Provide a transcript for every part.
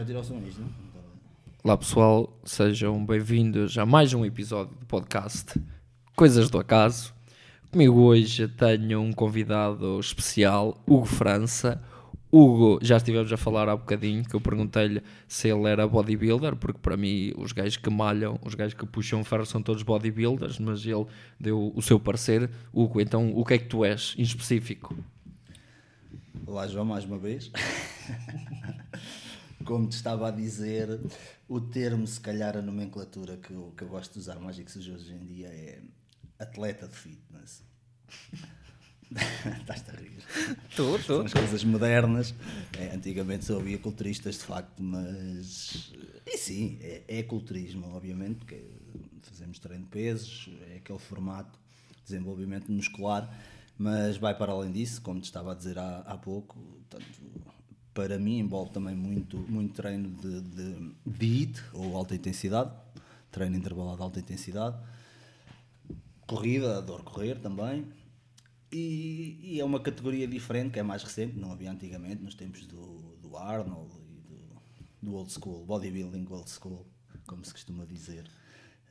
melhor tirar o não? Olá pessoal, sejam bem-vindos a mais um episódio do podcast Coisas do Acaso. Comigo hoje tenho um convidado especial, Hugo França. Hugo, já estivemos a falar há bocadinho, que eu perguntei-lhe se ele era bodybuilder, porque para mim os gajos que malham, os gajos que puxam ferro são todos bodybuilders, mas ele deu o seu parecer. Hugo, então o que é que tu és em específico? Olá João, mais uma vez. Como te estava a dizer, o termo, se calhar a nomenclatura que eu, que eu gosto de usar mais e que se usa hoje em dia é atleta de fitness. Estás-te a rir. Estou, estou. São as coisas modernas. É, antigamente só havia culturistas de facto, mas. E sim, é, é culturismo, obviamente, porque fazemos treino de pesos, é aquele formato de desenvolvimento muscular, mas vai para além disso, como te estava a dizer há, há pouco. Portanto, para mim envolve também muito, muito treino de, de, de HIIT, ou alta intensidade, treino intervalado de alta intensidade, corrida, adoro correr também. E, e é uma categoria diferente, que é mais recente, não havia antigamente, nos tempos do, do Arnold e do, do old school, bodybuilding old school, como se costuma dizer,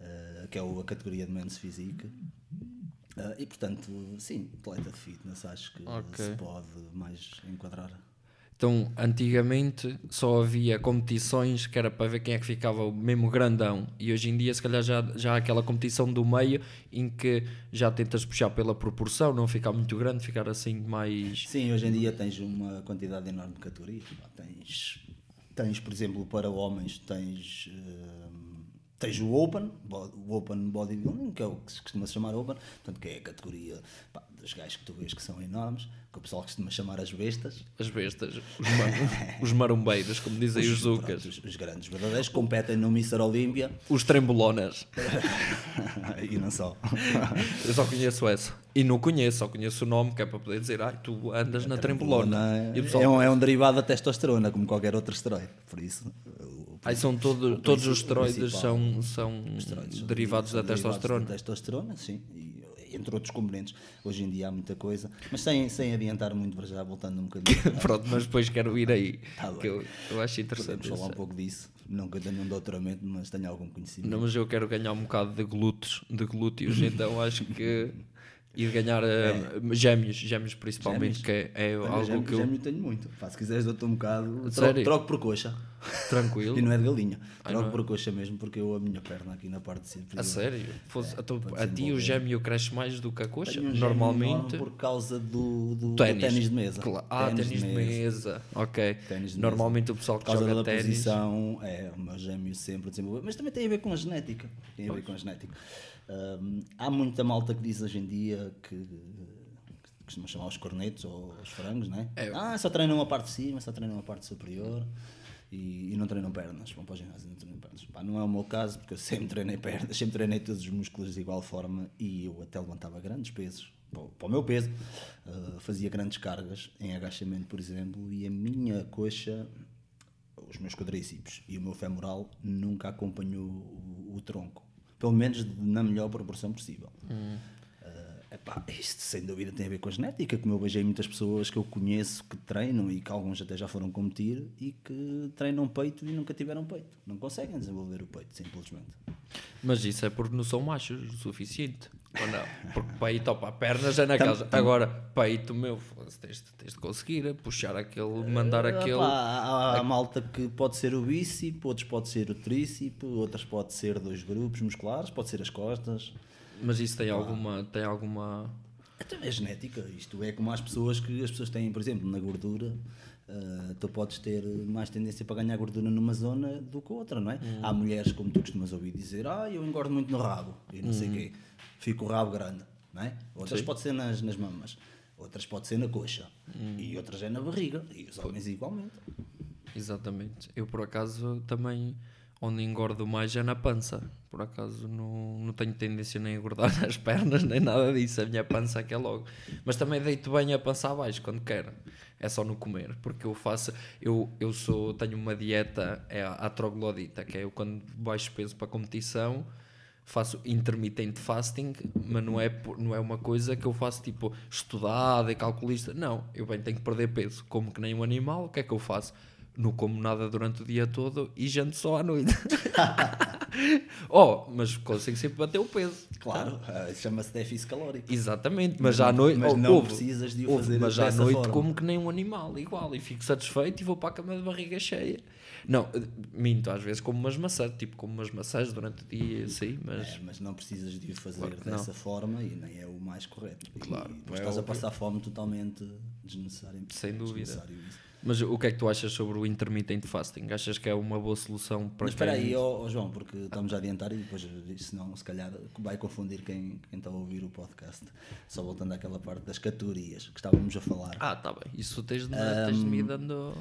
uh, que é a categoria de men's physique. Uh, e portanto, sim, atleta de fitness, acho que Ok. se pode mais enquadrar. Então, antigamente só havia competições que era para ver quem é que ficava o mesmo grandão. E hoje em dia, se calhar, já, já há aquela competição do meio em que já tentas puxar pela proporção, não ficar muito grande, ficar assim mais. Sim, hoje em dia tens uma quantidade enorme de categorias. pá. Tens, tens, por exemplo, para homens, tens, hum, tens o Open, o Open Bodybuilding, que é o que se costuma chamar Open, portanto, que é a categoria pá, dos gajos que tu vês que são enormes, que o pessoal costuma chamar as bestas. As bestas, os, mar- os marumbeiros, como dizem os zucas, pronto, os, os grandes verdadeiros competem no Mr. Olímpia os trembolonas. e não só. Eu só conheço essa. E não conheço, só conheço o nome, que é para poder dizer, ai, tu andas na trembolona. Pessoal, É um, é um derivado da testosterona, como qualquer outro esteroide. Por isso, ai, são todo, todos os esteroides são, são esteroides são derivados da são derivados testosterona. da testosterona, sim, e, entre outros componentes. Hoje em dia há muita coisa, mas sem, sem adiantar muito para já, voltando um bocadinho. Pronto, mas depois quero ir aí. Tá que eu, eu acho interessante. Podemos falar um pouco disso. Nunca tenho um doutoramento, mas tenho algum conhecimento. Não, mas eu quero ganhar um bocado de glúteos, de glúteos então acho que ir ganhar eh, gêmeos, gêmeos principalmente, Gêmeos? que é, é Olha, algo que eu. gêmeo tenho muito. Pá, se quiseres, dou-te um bocado. Troco, troco por coxa. Tranquilo. E não é de galinha. Ai, Troco é? por coxa mesmo, porque eu a minha perna aqui na parte de cima. A sério? Fosse- então, pode a ti o gêmeo cresce mais do que a coxa? Um Normalmente. por causa do, do, Ténis. de mesa. Ah, ténis de mesa. Ok. Ténis de Normalmente o pessoal que causa joga da ténis. posição, é, o meu gêmeo sempre desenvolveu. Mas também tem a ver com a genética. Tem a ver com a genética. Hum, há muita malta que diz hoje em dia que que costuma chamar os cornetos ou os frangos, né? É. Ah, só treinam a parte de cima, só treinam a parte superior e, e não treinam pernas. Vão para o ginásio não treinam pernas. Pá, não é o meu caso, porque eu sempre treinei pernas, sempre treinei todos os músculos de igual forma e eu até levantava grandes pesos. Para o- para o meu peso, Ah, fazia grandes cargas em agachamento, por exemplo, e a minha coxa os meus quadríceps e o meu femoral nunca acompanhou o, o tronco. Pelo menos na melhor proporção possível. Eh, epá, isto sem dúvida tem a ver com a genética, como eu vejo aí muitas pessoas que eu conheço que treinam e que alguns até já foram competir e que treinam peito e nunca tiveram peito. Não conseguem desenvolver o peito, simplesmente. Mas isso é porque não são machos o suficiente. Ou não? Porque peito, opa, pernas é na Tam- casa. Agora, peito, meu, tens, tens de conseguir puxar aquele, mandar aquele. Epá, há, há malta que pode ser o bíceps, outros pode ser o tríceps, outras pode ser dois grupos musculares, pode ser as costas. Mas isso tem alguma. Tem alguma. Então é genética, isto é como as pessoas que as pessoas têm, por exemplo, na gordura, ah, tu podes ter mais tendência para ganhar gordura numa zona do que outra, não é? Há mulheres, como tu costumas ouvir dizer, ah, eu engordo muito no rabo e não sei o quê, fico o rabo grande, não é? Outras Sim. pode ser nas, nas mamas, outras pode ser na coxa e outras é na barriga e os homens igualmente. Exatamente. Eu, por acaso, também. Onde engordo mais é na pança. Por acaso, não, não tenho tendência nem a engordar nas pernas, nem nada disso. A minha pança é que é logo. Mas também deito bem a pança abaixo quando quero. É só no comer. Porque eu faço. Eu, eu sou, tenho uma dieta, é a, troglodita, que é eu quando baixo peso para competição. Faço intermitente fasting, mas não é, não é uma coisa que eu faço tipo estudada e calculista. Não, eu bem tenho que perder peso. Como que nem um animal, o que é que eu faço? Não como nada durante o dia todo e janto só à noite. oh, mas consigo sempre bater o peso. Claro, ah, chama-se déficit calórico. Exatamente, mas, à noite. Mas oh, não ouve, precisas de o ouve, fazer Mas à noite forma. como que nem um animal, igual, e fico satisfeito e vou para a cama de barriga cheia. Não, eh, minto, às vezes como umas maçãs, tipo como umas maçãs durante o dia, sim, mas. É, mas não precisas de o fazer Claro dessa forma e nem é o mais correto. Claro, e é estás a passar fome totalmente desnecessária. Sem dúvida. desnecessário isso. Mas o que é que tu achas sobre o intermittent fasting? Achas que é uma boa solução para Mas espera aí, ó, ó João, porque estamos a adiantar e depois, senão, se calhar, vai confundir quem, quem está a ouvir o podcast. Só voltando àquela parte das categorias que estávamos a falar. Ah, tá bem. Isso tens de, tens de me dando...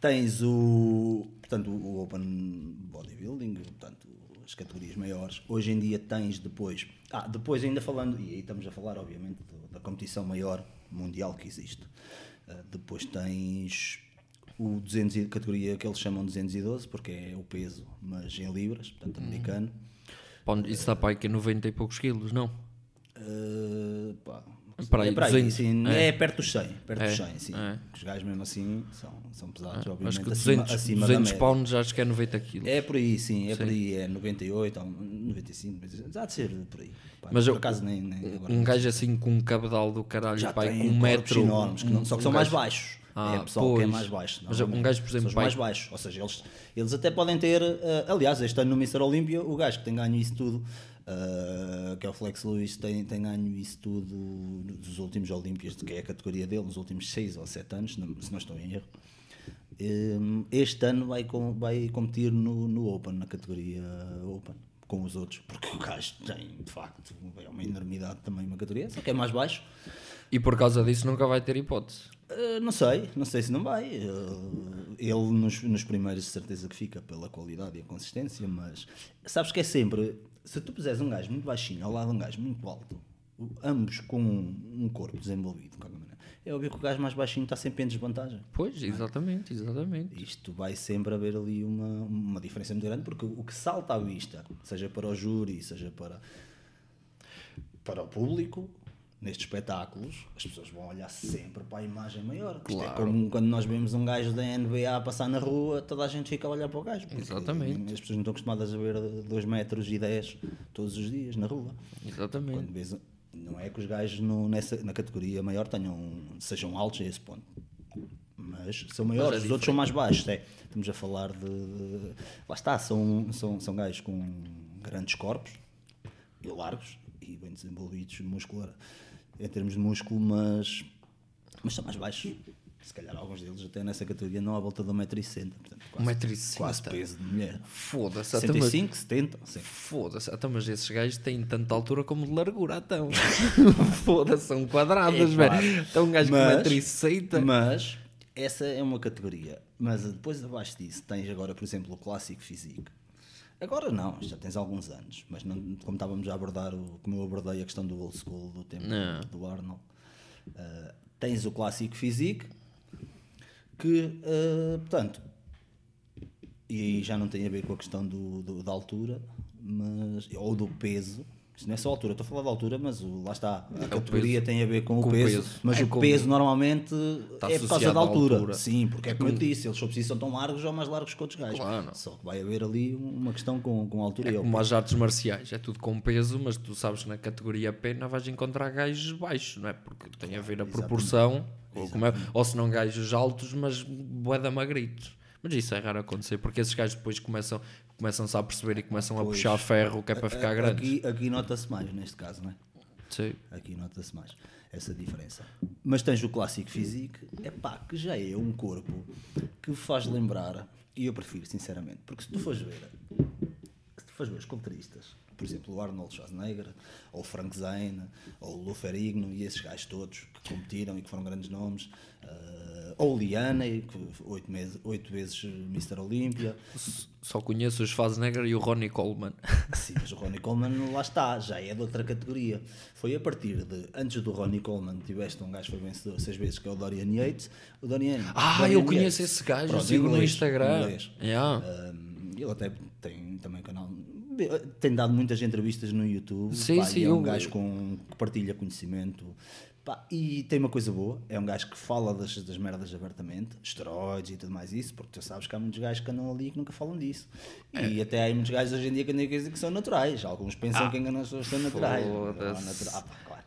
Tens o, portanto, o Open Bodybuilding, portanto, as categorias maiores. Hoje em dia tens depois, ah, depois ainda falando, e aí estamos a falar, obviamente, da competição maior mundial que existe. Ah, depois tens o 200, e- categoria que eles chamam 212, porque é o peso, mas em libras, portanto, americano. Pá, Isso dá para aí que é 90 e poucos quilos, não? Uh, pá, Para aí, é para aí, 200, sim, é. é. perto dos 100, perto dos É, 100, sim. é. Os gajos mesmo assim são, são pesados, obviamente, Acho que acima, 200, acima da 200 média. pounds acho que é 90 quilos. É por aí, sim, é por aí, é 98, ou 95, 96, há de ser por aí. Pá, Mas por eu- acaso nem, nem agora Um gajo assim com um cabedal do caralho, já com um metro... enormes, que não- só que um são mais gajo- baixos. Ah, é o pessoal que é pois. mais baixo. Mas um gajo, por exemplo, pai- mais baixos. Ou seja, eles, eles até podem ter. eh, aliás, este ano no Mr. Olímpia, o gajo que tem ganho isso tudo, eh, que é o Flex Lewis, tem, tem ganho isso tudo dos últimos Olímpias, que é a categoria dele, nos últimos 6 ou 7 anos, se não estou em erro. Eh, Este ano vai, com, vai competir no, no Open, na categoria Open, com os outros, porque o gajo tem, de facto, é uma enormidade também uma categoria, só que é mais baixo. E por causa disso nunca vai ter hipótese. Uh, não sei, não sei se não vai. Uh, ele nos, nos primeiros de certeza que fica pela qualidade e a consistência, mas sabes que é sempre, se tu puseres um gajo muito baixinho ao lado de um gajo muito alto, ambos com um, um corpo desenvolvido, de qualquer maneira, é óbvio que o gajo mais baixinho está sempre em desvantagem. Pois, exatamente, exatamente. Isto vai sempre haver ali uma, uma diferença muito grande, porque o que salta à vista, seja para o júri, seja para, para o público, nestes espetáculos, as pessoas vão olhar sempre para a imagem maior. Isto é Claro. como quando nós vemos um gajo da NBA a passar na rua, toda a gente fica a olhar para o gajo. Exatamente. As pessoas não estão acostumadas a ver 2 metros e 10 todos os dias na rua. Exatamente. Quando vês, não é que os gajos no- nessa, na categoria maior tenham, sejam altos a esse ponto. Mas são maiores, é os outros são mais baixos. É. Estamos a falar de. de- lá está, são, são, são gajos com grandes corpos e largos e bem desenvolvidos muscular, em termos de músculo, mas, mas são mais baixos. Se calhar alguns deles até nessa categoria não à volta de 1,60m. Portanto, quase, 1,60m. quase peso de mulher. Foda-se, até mas- 65, 70, sim. Foda-se, então, mas esses gajos têm tanta altura como de largura, então. Foda-se, são quadradas, É, velho. claro. Então um gajo com Mas- 1,60m. Mas essa é uma categoria. Mas depois abaixo disso tens agora, por exemplo, o clássico físico. Agora não, já tens alguns anos, mas não, como estávamos a abordar, o, como eu abordei a questão do old school, do tempo Não. do Arnold, ah, tens o clássico físico, que, ah, portanto, e aí já não tem a ver com a questão do, do- da altura, mas, ou do peso. Isto não é só a altura, estou a falar da altura, mas o- lá está. A categoria tem a ver com, Com o peso, peso. mas É o peso normalmente é por causa da altura. altura. Sim, porque é como eu te disse, eles só precisam tão largos ou mais largos que outros gajos. Claro. Só que vai haver ali uma questão com, com a altura É e como as artes marciais, é tudo com peso, mas tu sabes que na categoria pena vais encontrar gajos baixos, não é? Porque tem a ver a proporção, ou, como é- ou se não gajos altos, mas boeda magritos. Mas isso é raro acontecer, porque esses gajos depois começam, começam-se a perceber e começam a Pois. puxar ferro que é para ficar grandes. Aqui, aqui nota-se mais neste caso, não é? Sim. Aqui nota-se mais essa diferença. Mas tens o clássico físico, é pá, que já é um corpo que faz lembrar, e eu prefiro, sinceramente, porque se tu fores ver, se tu fores ver os culturistas, por exemplo, o Arnold Schwarzenegger, ou o Frank Zane, ou o Lou Ferrigno, e esses gajos todos que competiram e que foram grandes nomes, ou o Liana, que foi oito, meses, oito vezes Mr. Olímpia, Só conheço o Schwarzenegger e o Ronnie Coleman. Sim, mas o Ronnie Coleman lá está, já é de outra categoria. Foi a partir de, antes do Ronnie Coleman, tiveste um gajo que foi vencedor seis vezes, que é o Dorian Yates. O Dorian, Ah, Dorian eu conheço Yates, esse gajo, pronto, sigo no inglês, Instagram. inglês. Yeah. Um, ele até tem também canal. Tem dado muitas entrevistas no YouTube. Sim, pá, sim, é um eu- gajo com, que partilha conhecimento. Pá, e tem uma coisa boa, é um gajo que fala das, das merdas abertamente, esteroides e tudo mais isso, porque tu sabes que há muitos gajos que andam ali que nunca falam disso. E até há muitos gajos hoje em dia que andam que são naturais. Alguns pensam Ah, que enganam as pessoas são naturais. Não, foda-se. natural. Ah, pá, claro,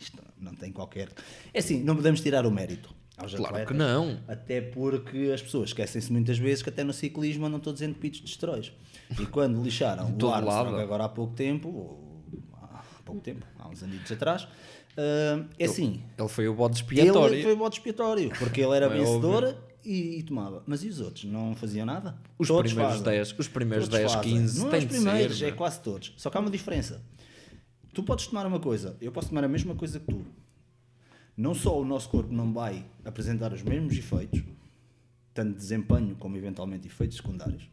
isto não tem qualquer. É assim, não podemos tirar o mérito. Aos Claro atletas, que não. Até porque as pessoas esquecem-se muitas vezes que até no ciclismo andam todos entupidos de esteróis. E quando lixaram o Armstrong lado. agora há pouco tempo, ou há pouco tempo, há uns anos atrás, ah, é assim, Ele foi o bode expiatório. ele foi o bode expiatório, porque ele era É vencedor e, e tomava. Mas e os outros? Não faziam nada? Os Todos primeiros fazem. 10, os primeiros Todos 10, fazem. 15 Não é tem os de primeiros, ser, é quase todos. Só que há uma diferença. Tu podes tomar uma coisa, eu posso tomar a mesma coisa que tu. Não só o nosso corpo não vai apresentar os mesmos efeitos, tanto desempenho como eventualmente efeitos secundários.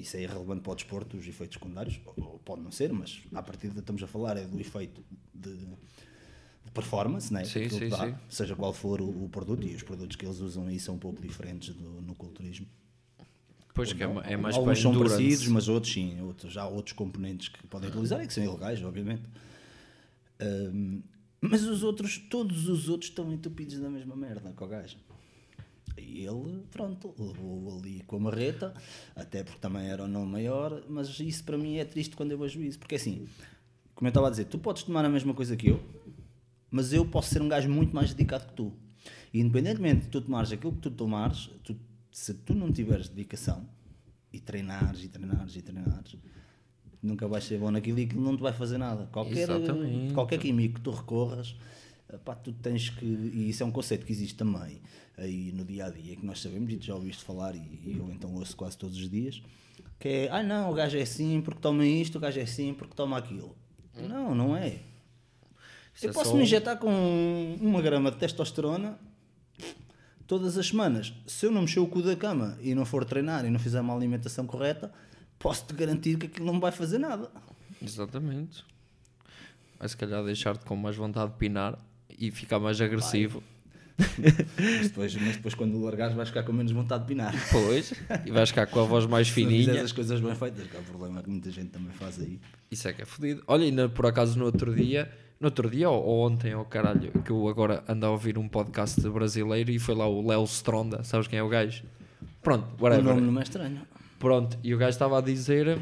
Isso é irrelevante para o desporto, os efeitos secundários, ou- pode não ser, mas à partida estamos a falar é do efeito de, de performance, né? Sim, sim, dá, sim. seja qual for o, o produto, e os produtos que eles usam aí são um pouco diferentes do, no culturismo. Pois que é, ma- é mais para Alguns são endurance. parecidos, mas outros sim, outros, há outros componentes que podem utilizar e que são ilegais, obviamente. Ahm, mas os outros, todos os outros estão entupidos da mesma merda com o gajo. E ele, pronto, levou ali com a marreta, até porque também era o nome maior, mas isso para mim é triste quando eu vejo isso, porque assim, como eu estava a dizer, tu podes tomar a mesma coisa que eu, mas eu posso ser um gajo muito mais dedicado que tu. E independentemente de tu tomares aquilo que tu tomares, tu- se tu não tiveres dedicação e treinares e treinares e treinares, nunca vais ser bom naquilo e aquilo não te vai fazer nada. Qualquer, Exatamente. qualquer químico que tu recorras, pá, tu tens que. E isso é um conceito que existe também aí no dia a dia, que nós sabemos e tu já ouviste falar, e eu então ouço quase todos os dias, que é: ah, não, o gajo é assim porque toma isto, o gajo é assim porque toma aquilo. Não, não é. Isso Eu é posso só- me injetar com uma grama de testosterona todas as semanas. Se eu não mexer o cu da cama e não for treinar e não fizer uma alimentação correta, posso-te garantir que aquilo não me vai fazer nada. Exatamente. Vai se calhar deixar-te com mais vontade de pinar e ficar mais agressivo. Mas depois, mas depois quando o largares vais ficar com menos vontade de pinar. Pois, e vais ficar com a voz mais Se fininha. as coisas bem feitas, que é o problema que muita gente também faz aí. Isso é que é fodido. Olha, ainda por acaso no outro dia, no outro dia ou, ontem, ou caralho, que eu agora ando a ouvir um podcast brasileiro e foi lá o Léo Stronda, sabes quem é o gajo? Pronto, O whatever. nome não é estranho. Pronto, e o gajo estava a dizer,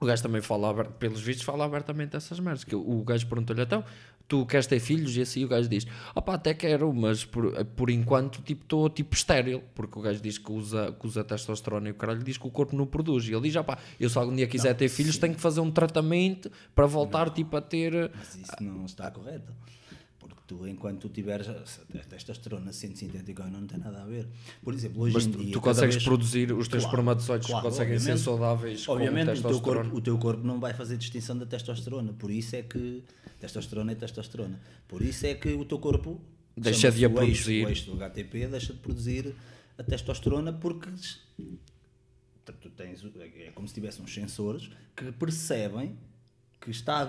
o gajo também fala, pelos vistos, fala abertamente essas merdas. Que o gajo perguntou-lhe, então, tu queres ter filhos? E assim o gajo diz, opá, até quero, mas por, por enquanto tipo estou tipo estéril, porque o gajo diz que usa, que usa testosterona e o caralho diz que o corpo não produz. E ele diz, opá, eu se algum dia quiser ter filhos tenho que fazer um tratamento para voltar tipo a ter... Mas isso não está correto. Tu, enquanto tu tiveres testosterona 150 não tem nada a ver. Por exemplo, hoje Mas em tu, dia. tu consegues vez- produzir, os teus Claro, espermatozoides claro, conseguem ser saudáveis Obviamente, com o teu, corpo, o teu corpo não vai fazer distinção da testosterona. Por isso é que. Testosterona é testosterona. Por isso é que o teu corpo. Deixa de a produzir. O eixo do HTP deixa de produzir a testosterona porque. tu- tens, é como se tivesse uns sensores que percebem que está a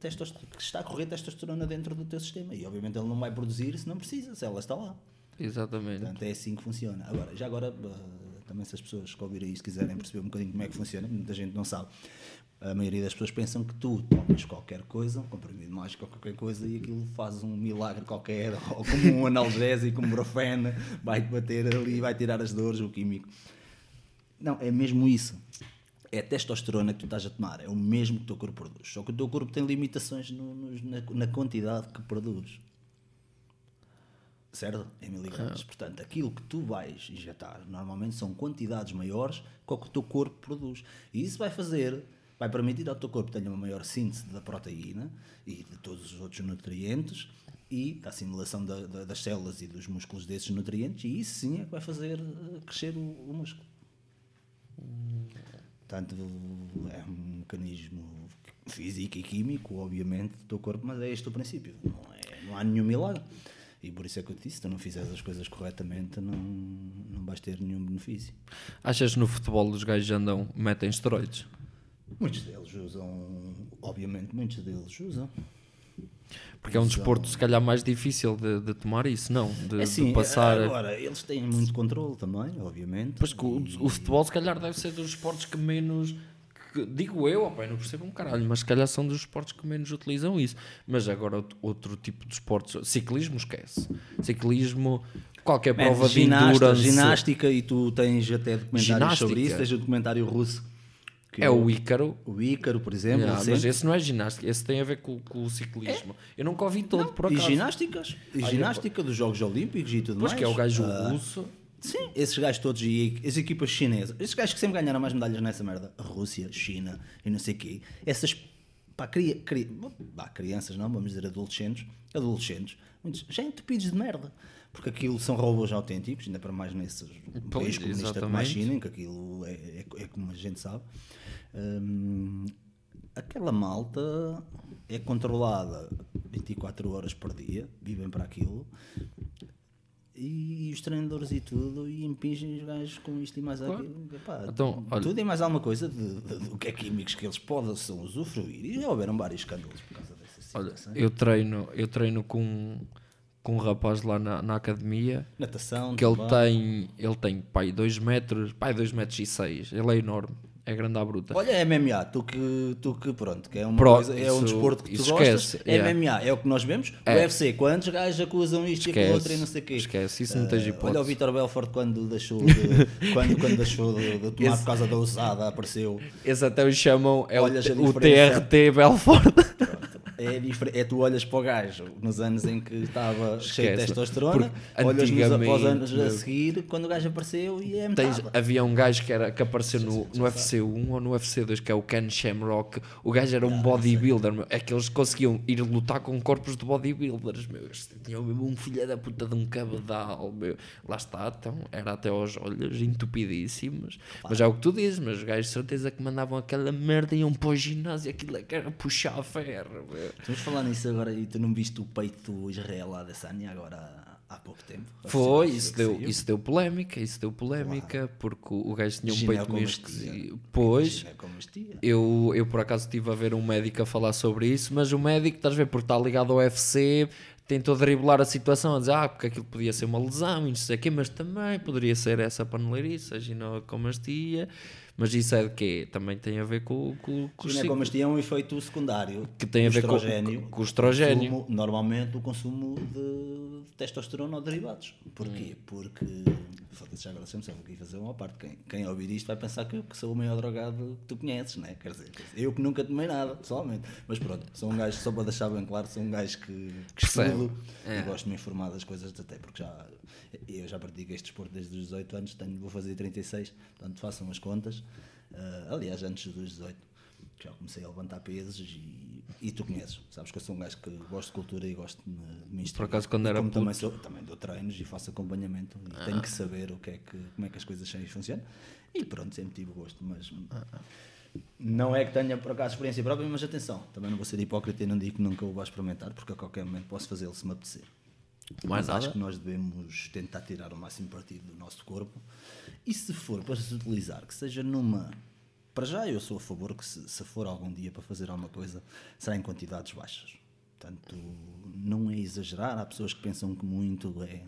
testos- que está a correr testosterona dentro do teu sistema e obviamente ele não vai produzir se não precisa, se ela está lá. Exatamente. Portanto, é assim que funciona. Agora, já agora, eh, também se as pessoas que ouvirem isto quiserem perceber um bocadinho como é que funciona, muita gente não sabe. A maioria das pessoas pensam que tu tomas qualquer coisa, um comprimido mágico ou qualquer coisa, e aquilo faz um milagre qualquer, ou como um analgésico, um brofeno, vai-te bater ali vai tirar as dores, o químico. Não, é mesmo isso. É a testosterona que tu estás a tomar, é o mesmo que o teu corpo produz. Só que o teu corpo tem limitações no- nos- na, na quantidade que produz. Certo? Em miligramas. Portanto, aquilo que tu vais injetar normalmente são quantidades maiores que o que o teu corpo produz. E isso vai fazer, vai permitir ao teu corpo que tenha uma maior síntese da proteína e de todos os outros nutrientes e da assimilação da- da- das células e dos músculos desses nutrientes. E isso sim é que vai fazer eh, crescer o, o músculo. Portanto, é um mecanismo físico e químico, obviamente, do teu corpo, mas é este o princípio. Não, é, não há nenhum milagre. E por isso é que eu te disse: se tu não fizeres as coisas corretamente, não, não vais ter nenhum benefício. Achas no futebol os gajos andam, metem esteroides? Muitos deles usam, obviamente, muitos deles usam. Porque é um desporto se calhar mais difícil de, de tomar isso, não? De, É de assim, passar. agora, eles têm muito controle também, obviamente. Pois que o, o futebol se calhar deve ser dos esportes que menos digo eu, opa, não percebo um caralho, mas se calhar são dos esportes que menos utilizam isso. Mas agora outro, tipo de esportes, ciclismo esquece. Ciclismo, qualquer Man, prova de ginasta- endurance. ginástica, e tu tens até documentários Ginástica. sobre isso, tens o documentário russo. É o Ícaro. o Ícaro, por exemplo. Yeah, mas esse não é ginástica, esse tem a ver com, com o ciclismo. Eu nunca ouvi todo, por E acaso. ginásticas, e ginástica dos Jogos Olímpicos e tudo Pois mais. que é o gajo Ah, russo. Sim, esses gajos todos e as equipas chinesas, esses gajos que sempre ganharam mais medalhas nessa merda, Rússia, China e não sei o quê, essas pá, cria, cria, pá, crianças, não, vamos dizer adolescentes, adolescentes, muitos, já entupidos de merda, porque aquilo são robôs autênticos, ainda para mais nesses Pois, países comunistas como a. China, em que aquilo é, é, é como a gente sabe. Hum, aquela malta é controlada 24 horas por dia, vivem para aquilo. E os treinadores e tudo, e impingem os gajos com isto e mais aquilo. Epá, Então, olha- tudo e mais alguma coisa do que é químicos que eles possam usufruir. E já houveram vários escândalos por causa dessa Olha, situação. eu treino, eu treino com, com um rapaz lá na, na academia Natação, que ele tem, ele tem pai 2 metros, pai 2 metros e 6, ele é enorme, é grande à bruta. Olha, é MMA, tu que, tu que pronto, que é, uma Pronto, coisa, é um isso- desporto que tu gostas, esquece, é yeah. MMA, é o que nós vemos. O É. UFC, quantos gajos acusam isto e aquilo Esquece, outro e não sei o quê. esquece, isso não tens Eh, hipótese. Olha o Vitor Belfort quando deixou de, quando, quando deixou de, de tomar Esse- por causa da usada, apareceu. Esse até o chamam, é o, o. TRT Belfort. É, diferente, é tu olhas para o gajo nos anos em que estava cheio de testosterona, Porque olhas nos após anos a seguir, quando o gajo apareceu e é Tens- metade. havia um gajo que, era, que apareceu no, no UFC 1 ou no UFC 2, que é o Ken Shamrock. O gajo era um bodybuilder, meu. É que eles conseguiam ir lutar com corpos de bodybuilders, meu. Tinham mesmo um filho da puta de um cabedal, meu. Lá está, então, era até aos olhos entupidíssimos. Mas é o que tu dizes, mas os gajos de certeza que mandavam aquela merda e iam para o ginásio, aquilo é que era puxar a ferro, meu. Vamos falar nisso agora e tu não viste o peito do Israel Sânia agora há, pouco tempo? Foi, isso deu, saiu. isso deu polémica, isso deu polémica, porque o gajo tinha um peito meio esquisito. Pois. Eu, eu por acaso estive a ver um médico a falar sobre isso, mas o médico, estás a ver, porque está ligado ao UFC, tentou driblar a situação, a dizer, ah, porque aquilo podia ser uma lesão e não sei o quê, mas também poderia ser essa paneleirice, a ginecomastia, mas isso é de quê? Também tem a ver com, com, com os Ginecomastia é um efeito secundário. Que tem a ver com- com o estrogénio. consumo- normalmente o consumo de testosterona ou derivados. Porquê? Hum. Porque, já agora sempre vou aqui fazer uma parte. Quem, quem ouvir isto vai pensar que eu que sou o maior drogado que tu conheces, né? Quer dizer, eu que nunca tomei nada, pessoalmente. Mas pronto, sou um gajo, só para deixar bem claro, sou um gajo que, que estudo É. e gosto de me informar das coisas, até porque já eu já pratico este desporto desde os 18 anos, tenho, vou fazer 36, portanto façam as contas. Ah, aliás, antes dos 18 já comecei a levantar pesos e, e tu conheces, sabes que eu sou um gajo que gosto de cultura e gosto de me, instruir. acaso, quando era como também, puto- sou, também dou treinos e faço acompanhamento e tenho que saber o que é que, como é que as coisas são e funcionam. E pronto, sempre tive gosto, mas não é que tenha por acaso experiência própria, mas atenção, também não vou ser hipócrita e não digo que nunca o vá experimentar, porque a qualquer momento posso fazê-lo se me apetecer. Mais Mas acho nada? que nós devemos tentar tirar o máximo partido do nosso corpo e se for para se utilizar, que seja numa. Para já eu sou a favor que se, se for algum dia para fazer alguma coisa, será em quantidades baixas. Portanto, não é exagerar, há pessoas que pensam que muito é.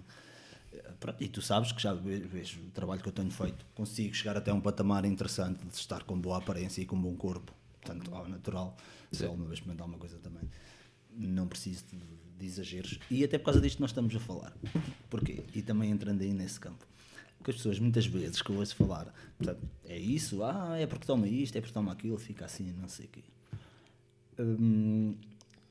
E tu sabes que já ve- vejo o trabalho que eu tenho feito, consigo chegar até um patamar interessante de estar com boa aparência e com bom corpo, portanto, ao natural. Se alguma vez experimentar alguma coisa também, não preciso de, de exageros. E até por causa disto nós estamos a falar. Porquê? E também entrando aí nesse campo. Porque as pessoas muitas vezes que eu ouço falar, portanto, é isso, ah, é porque toma isto, é porque toma aquilo, fica assim, não sei o quê. Hum,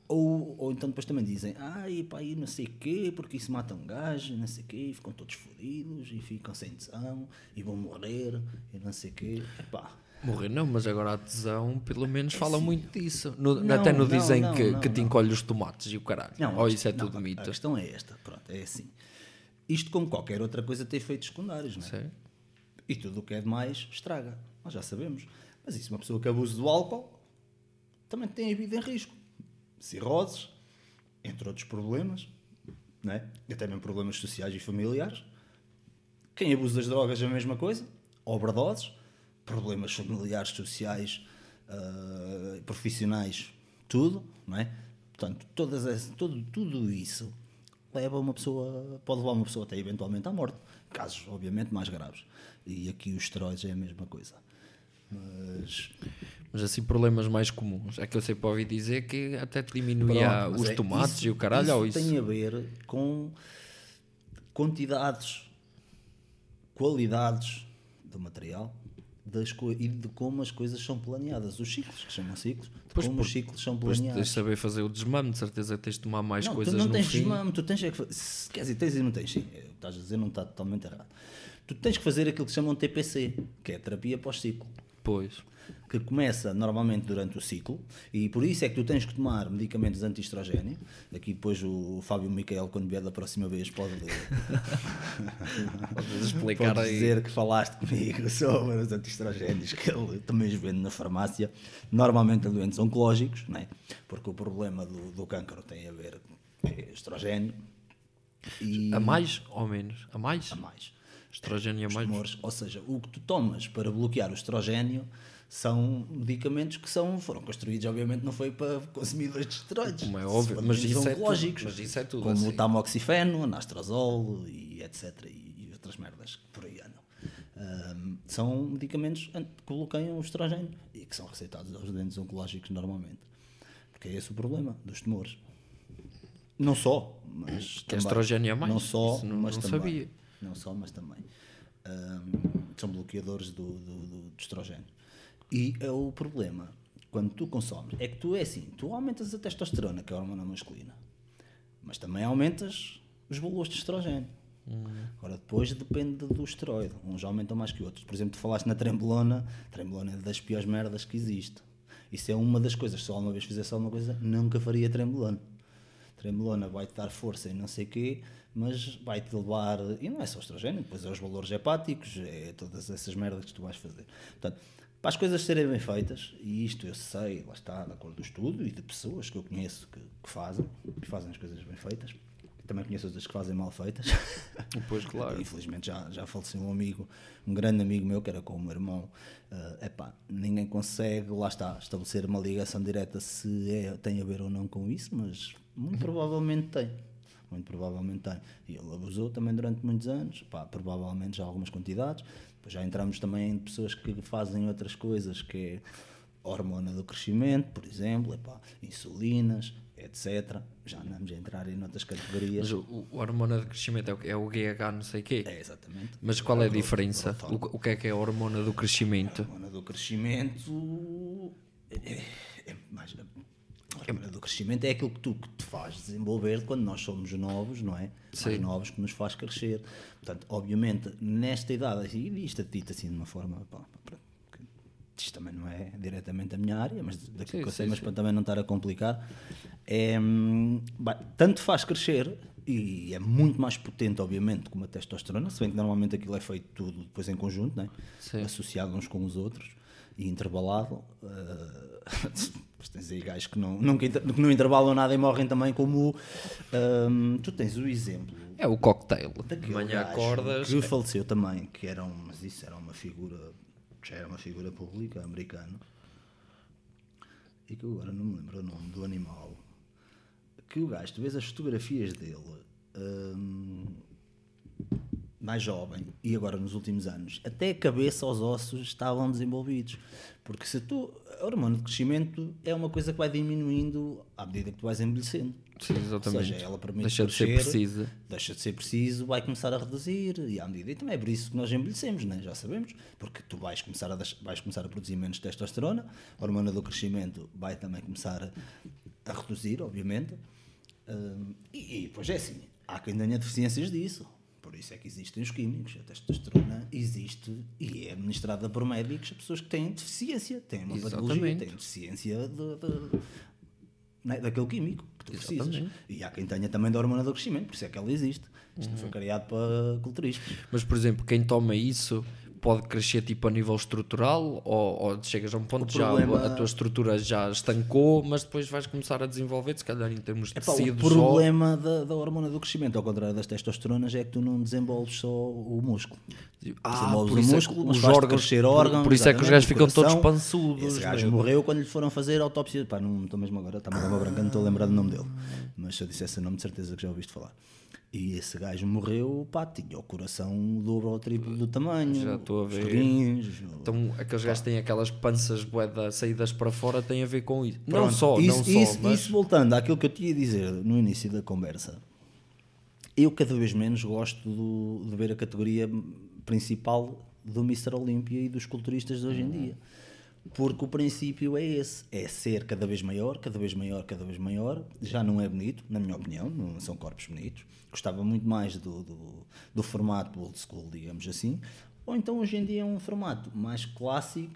ou, ou então depois também dizem, ai pá, e não sei o quê, porque isso mata um gajo, não sei o quê, e ficam todos fodidos, e ficam sem tesão, e vão morrer, e não sei o quê. Epá, Morrer não, mas agora a tesão, pelo menos, fala muito disso. No- Não, até no não, dizem não, que, que te encolhe os tomates e o caralho. Não, Ou isso é tudo mito. A questão é esta, pronto, é assim. Isto, como qualquer outra coisa, tem efeitos secundários, não é? Sei. E tudo o que é demais estraga. Nós já sabemos. Mas isso, uma pessoa que abusa do álcool também tem a vida em risco. Cirroses, entre outros problemas, não é? e até mesmo problemas sociais e familiares. Quem abusa das drogas é a mesma coisa, overdoses, problemas familiares, sociais, ah, profissionais, tudo, não é? Portanto, todas essas, todo, tudo isso leva uma pessoa, pode levar uma pessoa até eventualmente à morte, casos obviamente mais graves. E aqui os esteroides é a mesma coisa. Mas Mas assim, problemas mais comuns. É que eu sempre ouvi dizer que até te diminuía Pronto, os é- tomates isso- e o caralho. ou isso isso. tem a ver com quantidades, qualidades do material das e de como as coisas são planeadas. Os ciclos, que chamam ciclos, de Pois, como por- os ciclos são Depois tens de planeados. saber fazer o desmame, de certeza tens de tomar mais não, coisas tu não no tens fim. desmame, tu tens é que fa- se- Quer dizer, tens e não tens, sim. É, o que Estás a dizer não está totalmente errado. Tu tens que fazer aquilo que chamam TPC, que é terapia pós-ciclo. Pois. Que começa normalmente durante o ciclo e por isso é que tu tens que tomar medicamentos anti-estrogênio. Aqui depois o Fábio Micael, quando vier da próxima vez, pode, Podes explicar pode aí. dizer que falaste comigo sobre os anti-estrogénios que ele também os vende na farmácia, normalmente a doentes oncológicos, né? porque o problema do, do câncer tem a ver com estrogênio e A mais ou menos? A mais? a mais. Estrogênio a os mais? tumores. Ou seja, o que tu tomas para bloquear o estrogênio são medicamentos que são, foram construídos, obviamente, não foi para consumidores de esteroides. Como é óbvio, mas isso é tudo- oncológicos, mas isso é tudo Como assim. o tamoxifeno, anastrozol e etc. E outras merdas que por aí andam. Ahm, são medicamentos que bloqueiam o estrogênio e que são receitados aos doentes oncológicos normalmente. Porque é esse o problema dos tumores. Não só, mas Que é também. estrogênio a mais? Não só, não- mas não também. sabia. Não só, mas também. Ahm, são bloqueadores do, do, do, do estrogênio. E é o problema, quando tu consomes, é que tu é assim, tu aumentas a testosterona, que é a hormona masculina, mas também aumentas os valores de estrogênio. Agora, depois depende do esteroide. Uns aumentam mais que outros. Por exemplo, tu falaste na trembolona. Trembolona é das piores merdas que existe. Isso é uma das coisas. Se alguma vez fizesse alguma coisa, nunca faria trembolona. Trembolona vai-te dar força e não sei o quê, mas vai-te levar. E não é só estrogênio, depois é os valores hepáticos, é todas essas merdas que tu vais fazer. Portanto, para as coisas serem bem feitas, e isto eu sei, lá está, de acordo do estudo e de pessoas que eu conheço que, que fazem, que fazem as coisas bem feitas, também conheço outras que fazem mal feitas. Pois claro. Infelizmente já, já faleceu um amigo, um grande amigo meu, que era com o meu irmão. É epá, ninguém consegue, lá está, estabelecer uma ligação direta se é, tem a ver ou não com isso, mas muito provavelmente tem. Muito provavelmente tem. E ele abusou também durante muitos anos, pá, provavelmente já algumas quantidades. Depois já entramos também em pessoas que fazem outras coisas, que é hormona do crescimento, por exemplo, epá, insulinas, etc. Já andamos a entrar em outras categorias. Mas o, o hormona de crescimento é o, é o GH não sei o quê. É, exatamente. Mas qual é a diferença? o- O, o que é que é a hormona do crescimento? A hormona do crescimento é, é mais. A hormona do crescimento é aquilo que tu que te faz desenvolver quando nós somos novos, não é? Sim. Mais novos que nos faz crescer. Portanto, obviamente, nesta idade, e isto é dito assim de uma forma. pá, pá, que isto também não é diretamente a minha área, mas daquilo Sim, que eu sei, sim, mas sim. para também não estar a complicar, é, hum, tanto faz crescer e é muito mais potente, obviamente, que uma testosterona, se bem que normalmente aquilo é feito tudo depois em conjunto, né? Associado uns com os outros e intervalado. eh, Tens aí gajos que não, nunca, inter- que não intervalam nada e morrem também, como hum, tu tens o exemplo É o cocktail. Daquele manhã acordas. que faleceu também, que era um, mas isso era uma figura, já era uma figura pública americana, e que eu agora não me lembro o nome do animal, que o gajo, tu vês as fotografias dele, hum, mais jovem, e agora nos últimos anos, até a cabeça aos ossos estavam desenvolvidos. Porque se tu, a hormona de crescimento é uma coisa que vai diminuindo à medida que tu vais envelhecendo. Sim, exatamente. Ou seja, ela permite Deixa de ser crescer, precisa. Deixa de ser preciso, vai começar a reduzir e à medida. E também é por isso que nós envelhecemos, né? já sabemos. Porque tu vais começar, a, vais começar a produzir menos testosterona, a hormona do crescimento vai também começar a, a reduzir, obviamente. Hum, e, e depois é assim, há quem tenha deficiências disso. Por isso é que existem os químicos. A testosterona existe e é administrada por médicos a pessoas que têm deficiência, têm uma patologia, Exatamente. têm deficiência de, de- né, daquele químico que tu precisas. Exatamente. E há quem tenha também da hormona do crescimento, por isso é que ela existe. Isto não foi criado para culturistas. Mas, por exemplo, quem toma isso pode crescer tipo a nível estrutural ou, ou chegas a um ponto O já problema- a tua estrutura já estancou, mas depois vais começar a desenvolver, se calhar em termos de Epá, o tecido só. problema da, da hormona do crescimento, ao contrário das testosteronas, é que tu não desenvolves só o músculo. Ah, Desenvolves por o isso é músculo, mas os órgãos, crescer por- órgãos, por isso é que os gajos o ficam todos pançudos. Esse gajo né? morreu quando lhe foram fazer autópsia. Pá, não estou mesmo agora, está-me a uma branca, não estou a lembrar do nome dele. Mas se eu dissesse o nome, de certeza que já ouviste falar. E esse gajo morreu, pá, tinha o coração dobro ou triplo do tamanho. Já estou a os ver. rins, Então, aqueles gajos têm aquelas panças boeda saídas para fora, tem a ver com isso. não Pronto, só, isso, não só, isso, mas... isso voltando àquilo que eu tinha a dizer no início da conversa, eu cada vez menos gosto do- de ver a categoria principal do Mr. Olímpia e dos culturistas de hoje em dia. Porque o princípio é esse, é ser cada vez maior, cada vez maior, cada vez maior. Já não é bonito, na minha opinião, não são corpos bonitos. Gostava muito mais do, do, do formato old school, digamos assim. Ou então hoje em dia é um formato mais clássico,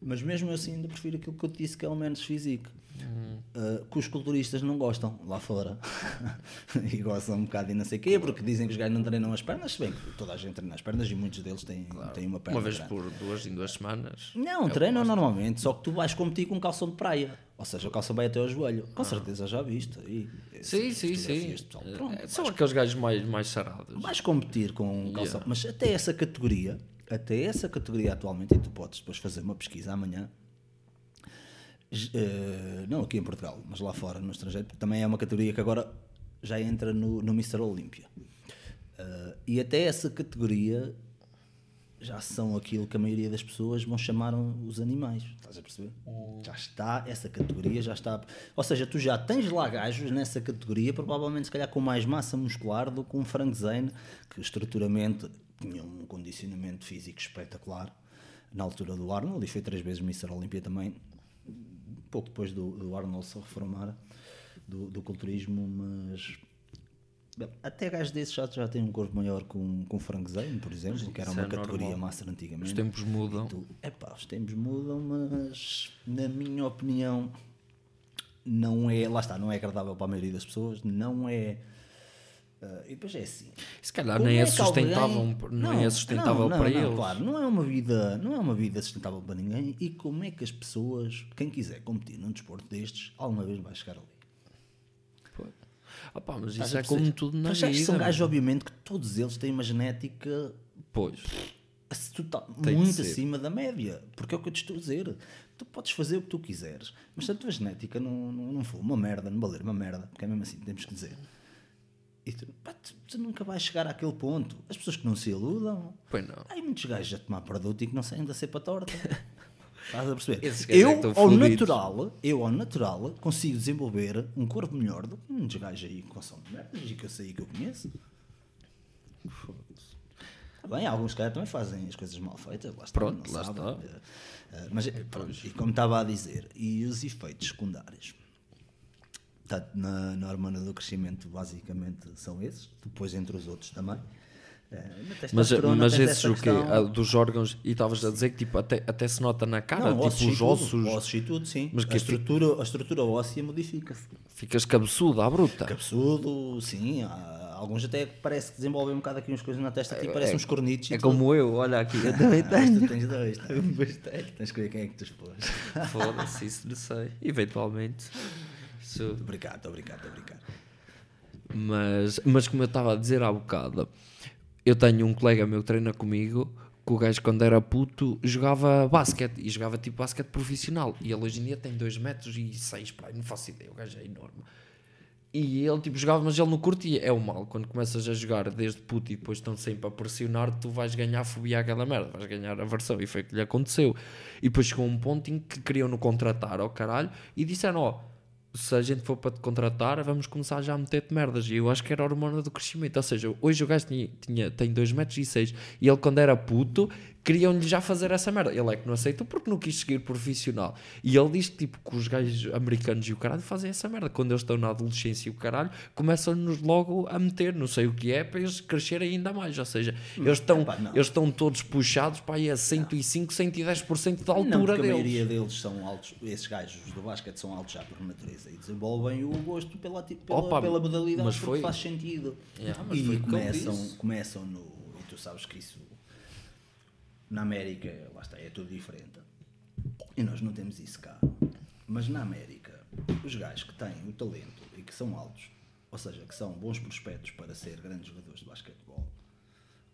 mas mesmo assim ainda prefiro aquilo que eu te disse que é o menos physique. Uh, que os culturistas não gostam lá fora e gostam um bocado e não sei o quê, porque dizem que os gajos não treinam as pernas, se bem que toda a gente treina as pernas e muitos deles têm, têm uma perna. Uma vez grande. por duas em duas semanas. Não, treinam normalmente, só que tu vais competir com um calção de praia, ou seja, o calção vai até ao joelho. Com certeza já viste. Sim, essas sim, sim. de pessoal. Pronto, É, São aqueles gajos mais, mais sarados. vais competir com um calção, Yeah. mas até essa categoria, até essa categoria atualmente, e tu podes depois fazer uma pesquisa amanhã. Eh, não aqui em Portugal, mas lá fora, no estrangeiro, porque também é uma categoria que agora já entra no, no Mr. Olímpia. Eh, e até essa categoria já são aquilo que a maioria das pessoas vão chamar os animais. Estás a perceber? Já está, essa categoria já está. Ou seja, tu já tens lá gajos nessa categoria, provavelmente se calhar com mais massa muscular do que um Frank Zane, que estruturamente tinha um condicionamento físico espetacular na altura do Arnold e foi três vezes Mr. Olímpia também, pouco depois do, do Arnold se reformar do, do culturismo, mas Bem, Até gajos desses já, já têm um corpo maior com, com Frank Zane, por exemplo, que era uma é categoria normal. master antigamente. Os tempos mudam. Tu, epá, os tempos mudam, mas na minha opinião não é, lá está, não é agradável para a maioria das pessoas, não é. Ah, e depois é assim. Se calhar nem é que sustentável, alguém- não, é sustentável não, para não, eles. Claro, não é uma vida, não é uma vida sustentável para ninguém. E como é que as pessoas, quem quiser competir num desporto destes, alguma vez vai chegar ali? Ah pá, mas Estás isso é como tudo na vida. São gajos, obviamente, que todos eles têm uma genética Pois. assim, total- muito acima da média. Porque é o que eu te estou a dizer. Tu podes fazer o que tu quiseres, mas se a tua genética não, não, não for uma merda, não valer uma merda, porque é mesmo assim, temos que dizer. E tu, pá, tu, tu nunca vais chegar àquele ponto. As pessoas que não se iludam. Pois não. Há muitos gajos a tomar produto e que não saem da cepa torta. Estás a perceber? É Eu, estão ao natural, eu, ao natural, consigo desenvolver um corpo melhor do que muitos gajos aí que consomem merdas e que eu sei que eu conheço. Tá Bem, alguns caras também fazem as coisas mal feitas, lá está, Pronto, lá sabem. está. Eh, Mas, eh, pronto, e como estava a dizer, e os efeitos secundários? Portanto, na, na hormona do crescimento, basicamente, são esses, depois entre os outros também. Eh, Mas, mas tens esses o quê? questão- Ah, Dos órgãos, e estavas a dizer que tipo, até, até se nota na cara, Não, tipo ossos os tudo, ossos, ossos e tudo, sim. Mas a, que estrutura, a estrutura óssea modifica-se. ficas cabeçudo à bruta. Cabeçudo, sim. Há, alguns até parece que desenvolvem um bocado aqui umas coisas na testa, tipo, parecem uns cornitos. É tudo. como eu, olha aqui. Eu também mas tu tenho. tens dois, tá? Tens que ver quem é que tu expôs. Foda-se, isso não sei. Eventualmente. Isso- Obrigado, estou a brincar, estou a brincar. Mas, mas como eu estava a dizer há bocado, eu tenho um colega meu que treina comigo que o gajo quando era puto jogava basquete e jogava tipo basquete profissional e ele hoje em dia tem 2 metros e 6, pá, não faço ideia, o gajo é enorme. E ele tipo jogava, mas ele não curtia. É o mal, quando começas a jogar desde puto e depois estão sempre a pressionar, tu vais ganhar fobia àquela merda, vais ganhar aversão. E foi o que lhe aconteceu. E depois chegou um ponto em que queriam no contratar ao caralho e disseram: Ó, se a gente for para te contratar, vamos começar já a meter-te merdas. E eu acho que era a hormona do crescimento. Ou seja, hoje o gajo tinha, tinha, tem 2 metros e 6 e ele, quando era puto, queriam-lhe já fazer essa merda. Ele é que não aceitou porque não quis seguir profissional. E ele diz que, tipo, que os gajos americanos e o caralho fazem essa merda. Quando eles estão na adolescência e o caralho, começam-nos logo a meter, não sei o que é, para eles crescerem ainda mais. Ou seja, eles estão, epá, não. eles estão todos puxados para aí a 105, 110% da Não, altura a deles. maioria deles são altos, esses gajos do basquete são altos já por natureza e desenvolvem o gosto pela, pela, Opa, pela modalidade mas porque foi- faz sentido. Yeah, mas e começam, começam no. E tu sabes que isso na América, lá está, é tudo diferente. E nós não temos isso cá. Mas na América, os gajos que têm o talento e que são altos, ou seja, que são bons prospectos para ser grandes jogadores de basquetebol,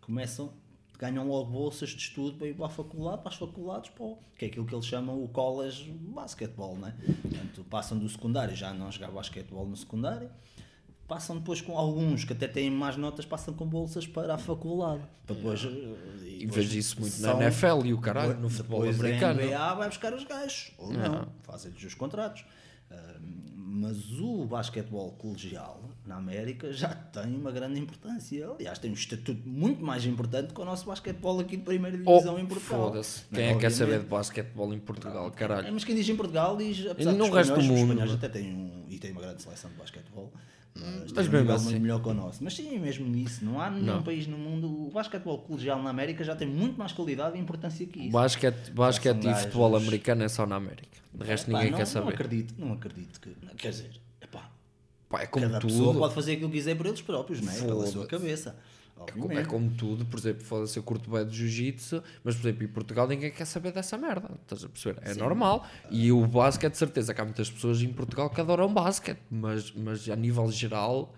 começam, ganham logo bolsas de estudo para ir para a faculdade, para as faculdades, para o- que é aquilo que eles chamam o college basquetebol, né? Portanto, passam do secundário, já não jogar basquetebol no secundário, passam depois com alguns que até têm mais notas, passam com bolsas para a faculdade. Depois, eh, e vejo isso muito na NFL e o caralho, no futebol americano. A NBA vai buscar os gajos, ou não, fazem-lhes os contratos. Uh, mas o basquetebol colegial na América já tem uma grande importância. Aliás, tem um estatuto muito mais importante que o nosso basquetebol aqui de primeira divisão Oh, em Portugal. Foda-se. Não Quem é que quer saber de basquetebol em Portugal, caralho? É, mas quem diz em Portugal diz, apesar E no dos resto do espanhóis, os mundo, espanhóis até têm um, e têm uma grande seleção de basquetebol. Mas, Mas tem um mesmo nível assim. muito melhor que o nosso. Mas sim, mesmo nisso, não há nenhum Não. país no mundo. O basquetebol colegial na América já tem muito mais qualidade e importância que isso. Basquete, basquete e futebol americano é só na América. De resto Epá, ninguém não, quer Não saber. acredito, não acredito que. Quer dizer, epá, Pá, é como cada pessoa tudo. pode fazer aquilo que quiser por eles próprios, não é? Pela sua cabeça. É como, é como tudo, por exemplo, foda-se, eu curto bem de jiu-jitsu, mas por exemplo, em Portugal ninguém quer saber dessa merda. Estás a perceber? É normal. E o basquete, de certeza que há muitas pessoas em Portugal que adoram basquete, mas, mas a nível geral,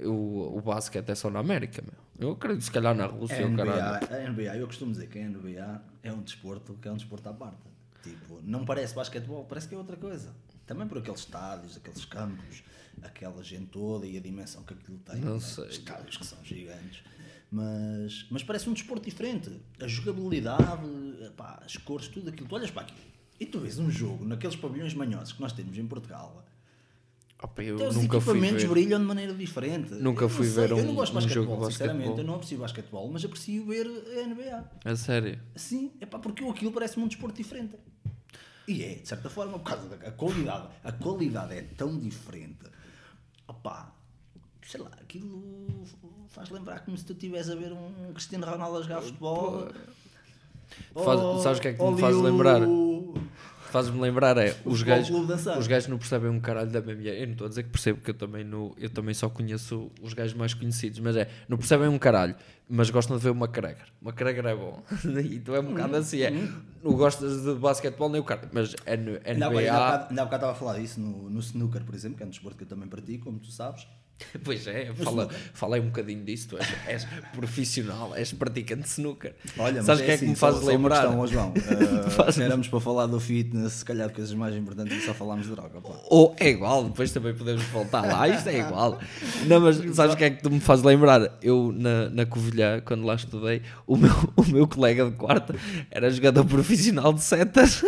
o, o basquete é só na América, meu. Eu acredito, se calhar na Rússia, A o caralho. NBA, a NBA, eu costumo dizer que a NBA é um desporto que é um desporto à parte. Tipo, não parece basquetebol, parece que é outra coisa. Também por aqueles estádios, aqueles campos, aquela gente toda e a dimensão que aquilo tem. Não né? sei. Estádios que são gigantes. Mas, mas parece um desporto diferente. A jogabilidade, epá, as cores, tudo aquilo. Tu olhas para aquilo e tu vês um jogo naqueles pavilhões manhosos que nós temos em Portugal. Opa, eu Então, os nunca equipamentos brilham de maneira diferente. Nunca Eu fui sei, ver Eu um- não gosto de um basquetebol, jogo de sinceramente. basquetebol. Eu não aprecio basquetebol, mas aprecio ver a NBA. A sério. Sim, é pá, porque aquilo parece-me um desporto diferente. E é, de certa forma, por causa da qualidade. A qualidade é tão diferente. Opá, sei lá, aquilo faz lembrar como se tu estivesse a ver um Cristiano Ronaldo a jogar futebol. Faz- Ou- sabes o que é que me faz lembrar? o- Faz-me lembrar é, os gajos, os gajos não percebem um caralho da MMA. Eu não estou a dizer que percebo, porque eu também, não, eu também só conheço os gajos mais conhecidos, mas é, não percebem um caralho, mas gostam de ver uma McGregor. Uma McGregor é bom. e tu é um bocado assim, é, não gostas de basquetebol nem o cara, mas é no NBA. bocado ainda há bocado estava a falar disso no, no snooker, por exemplo, que é um desporto que eu também pratico, como tu sabes. Pois é, fala, falei um bocadinho disso, tu és, és profissional, és praticante de snooker. Olha, mas Sabes o que é assim, que me só- faz só uma lembrar? questão, João. Uh, Faz- éramos para falar do fitness, se calhar de coisas mais importantes e só falámos de droga. Pá. Ou é igual, depois também podemos voltar lá, isto é igual. Não, mas sabes o que é que tu me fazes lembrar? Eu na, na Covilhã, quando lá estudei, o meu, o meu colega de quarta era jogador profissional de setas.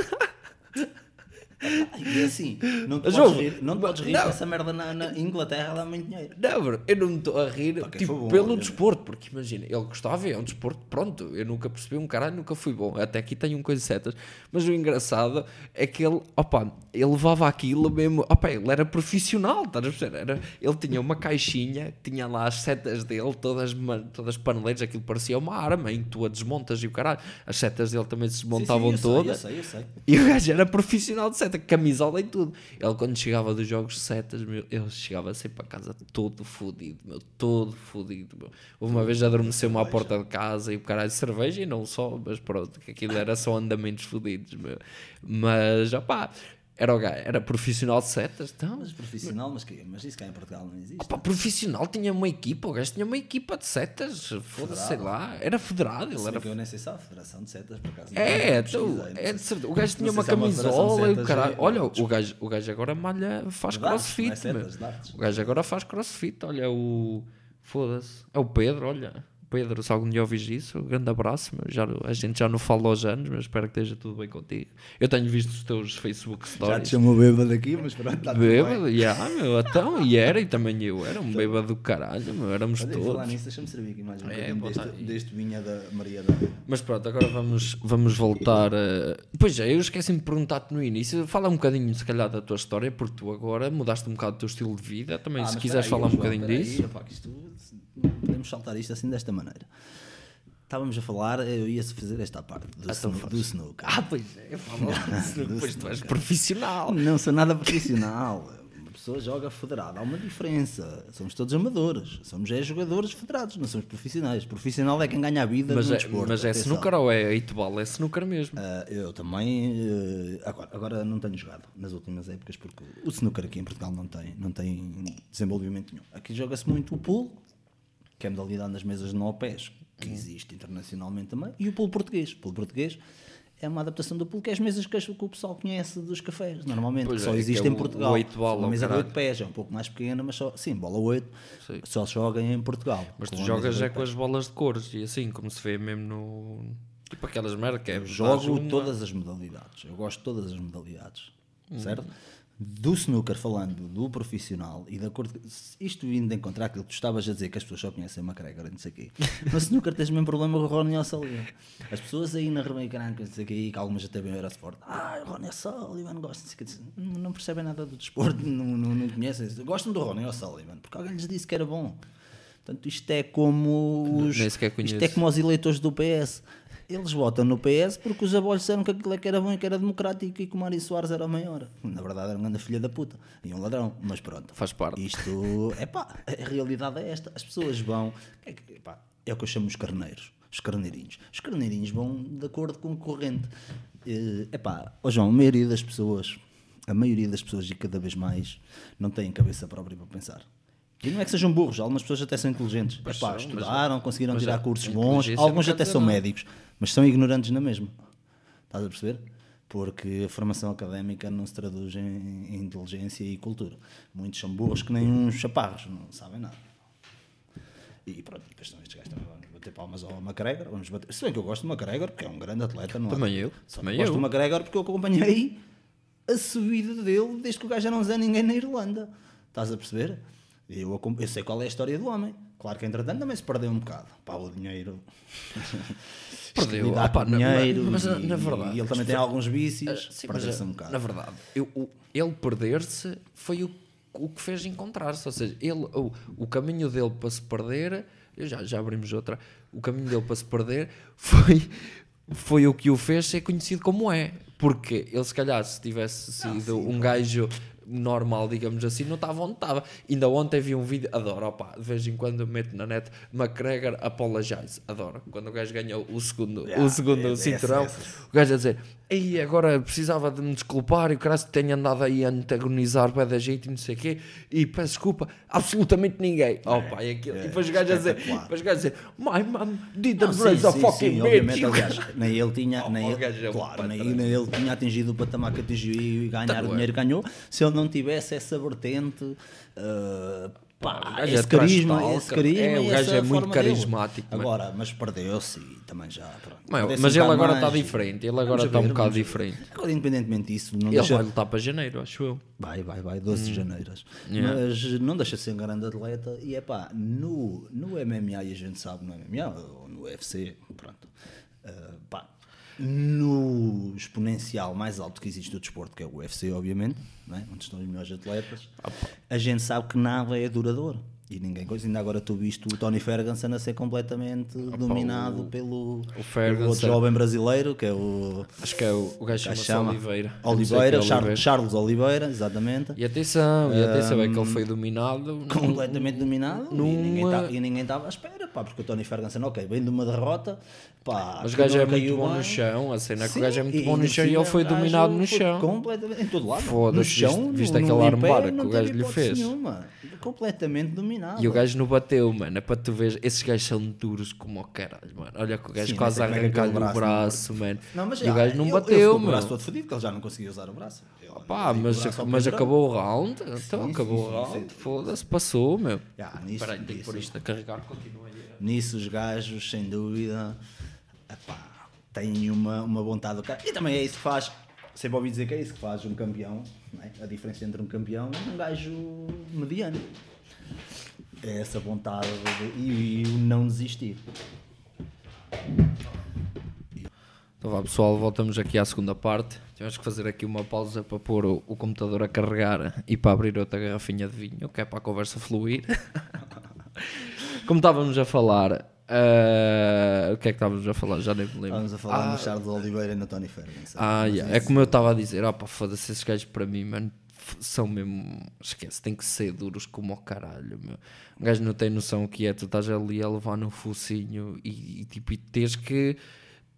E é assim, não te João, podes rir, não podes rir não. essa merda na, na Inglaterra dá muito dinheiro. Não, bro, eu não me estou a rir Pá, quem tipo, bom, pelo olha. desporto, porque imagina, ele gostava, é um desporto, pronto, eu nunca percebi um caralho, nunca fui bom, até aqui tenho um coisa setas, mas o engraçado é que ele, opa, ele levava aquilo mesmo, opa, ele era profissional, estás a perceber? Era, ele tinha uma caixinha, tinha lá as setas dele, todas, todas paneleiras, aquilo parecia uma arma, em que tu a desmontas e o caralho, as setas dele também se desmontavam Sim, sim, eu todas. Sei, eu sei, eu sei. E o gajo era profissional de seta, camisola e tudo. Ele, quando chegava dos jogos de setas, meu, ele chegava sempre para casa todo fodido, meu, todo fodido. Meu. Uma vez adormeceu-me à porta de casa e o caralho de cerveja e não só, mas pronto, que aquilo era só andamentos fodidos, meu. Mas, opá, era o gajo, era profissional de setas, então. Mas profissional, mas, que, mas isso cá em Portugal não existe. Opá, profissional tinha uma equipa, o gajo tinha uma equipa de setas, foda-se, sei lá, era federado, ele era que eu nem sei se há Federação de Setas, por acaso. É, tu, não é de certeza. O gajo tinha uma camisola e o caralho. Olha, o gajo, o gajo agora malha, faz crossfit. é. O gajo agora faz crossfit. Olha, o. Foda-se. É o Pedro, olha. Pedro, se algum dia ouvires isso, um grande abraço. Meu. Já, a gente já não fala aos anos, mas espero que esteja tudo bem contigo. Eu tenho visto os teus Facebook Já te stories. chamou bêbado aqui, mas pronto, está. Bêbado, yeah, meu, então, e era, e também eu, era um bêbado do caralho, meu, éramos Olha, e falar todos. nisso, deixa-me servir aqui mais um É, bocadinho deste, deste vinha da Maria da Mas pronto, agora vamos, vamos voltar a... Pois é, eu esqueci-me de perguntar-te no início. Fala um bocadinho, se calhar, da tua história, porque tu agora mudaste um bocado o teu estilo de vida. Também, Ah, se quiseres falar um bocadinho espera aí, disso. opá, que isto, podemos saltar isto assim desta maneira. Estávamos a falar, eu ia-se fazer esta parte do, então snu- faz. do snooker. Ah, pois é, depois tu és profissional. Não sou nada profissional. Uma pessoa joga federada. Há uma diferença. Somos todos amadores. Somos é jogadores federados, não somos profissionais. Profissional é quem ganha a vida Mas no é, desporto. mas é atenção. snooker ou é eiteball? É snooker mesmo. Ah, eu também. eh, agora, agora não tenho jogado nas últimas épocas porque o snooker aqui em Portugal não tem, não tem desenvolvimento nenhum. Aqui joga-se muito o pool, que é a modalidade nas mesas de nó pés, que existe internacionalmente também, e o pool português. O pool português é uma adaptação do pool, que é as mesas que, que o pessoal conhece dos cafés, normalmente, Pois que só é, que existe é em Portugal. o bola, uma mesa de caralho. 8 pés, é um pouco mais pequena, mas só, sim, bola 8, Sim. só joga em Portugal. Mas tu jogas de é com as bolas de cores e assim, como se vê mesmo no. Tipo aquelas merda que é. Jogo uma- todas as modalidades. Eu gosto de todas as modalidades. Uhum. Certo? Do snooker, falando do profissional e de acordo. Isto vindo de encontrar aquilo que tu estavas a dizer que as pessoas só conhecem McGregor e não sei o quê. No snooker tens o mesmo problema com o Ronnie O'Sullivan. As pessoas aí na Remaicaran, não sei o quê, que algumas até bem o Eurosport. Ah, o Ronnie O'Sullivan, gosto, não. Não, percebem nada do desporto, não, não, não conhecem. Gostam do Ronnie O'Sullivan, porque alguém lhes disse que era bom. Portanto, isto é como os, isto é como os eleitores do PS. Eles votam no PS porque os avós disseram que aquilo é que era bom e que era democrático e que o Mário Soares era maior. Na verdade era um grande filha da puta e um ladrão, mas pronto. Faz parte. Isto, é pá, a realidade é esta. As pessoas vão, é, epá, é o que eu chamo os carneiros, os carneirinhos. Os carneirinhos vão de acordo com o corrente. É pá, ó João, a maioria das pessoas, a maioria das pessoas e cada vez mais, não têm cabeça própria para pensar. E não é que sejam burros, algumas pessoas até são inteligentes. Pois Epá, são, estudaram, conseguiram mas tirar a- cursos bons, não alguns até são nada. médicos, mas são ignorantes na mesma. Estás a perceber? Porque a formação académica não se traduz em, inteligência e cultura. Muitos são burros que nem uns chaparros, não sabem nada. E pronto, depois estão estes gajos também vamos bater palmas ao McGregor. Vamos bater. Se bem que eu gosto do McGregor, porque é um grande atleta, não é? Também eu, Só também gosto eu. do McGregor porque eu acompanhei a subida dele desde que o gajo já não usa ninguém na Irlanda. Estás a perceber? Eu, eu sei qual é a história do homem. Claro que entretanto também se perdeu um bocado. Pá, o dinheiro. Perdeu, na- dinheiro. mas na- e, na verdade, E ele também tem alguns vícios. Sim, mas, Perdeu-se um na bocado. verdade, eu- o- ele perder-se foi o, o que fez encontrar-se. Ou seja, ele, o, o caminho dele para se perder, já, já abrimos outra, o caminho dele para se perder foi, foi o que o fez ser conhecido como é. Porque ele, se calhar, se tivesse sido um gajo normal, digamos assim, não estava onde estava. Ainda ontem vi um vídeo, adoro, opa, de vez em quando meto na net McGregor apologize, adoro. Quando o gajo ganhou o segundo, o Yeah, segundo é- é cinturão, o gajo a dizer, ei, agora precisava de me desculpar e o cara tenho andado aí a antagonizar bué da gente e não sei o quê e peço desculpa, absolutamente ninguém. Oh, pá, e, aquilo, e depois o gajo a dizer, depois o gajo a dizer, my mom didn't Não, sim, raise a fucking sim, bitch. E o aliás, nem ele tinha, Oh, nem o ele, é claro, nem, nem ele tinha atingido o patamar que atingiu e ganhar Tá o dinheiro que ganhou se ele não tivesse essa vertente, uh, pá, gajo é esse carisma, trash esse carisma É, o gajo é muito dele. carismático. Agora, mas perdeu-se e também já. Mas, ele agora está diferente, ele agora está um bocado diferente. Agora, independentemente disso, não Ele deixa... vai lutar para janeiro, acho eu. Vai, vai, vai, 12 de janeiras. Yeah. Mas não deixa de ser um grande atleta e é pá, no, no MMA, e a gente sabe no MMA, ou no UFC, pronto, ah, pá, no exponencial mais alto que existe do desporto, que é o UFC, obviamente, é? onde estão os melhores atletas, a gente sabe que nada é duradouro. E ninguém coisa. Ainda agora tu viste o Tony Ferguson a ser completamente dominado o- pelo, pelo Ferguson. outro jovem brasileiro, que é o. Acho que é o, o gajo chama Oliveira. Eu não sei Oliveira, é Charles, Oliveira, exatamente. E atenção, e atenção, é que ele foi dominado. completamente dominado e numa- ninguém e ninguém estava à espera, pá, porque o Tony Ferguson, ok, vem de uma derrota, pá, Mas o gajo é muito bom bem. no chão, a cena é que o gajo é muito bom no chão e ele foi o dominado no chão. Completamente, em todo lado. Foda-se, no chão, viste- viste aquele pé, que o gajo lhe fez? Completamente dominado. E o gajo não bateu, mano. É para tu ver. Esses gajos são duros como o caralho, mano. Olha que o gajo Sim, quase é aquele o braço mano. Não, mas e o gajo não ele- bateu, ficou com o mano. braço todo fodido, que ele já não conseguia usar o braço. Pá, mas, braço mas acabou o round. Então Sim, acabou sim, o round. Foda-se, passou, meu. Já, nisso, Espera aí, tenho que pôr isto a carregar. Continua aí. Nisso os gajos, sem dúvida, epá, têm uma, uma vontade do cara. E também é isso que faz, sempre ouvi dizer que é isso que faz um campeão, é? a diferença entre um campeão e um gajo mediano. É essa vontade de- e, e o não desistir. Então vá pessoal, voltamos aqui à segunda parte. Tivemos que fazer aqui uma pausa para pôr o, o computador a carregar e para abrir outra garrafinha de vinho, que é para a conversa fluir. Como estávamos a falar, ah, o que é que estávamos a falar? Já nem me lembro. Estamos a falar Ah, no Charles Oliveira e no Tony Ferguson. Ah, yeah. é como eu estava a dizer, opa, foda-se, esses gajos para mim, mano, são mesmo, esquece, tem que ser duros como o caralho, meu. Um gajo não tem noção o que é, tu estás ali a levar no focinho e, e, tipo, e tens que,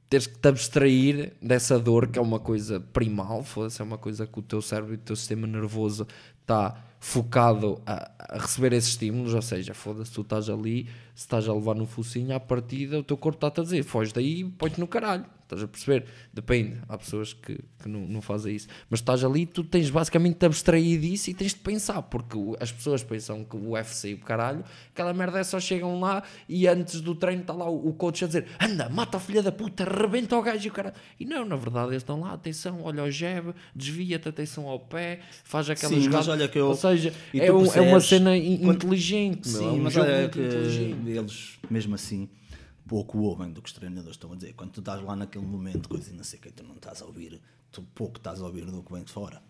tens que te abstrair dessa dor que é uma coisa primal, foda-se, é uma coisa que o teu cérebro e o teu sistema nervoso está focado a, a receber esses estímulos, ou seja, foda-se, tu estás ali, se estás a levar no focinho, à partida o teu corpo está-te a dizer, foge daí e põe-te no caralho, estás a perceber? Depende, há pessoas que, que não, não fazem isso. Mas estás ali, tu tens basicamente de abstrair disso e tens de pensar, porque as pessoas pensam que o UFC e o caralho, aquela merda é só chegam lá e antes do treino está lá o, o coach a dizer anda, mata a filha da puta, rebenta o gajo e o caralho. E não, na verdade eles estão lá, atenção, olha o jab, desvia-te, atenção ao pé, faz aquela Sim, jogada. mas olha que eu- Ou seja, é, um- é uma cena quando- inteligente, meu, é Sim, um mas olha que inteligente. eles, mesmo assim, pouco ouvem do que os treinadores estão a dizer. Quando tu estás lá naquele momento, coisa e não sei o que, tu não estás a ouvir, pouco estás a ouvir do que vem de fora.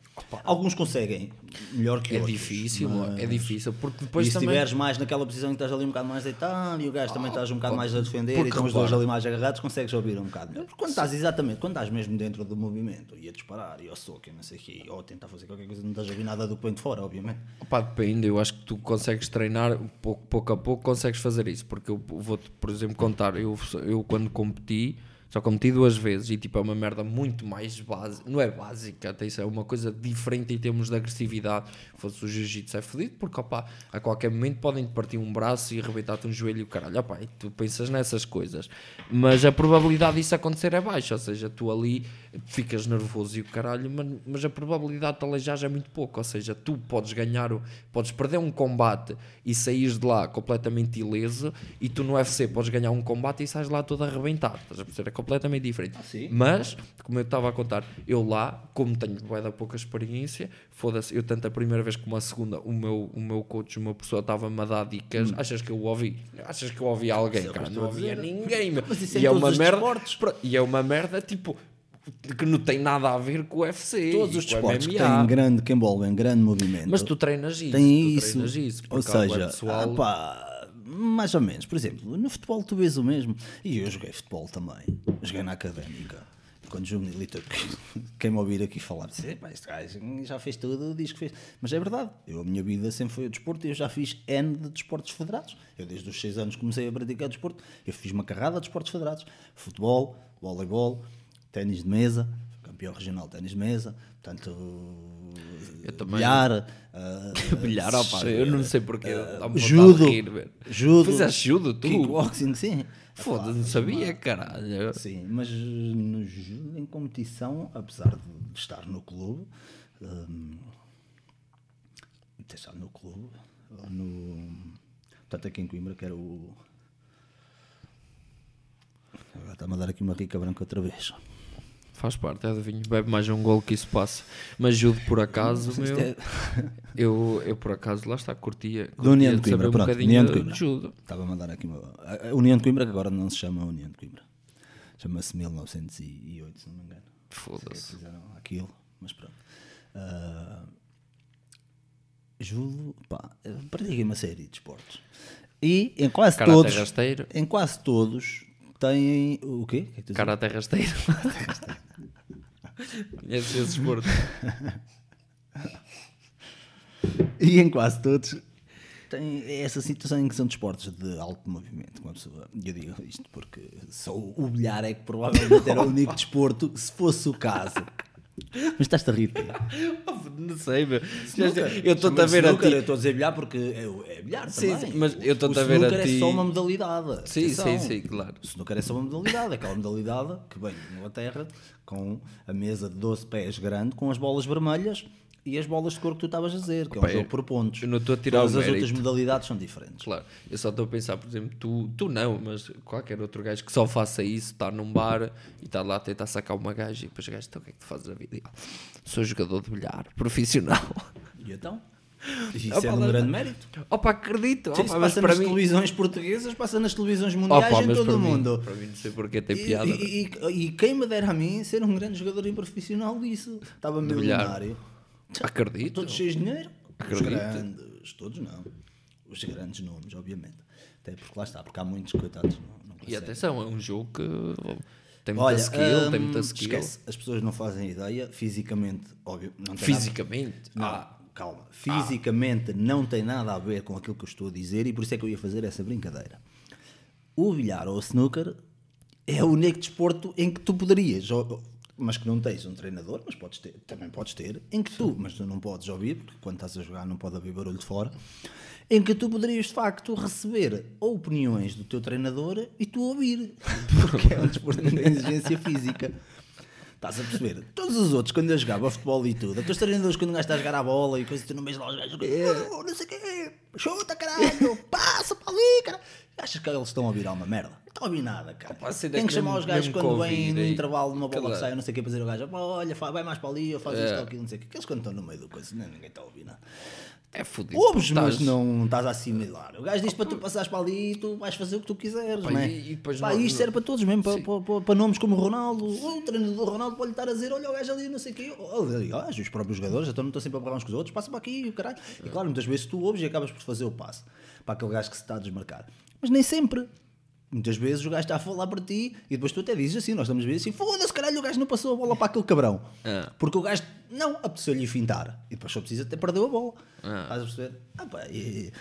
Alguns conseguem, melhor que É outros. difícil, mas- é difícil, porque E depois se também... estiveres mais naquela posição que estás ali um bocado mais deitado e o gajo também estás um bocado mais a defender porque e estão os dois ali mais agarrados, consegues ouvir um bocado melhor. Porque quando estás exatamente, quando estás mesmo dentro do movimento e a disparar e ao soco e não sei o quê, ou a tentar fazer qualquer coisa, não estás a ouvir nada do que vem de fora, obviamente. Pá, depende, eu acho que tu consegues treinar pouco, pouco a pouco, consegues fazer isso, porque eu vou-te, por exemplo, contar, eu, eu quando competi, só competi duas vezes e tipo é uma merda muito mais básica, não é básica, atenção, é uma coisa diferente em termos de agressividade, fosse o jiu-jitsu é fodido, porque opá, a qualquer momento podem-te partir um braço e arrebentar-te um joelho e o caralho, opá, e tu pensas nessas coisas, mas a probabilidade disso acontecer é baixa, ou seja, tu ali ficas nervoso e o caralho, mas, mas a probabilidade de te aleijares é muito pouco, ou seja, tu podes ganhar, o- podes perder um combate e saís de lá completamente ileso e tu no UFC podes ganhar um combate e sais lá todo arrebentado, estás a perceber? É completamente diferente. sim. Mas, como eu estava a contar, eu lá, como tenho bué da pouca experiência, foda-se, eu tanto a primeira vez como a segunda, o meu, o meu coach, meu professor estava-me a dar dicas, achas que eu ouvi? Achas que eu ouvi alguém, é que cara? eu Não ouvia ninguém, meu. Mas isso é e é uma merda, E é uma merda tipo que não tem nada a ver com o UFC. Todos os desportos que têm grande, que envolvem grande movimento. Mas tu treinas isso. tem isso. treinas isso ou seja, pessoal, ah, mais ou menos. Por exemplo, no futebol tu vês o mesmo. E eu joguei futebol também. Joguei na académica. Quando juvenilita, quem me ouvir aqui falar, disse, "Epá, este gajo já fez tudo, diz que fez. Mas é verdade, eu, a minha vida sempre foi o desporto e eu já fiz N de desportos federados. Eu desde os 6 anos comecei a praticar desporto, eu fiz uma carrada de desportos federados. Futebol, voleibol, ténis de mesa, campeão regional de ténis mesa, portanto, bilhar, ah, Bilhar, opa, eu não sei porque. de judo, rir, judo, Fizeste judo, tu? kickboxing, sim. Foda-se, não sabia, caralho. Sim, mas no judo em competição, apesar de estar no clube, de ter estado no clube, no, portanto aqui em Coimbra, que era o. Agora está-me a dar aqui uma rica branca outra vez. Faz parte, é de vinho. Bebe mais um golo que isso passa. Mas judo por acaso, meu. é- Eu, eu por acaso, lá está, curtia. Da União curtia de Coimbra, pronto, um União de Coimbra. judo. Estava a mandar aqui uma. A União de Coimbra, que agora não se chama União de Coimbra. Chama-se 1908, se não me engano. Foda-se. fizeram aquilo, mas pronto. Ah, judo, pá, pratiquei uma série de esportes. E em quase Karate todos, rasteiro. em quase todos, têm o quê? Que é que tu dizes? Karate rasteiro. Conheces esse desporto? E em quase todos tem essa situação em que são desportos de alto movimento. Uma pessoa, eu digo isto porque só o bilhar é que provavelmente era o único desporto, se fosse o caso. Mas estás-te a rir. Não sei, meu. Snooker. Eu estou-te a ver a snooker, ti. Eu estou a dizer bilhar porque é, é bilhar Sim, também. sim, mas eu estou-te a ver a snooker ti- é só uma modalidade. Sim, Atenção. sim, sim, claro. O snooker é só uma modalidade. Aquela modalidade que vem na Inglaterra com a mesa de 12 pés grande, com as bolas vermelhas e as bolas de cor que tu estavas a dizer, que é um Opa, jogo eu- por pontos. eu não estou a tirar Todas o as outras modalidades são diferentes. Claro, eu só estou a pensar, por exemplo, tu, tu não, mas qualquer outro gajo que só faça isso, está num bar e está lá a tentar sacar uma gaja e depois o gajo, então o que é que tu fazes na vida? E Sou jogador de bilhar, profissional. E então? Isso Opa, é um grande mérito. Opa, acredito, Sim, opa, mas passa para nas mim... televisões portuguesas, passa nas televisões mundiais Opa, em todo o mim, mundo. para mim não sei porque tem E, piada. e- e- e quem me dera a mim ser um grande jogador e profissional disso? Estava bilhar. Acredito. Todos cheios de dinheiro? Acredito. Os grandes, todos não. Os grandes nomes, obviamente. Até porque lá está, porque há muitos coitados não, não E atenção, é um jogo que tem muita Olha, skill, tem hum, muita skill. esquece, as pessoas não fazem ideia, fisicamente, óbvio, não tem Fisicamente. Nada, Ah, não, calma, fisicamente não tem nada a ver com aquilo que eu estou a dizer e por isso é que eu ia fazer essa brincadeira. O bilhar ou o snooker é o único desporto em que tu poderias, mas que não tens um treinador, mas podes ter, também podes ter, em que tu, mas tu não podes ouvir, porque quando estás a jogar não pode haver barulho de fora, em que tu poderias de facto receber opiniões do teu treinador e tu ouvir, porque é um desporto de exigência física. Estás a perceber? Todos os outros, quando eu jogava futebol e tudo, os treinadores, quando um gajo está a jogar a bola e coisas, tu não vês lá os gajos, "Oh, não sei o quê, chuta caralho, passa para ali, cara. Achas que eles estão a ouvir alguma merda? Não estão a ouvir nada, cara. Opa, se Tem que chamar os gajos quando que vêm no intervalo de uma bola que sai, não sei o que, para dizer ao gajo, "Pá, olha, vai mais para ali, ou faz isto É. ou aquilo, não sei o que. Aqueles quando estão no meio do coisa, nem ninguém está a ouvir nada. É fodido. Ouves, mas não estás a assimilar. O gajo diz para tu passares para ali e tu vais fazer o que tu quiseres, Pá, não é? e- e depois Pá, não- isto serve para todos mesmo, para, para, para- para nomes como Ronaldo. O treinador do Ronaldo pode lhe estar a dizer: olha o gajo ali, não sei o quê. Aliás, os próprios jogadores, então não estão sempre a falar uns com os outros, passa para aqui, o caralho. E claro, muitas vezes tu ouves e acabas por fazer o passe para aquele gajo que se está a desmarcar. Mas nem sempre. Muitas vezes o gajo está a falar para ti e depois tu até dizes assim, nós estamos a ver assim, foda-se caralho, o gajo não passou a bola para aquele cabrão. É. Porque o gajo não apeteceu-lhe fintar. E depois só precisa até perdeu a bola. É. Estás a perceber? Ah, pá, e-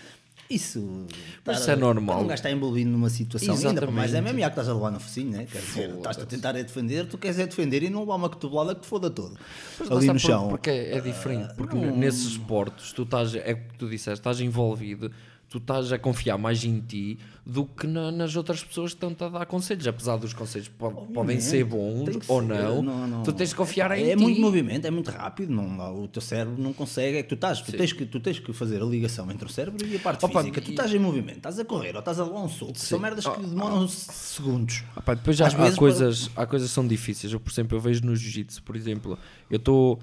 isso. Mas isso é normal. Um gajo está envolvido numa situação, ainda para mais é Exatamente. mesmo, já que estás a levar no focinho, né? Quer dizer, estás a tentar é defender, tu queres é defender e não levar uma cotovelada que te foda todo. Mas Ali no chão. Porque é, é diferente, porque nesses esportes tu estás, é o que tu disseste, estás envolvido, tu estás a confiar mais em ti do que na- nas outras pessoas que estão-te a dar conselhos, apesar dos conselhos po- podem ser bons ou ser, não, tu tens de confiar em é ti. muito movimento, é muito rápido, não, o teu cérebro não consegue, é que tu estás, tu tens, que, tu tens que fazer a ligação entre o cérebro e a parte Opa, física. Tu e- estás em movimento, estás a correr ou estás a levar um soco, são merdas que demoram segundos. Ah pá, depois já há vezes coisas, há coisas que são difíceis. Eu, por exemplo, eu vejo no jiu-jitsu, por exemplo, eu estou,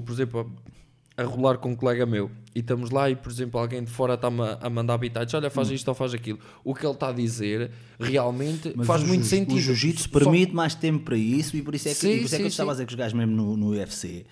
por exemplo, a, a rolar com um colega meu e estamos lá e, por exemplo, alguém de fora está-me a, mandar habitats, olha, faz isto ou faz aquilo. O que ele está a dizer realmente Mas faz muito sentido. O jiu-jitsu Só- permite mais tempo para isso e por isso é que, Sim, por isso é que sim, eu estava sim. a dizer que os gajos mesmo no, no UFC,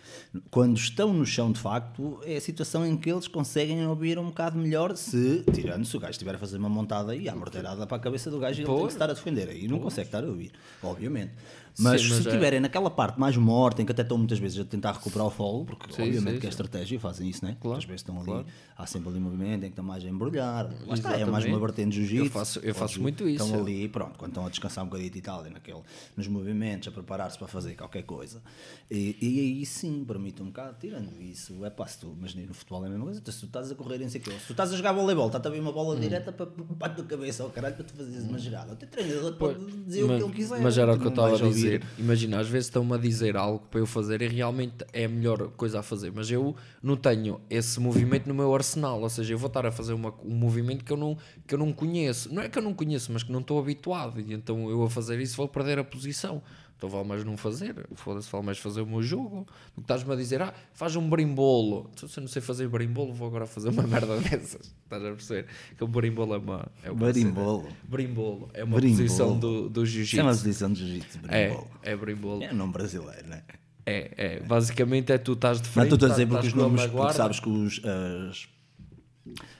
quando estão no chão de facto, é a situação em que eles conseguem ouvir um bocado melhor se, tirando se o gajo estiver a fazer uma montada e a morteirada para a cabeça do gajo e ele tem que estar a defender. Aí não consegue estar a ouvir, obviamente. Mas Sim, se mas é- estiverem naquela parte mais morta, em que até estão muitas vezes a tentar recuperar o follow, porque Sim, obviamente sim, que é sim. estratégia, fazem isso, né? Claro, Muitas vezes estão ali, claro. há sempre ali movimento em que estão mais a embrulhar. Lá está, é mais uma vertente de jiu-jitsu. Eu faço- eu faço muito isso. Estão ali, pronto, quando estão a descansar um bocadinho e tal, naquele, nos movimentos, a preparar-se para fazer qualquer coisa. E, e aí sim, permite um bocado, tirando isso, é pá, se tu, mas no futebol é a mesma coisa, se tu estás a correr em sei o quê, se tu estás a jogar voleibol, está a vir uma bola direta para, para a tua cabeça, ao caralho, para tu fazeres uma jogada. O teu treinador pode dizer o mas, que ele quiser. mas era o que eu estava a dizer. Imagina, às vezes estão-me a dizer algo para eu fazer e realmente é a melhor coisa a fazer, mas eu não tenho esse movimento no meu arsenal, ou seja, eu vou estar a fazer uma- um movimento que eu, não, que eu não conheço. Não é que eu não conheço, mas que não estou habituado, e então eu a fazer isso vou perder a posição. Então vale mais não fazer, foda-se, vale mais fazer o meu jogo. Do que estás-me a dizer, ah, faz um brimbolo. Então, se eu não sei fazer brimbolo, vou agora fazer uma merda dessas. Estás a perceber? Que o brimbolo é uma. É uma Barimbolo. cena- Brimbolo. É uma Brimbolo. posição do, do Isso é uma jiu-jitsu. posição de jiu-jitsu, É, brimbolo. é brimbolo. É um nome brasileiro, não é? É, é. Basicamente é tu estás de Não frente. estou a tá- dizer porque os nomes, porque sabes que os, as,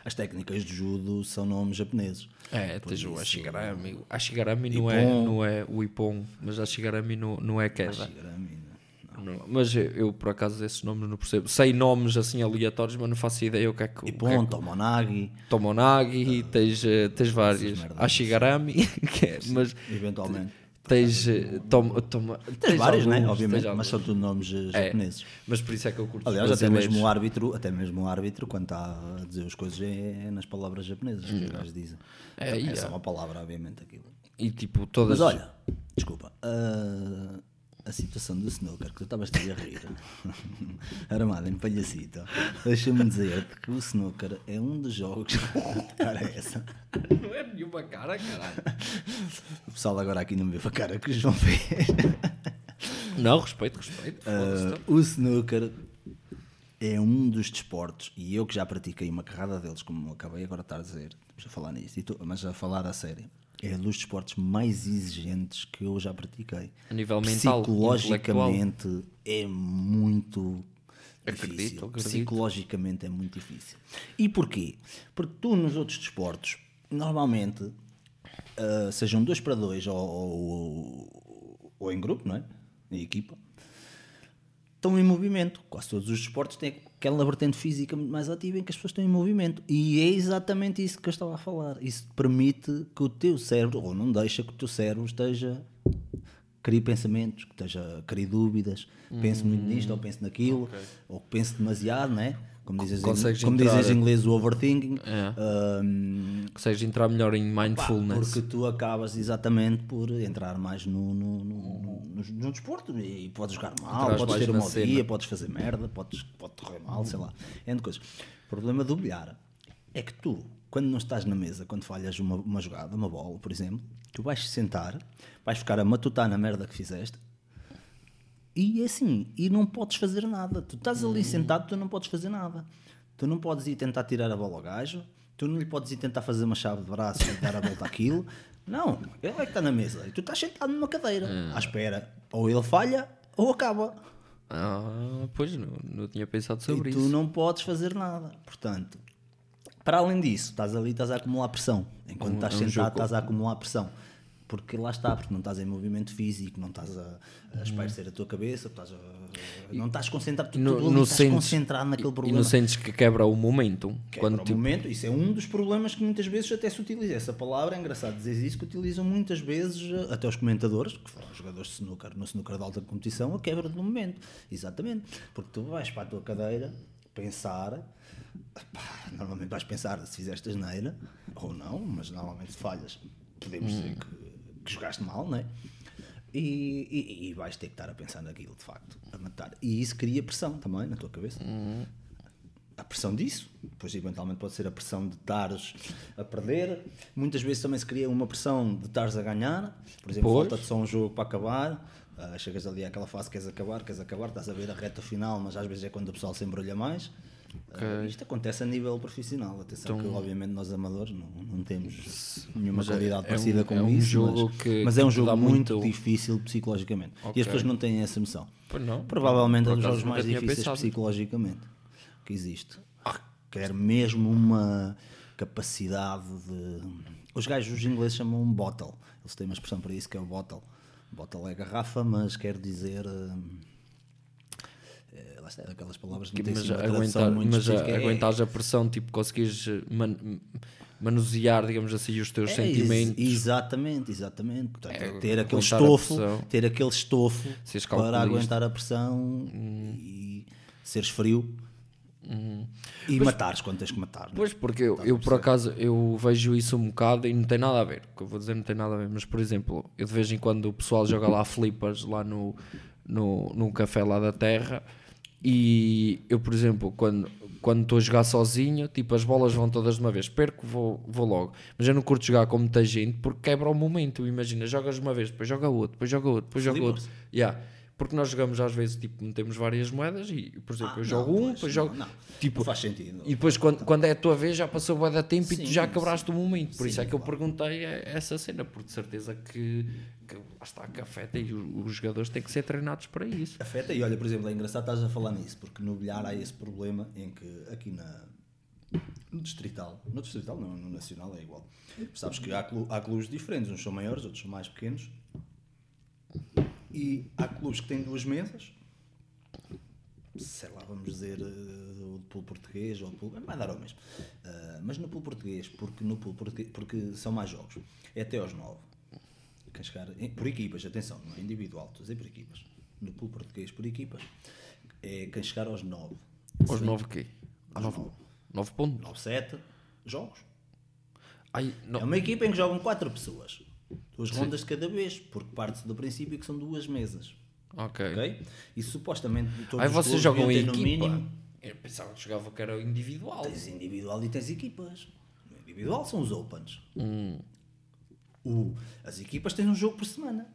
as técnicas de judo são nomes japoneses. É, tens o Ashigarami. Ashigarami não é, não é o Ippon, mas Ashigarami não, não é queda. Shigarami, não. Não, mas eu, eu, por acaso esses nomes não percebo. Sei nomes assim aleatórios, mas não faço ideia o que é que. o que é que- Tomonagi, Tomonagi, tens, eh, tens várias. Ashigarami, que é, mas eventualmente. Tens. eh, Tom, toma, Tens, vários, né? Obviamente, tens mas são tudo nomes eh, É. japoneses. Mas por isso é que eu curto Aliás, até mesmo o árbitro, até mesmo o árbitro, quando está a dizer as coisas, é nas palavras japonesas que os gajos dizem. É, Então, é só é. uma palavra, obviamente, aquilo. E tipo, todas. Mas olha, desculpa, ah, a situação do snooker, que tu estavas a rir, armado em palhacito, deixa-me dizer-te que o snooker é um dos jogos, cara é essa, Não é nenhuma cara, caralho. o pessoal agora aqui não me vê a cara que o João fez. Não, respeito, respeito. Ah, o snooker é um dos desportos, e eu que já pratiquei uma carrada deles, como acabei agora de estar a dizer, estamos a falar nisso, tô- mas a falar a sério, é um dos desportos mais exigentes que eu já pratiquei. A nível mental, Psicologicamente é muito Acredito, difícil. acredito. Psicologicamente é muito difícil. E porquê? Porque tu nos outros desportos, normalmente, ah, sejam dois para dois ou, ou, ou em grupo, não é? Em equipa, estão em movimento. Quase todos os desportos têm aquela vertente física muito mais ativa em que as pessoas estão em movimento. E é exatamente isso que eu estava a falar. Isso permite que o teu cérebro, ou não deixa que o teu cérebro esteja crie pensamentos, que esteja, crie dúvidas, pense muito nisto ou pense naquilo, ou que pense demasiado, né? Como dizes, Consegues como entrar- dizes em inglês, o overthinking. É. Ahm, Consegues entrar melhor em Pá, mindfulness. porque tu acabas exatamente por entrar mais no, no, no, no, no desporto e podes jogar mal, Entras podes ter um na mau dia, podes fazer merda, podes, pode correr mal, sei lá, entre coisas. O problema do bilhar é que tu, quando não estás na mesa, quando falhas uma, uma jogada, uma bola, por exemplo, tu vais sentar, vais ficar a matutar na merda que fizeste e é assim, e não podes fazer nada. Tu estás ali sentado, tu não podes fazer nada. Tu não podes ir tentar tirar a bola ao gajo, tu não lhe podes ir tentar fazer uma chave de braço e dar a volta àquilo. Não, ele é que está na mesa e tu estás sentado numa cadeira, à espera. Ou ele falha ou acaba. Ah, pois não, não tinha pensado sobre e tu isso. não podes fazer nada. Portanto, para além disso, estás ali estás a acumular pressão. Enquanto Um- estás é um sentado, jogo. estás a acumular pressão. Porque lá está, porque não estás em movimento físico, não estás a, a espairecer a tua cabeça, estás a- não estás concentrado, tu, E no- ali no estás sentes- concentrado naquele E problema. não sentes que quebra o momento? Quebra quando o tipo, momento, isso é um dos problemas que muitas vezes até se utiliza. Essa palavra é engraçado dizer isso, que utilizam muitas vezes eh, até os comentadores, que foram jogadores de snooker, no snooker de alta competição, a quebra do momento. Exatamente. Porque tu vais para a tua cadeira pensar, normalmente vais pensar se fizeste asneira, ou não, mas normalmente falhas, podemos dizer que, que jogaste mal, não é? E, e- e vais ter que estar a pensar naquilo, de facto, a matar. E isso cria pressão também na tua cabeça. A pressão disso, depois eventualmente pode ser a pressão de estares a perder, muitas vezes também se cria uma pressão de estares a ganhar, por exemplo, falta-te só um jogo para acabar, ah, chegas ali àquela fase que queres acabar, queres acabar, estás a ver a reta final, mas às vezes é quando o pessoal se embrulha mais. Ah, isto acontece a nível profissional, atenção que obviamente nós amadores não, não temos nenhuma é- qualidade é parecida um- com é um isso, jogo mas, que- mas é um jogo muito, muito- difícil psicologicamente e Ok. as pessoas não têm essa noção. Não, Provavelmente é um dos jogos mais difíceis pensado. psicologicamente que existe. Quer mesmo uma capacidade de. Os gajos, os ingleses chamam um bottle. Eles têm uma expressão para isso que é o bottle. Bottle é garrafa, mas quer dizer. hum, lá está, aquelas palavras que não têm mas assim aguentar, muito mas. É- aguentares a pressão, tipo, conseguires eh, man- manusear, digamos assim, os teus É, sentimentos. ex- exatamente, exatamente. Portanto, É, ter aquele estofo, ter aquele estofo para aguentar a pressão e seres frio e matares quando tens que matar. é? Pois, porque eu, eu por acaso eu vejo isso um bocado e não tem nada a ver. O que eu vou dizer não tem nada a ver, mas por exemplo, eu de vez em quando o pessoal joga lá flipas lá no, no, num café lá da terra e eu, por exemplo, quando quando estou a jogar sozinho, tipo as bolas vão todas de uma vez, perco, vou, vou logo. Mas eu não curto jogar com muita gente porque quebra o momento. Imagina, jogas uma vez, depois joga outro, depois joga outro, depois joga outro. Yeah. Porque nós jogamos às vezes, tipo, metemos várias moedas e, por exemplo, Ah, eu não, jogo um, pois, depois não, jogo. não. Tipo, Não faz sentido. e depois, quando, quando é a tua vez, já passou bué da tempo e tu Sim, já quebraste o momento. Por Sim, isso é que eu perguntei a- essa cena, porque de certeza que, está que afeta e os, jogadores têm que ser treinados para isso. Afeta, e olha, por exemplo, é engraçado estás a falar nisso, porque no bilhar há esse problema em que aqui na, no Distrital, no Distrital não, no Nacional é igual. Sabes que há, clu- há clubes diferentes, uns são maiores, outros são mais pequenos, e há clubes que têm duas mesas, sei lá, vamos dizer, eh, o de pool português ou pool, vai dar ao mesmo. Ah, mas no pool português, porque no pool português, porque são mais jogos, é até aos 9. Em- por equipas, atenção, não é individual, estou a dizer por equipas. No pool português, por equipas, é quem chegar aos 9. Aos 9 quê? Aos 9, nove. 9 pontos. 9, 7 jogos. Ai, não. É uma equipa em que jogam 4 pessoas. Duas rondas de cada vez, porque parte-se do princípio que são duas mesas. Ok. Ok? E supostamente todos Aí os vocês jogam em no equipa? mínimo Eu pensava que jogava que era individual. Tens individual e tens equipas. No individual são os Opens. Hum. O, as equipas têm um jogo por semana.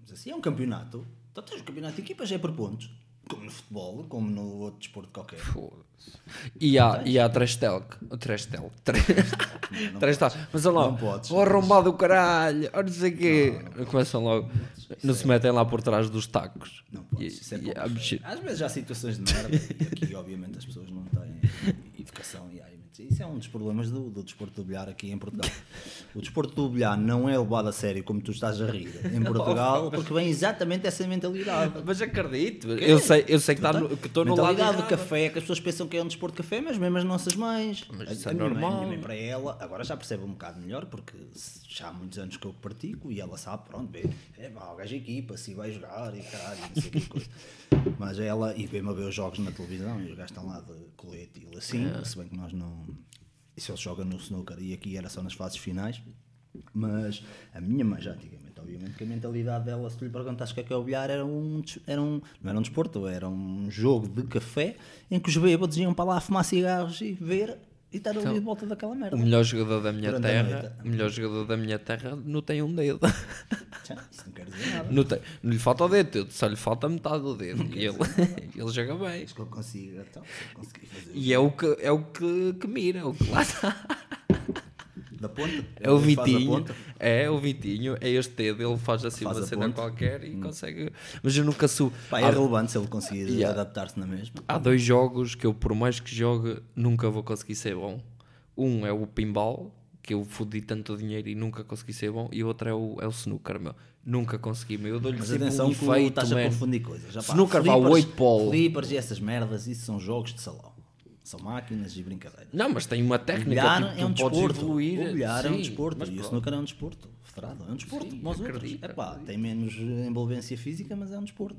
Mas assim é um campeonato. Então tens o campeonato de equipas, é por pontos. Como no futebol, como no outro desporto qualquer. E há, e há trash talk. Trash talk. Não Trash talk. Mas olha lá, Não podes, o arrombado do caralho, ou não sei o quê. Começam logo. Não se metem lá por trás dos tacos. Não podes. Isso é pouco. Às vezes há situações de merda e aqui obviamente as pessoas não têm educação e Isso é um dos problemas do, do desporto do bilhar aqui em Portugal. O desporto do bilhar não é levado a sério como tu estás a rir em Portugal, porque vem exatamente essa mentalidade. Mas acredito, eu sei, eu sei que tá no- que estou no lado do café, que as pessoas pensam que é um desporto de café, mas mesmo as nossas mães. Mas A- isso a é minha mãe- normal. a minha mãe, para ela, agora já percebe um bocado melhor, porque já há muitos anos que eu pratico e ela sabe, pronto, vê, é pá, o gajo equipa, se vai jogar e caralho, não sei que coisa. Mas ela, e vê-me a ver os jogos na televisão e os gajos estão lá de colete e assim, É. se bem que nós não. Isso ele joga no snooker e aqui era só nas fases finais. Mas a minha mãe já antigamente, obviamente, que a mentalidade dela, se lhe perguntasses o que é que é o bilhar, era um, era um, não era um desporto, era um jogo de café em que os bêbados iam para lá fumar cigarros e ver e estar ali de volta daquela merda. O melhor jogador da minha Durante terra, noite. o melhor jogador da minha terra não tem um dedo. Já, Isso não quer dizer nada. Não, tem, não lhe falta o dedo, só lhe falta metade do dedo. E ele, ele joga bem. Acho que eu consigo, então, eu E é o que, é o que, que mira, é o que lá está. Da ponta. É o Vitinho, é o Vitinho, é este dedo, ele faz assim Faz uma cena ponta. qualquer e consegue. Mas eu nunca sou. Pá, é há, relevante se ele conseguir Yeah. adaptar-se na mesma. há dois jogos que eu, por mais que jogue, nunca vou conseguir ser bom. Um é o pinball, que eu fodi tanto dinheiro e nunca consegui ser bom, e o outro é o, é o snooker, meu. Nunca consegui, meu. Eu dou-lhe sempre atenção um efeito, estás a confundir coisas. Já, pá, Snooker vá flippers- 8 polo. Flippers e essas merdas, isso são jogos de salão. São máquinas e brincadeiras. Não, mas tem uma técnica, bilhar tipo, é um desporto. evoluir. O bilhar é um sim, desporto. E o pronto. snooker é um desporto. Federado, é um desporto. Sim, os outros. acredito, Epá, acredito. tem menos envolvência física, mas é um desporto.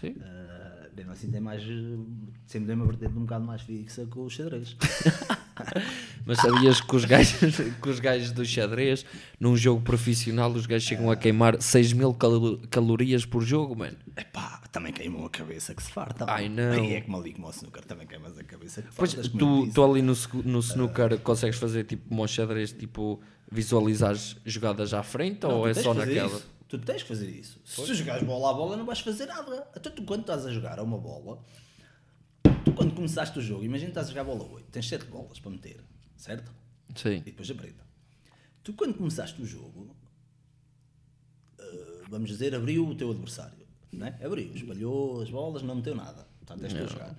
Sim. Uh, mesmo assim tem mais. Sempre tem uma vertente um bocado mais fixa que o xadrez. Mas sabias que os gajos, que os gajos do xadrez, num jogo profissional, os gajos chegam a queimar 6 mil calo- calorias por jogo, mano? Epá, também queimou a cabeça que se farta. Ai, não. Aí é como ali como o snooker, também queimas a cabeça que Pois, fartas, tu, tu ali no, no snooker consegues fazer tipo como ao xadrez, tipo visualizares jogadas à frente Não, ou é só que naquela? isso. Tu tens que fazer isso. Se tu jogares bola a bola, não vais fazer nada. Até tu, quando estás a jogar a uma bola, tu, quando começaste o jogo, imagina que estás a jogar bola 8, tens 7 bolas para meter, certo? Sim. E depois a preta. Tu, quando começaste o jogo, eh, vamos dizer, abriu o teu adversário. Né? Abriu, espalhou as bolas, não meteu nada. Portanto, tens que jogar.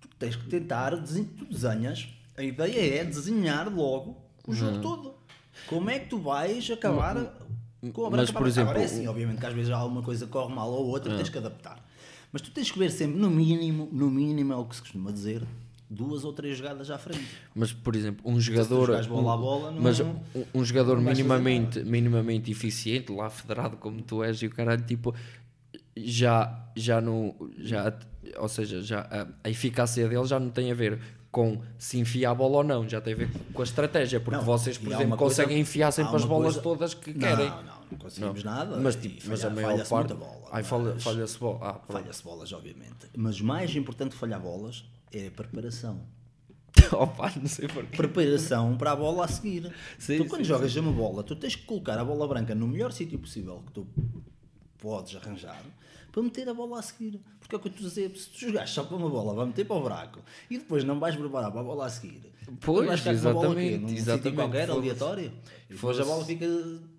Tu tens que tentar, tu desenhas. A ideia é desenhar logo o jogo todo. Como é que tu vais acabar com a mas, branca por para- exemplo, Agora é assim, obviamente que às vezes alguma coisa corre mal ou outra, tens que adaptar. Mas tu tens que ver sempre, no mínimo, no mínimo é o que se costuma dizer, duas ou três jogadas à frente. Mas, por exemplo, um jogador. jogares bola um- bola, não- mas um, um jogador minimamente, minimamente eficiente, lá federado como tu és, e o caralho, tipo, já, já não. Já, ou seja, já, a, a eficácia dele já não tem a ver com se enfia a bola ou não, já tem a ver com a estratégia, porque Não, vocês, por exemplo, uma coisa- conseguem enfiar sempre as bolas coisa- todas que não, querem. Não, não conseguimos nada. Mas, tipo, mas a falha- maior falha-se parte. muita bola. Ai, falha- falha-se bola. Ah. Falha-se bolas, obviamente. Mas mais importante falhar bolas é a preparação. Opa, não sei porquê. Preparação para a bola a seguir. Sim, tu quando sim, jogas uma bola, tu tens que colocar a bola branca no melhor sítio possível que tu podes arranjar para meter a bola a seguir. Porque é o que eu estou a dizer, se tu jogares só para uma bola, vai meter para o buraco e depois não vais preparar para a bola a seguir. Pois, exatamente, exatamente, qualquer, foda-se. aleatório. E depois a bola fica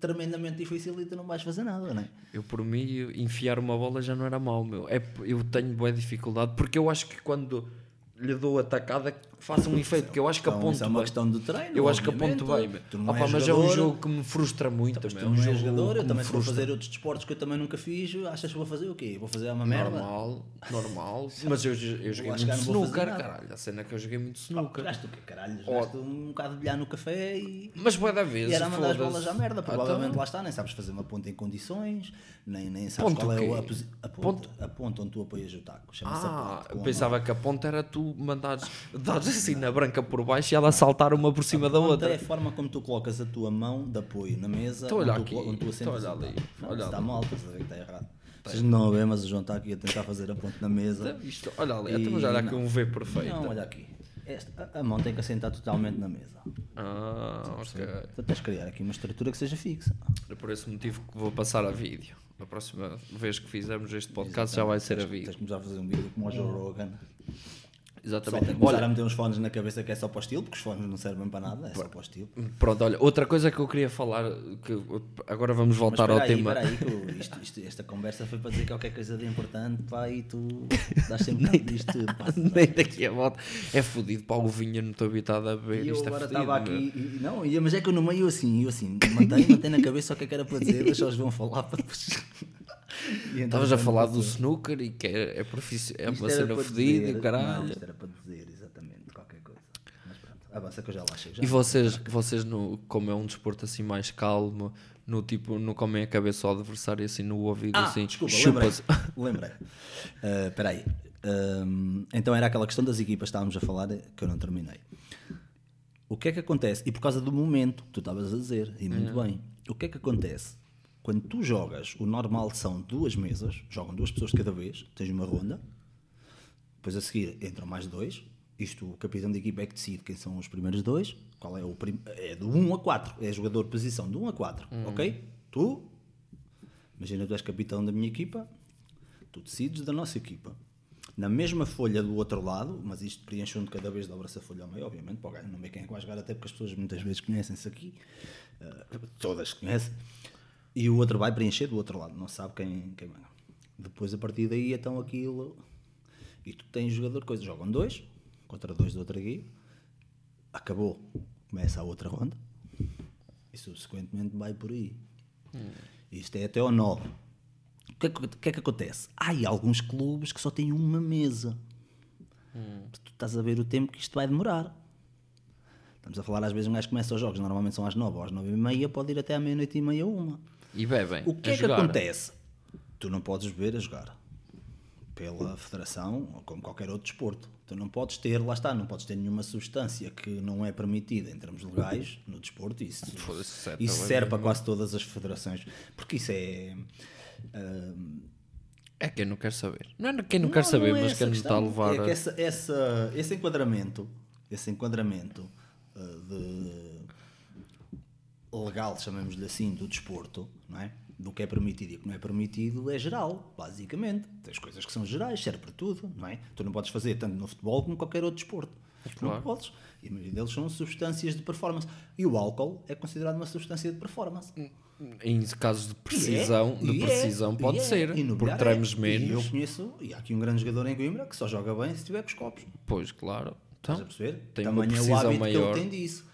tremendamente difícil e tu não vais fazer nada, não é? Eu, por mim, enfiar uma bola já não era mau, meu. É, eu tenho boa dificuldade, porque eu acho que quando lhe dou a tacada faça um efeito, que eu acho que Então, aponto isso é uma bem. questão de treino. Eu acho que aponto bem. Tu Opa, és mas é um jogador, jogo que me frustra muito, Tu meu. É não um és jogador, eu também se vou fazer outros desportos que eu também nunca fiz, achas que vou fazer o quê? Vou fazer uma merda? Normal, normal. Mas eu, eu joguei muito snooker, caralho. A cena é que eu joguei muito Pá, snooker. Jogaste o quê, caralho? Jogaste um bocado de bilhar no café e... Mas boa da E vez. era a mandar as bolas à merda, Ah, provavelmente então, lá está, nem sabes fazer uma ponta em condições, nem, nem sabes Ponto qual é o a, posi- a ponta, a ponta onde tu apoias o taco. Ah, pensava que a ponta era tu mandares dares assim na branca por baixo e ela saltar uma por cima da outra. é a forma como tu colocas a tua mão de apoio na mesa, Estou a olhar aqui, estou a olhar ali, está mal, estás a ver que está errado. Vocês não ver, mas o João está aqui a tentar fazer a ponta na mesa. Isto, olha ali, estamos a olhar aqui um V perfeito. Não, olha aqui. Esta- a, mão tem que assentar totalmente na mesa. Ah, ok. Tu tens de criar aqui uma estrutura que seja fixa. É por esse motivo que vou passar a vídeo. A próxima vez que fizermos este podcast já vai ser a vídeo. Tens de começar a fazer um vídeo como o Joe Rogan. Exatamente. Começar Olha, a meter uns fones na cabeça que é só para o estilo, porque os fones não servem para nada, é só para o estilo. pronto, olha, outra coisa que eu queria falar, que agora vamos voltar ao aí, tema. espera aí, que isto- isto- esta conversa foi para dizer qualquer coisa de importante, pá, e tu dás sempre cabo disto, pá. Nem daqui a volta. É fodido, pá, o vinho não estou habitado a beber. E eu Isto agora é estava aqui, e, não, e- mas é que eu no meio assim, eu assim, mantém, mantém na cabeça o que é que era para dizer, deixa os vão falar para depois. Então Estavas a falar não do snooker e que é, é, profici- é uma cena fodida e o Não, caralho. isto era para dizer exatamente qualquer coisa. Mas pronto, avança que eu já lá chego. Já. E vocês, vocês no, como é um desporto assim mais calmo, no tipo, não comem a cabeça ao adversário assim no ouvido, Ah, assim, desculpa, chupas. lembrei. Espera aí. Ahm, então era aquela questão das equipas que estávamos a falar que eu não terminei. O que é que acontece? E por causa do momento, que tu estavas a dizer, e muito bem. O que é que acontece? Quando tu jogas, o normal são duas mesas, jogam duas pessoas de cada vez, tens uma ronda, depois a seguir entram mais dois. Isto o capitão da equipa é que decide quem são os primeiros dois. Qual é o prim... É do 1 a 4. É jogador posição do 1 a 4. Ok? Tu, imagina que tu és capitão da minha equipa, tu decides da nossa equipa. Na mesma folha do outro lado, mas isto preenche um de cada vez, dobra-se a folha ao meio, obviamente, para o gajo não ver quem é que vai jogar, até porque as pessoas muitas vezes conhecem-se aqui, eh, todas conhecem, e o outro vai preencher do outro lado, não sabe quem, quem vai. Depois, a partir daí, então aquilo. E tu tens jogador, coisa, jogam dois contra dois do outro aqui, acabou, começa a outra ronda, e subsequentemente vai por aí. Isto é até ao 9. O que, é que, que é que acontece? Há alguns clubes que só têm uma mesa. Tu estás a ver o tempo que isto vai demorar. Estamos a falar, às vezes, um gajo começa os jogos, normalmente são às 9 ou às 9 e meia, pode ir até à meia-noite e meia, uma. E bebem. O que é que jogar. acontece? Tu não podes beber a jogar pela federação ou como qualquer outro desporto. Tu não podes ter, lá está, não podes ter nenhuma substância que não é permitida em termos legais no desporto. Isso, certo, isso também, serve para quase todas as federações. Porque isso é. É quem não quer saber. Não é quem não, quer saber, é mas quem não está a levar. É que essa, essa- esse enquadramento, esse enquadramento ah, de legal, chamemos-lhe assim, do desporto, não é? Do que é permitido e o que não é permitido é geral, basicamente. Tens coisas que são gerais, serve para tudo, não é? Tu não podes fazer tanto no futebol como qualquer outro desporto. Claro. Não podes. E a maioria deles são substâncias de performance. E o álcool é considerado uma substância de performance. Em casos de precisão, E é, de é, precisão e pode é. ser. E Porque tremos é. E menos. eu conheço, e há aqui um grande jogador em Coimbra que só joga bem se estiver com os copos. Pois, claro. Estás a Então, perceber? tem uma Tamanho é o precisão hábito maior. que ele tem disso.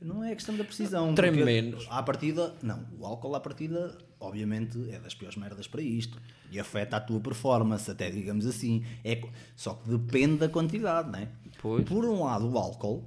Não é questão da precisão. Treme menos. À partida, não. O álcool à partida, obviamente, é das piores merdas para isto. E afeta a tua performance, até digamos assim. É, só que depende da quantidade, não é? Pois. Por um lado, o álcool,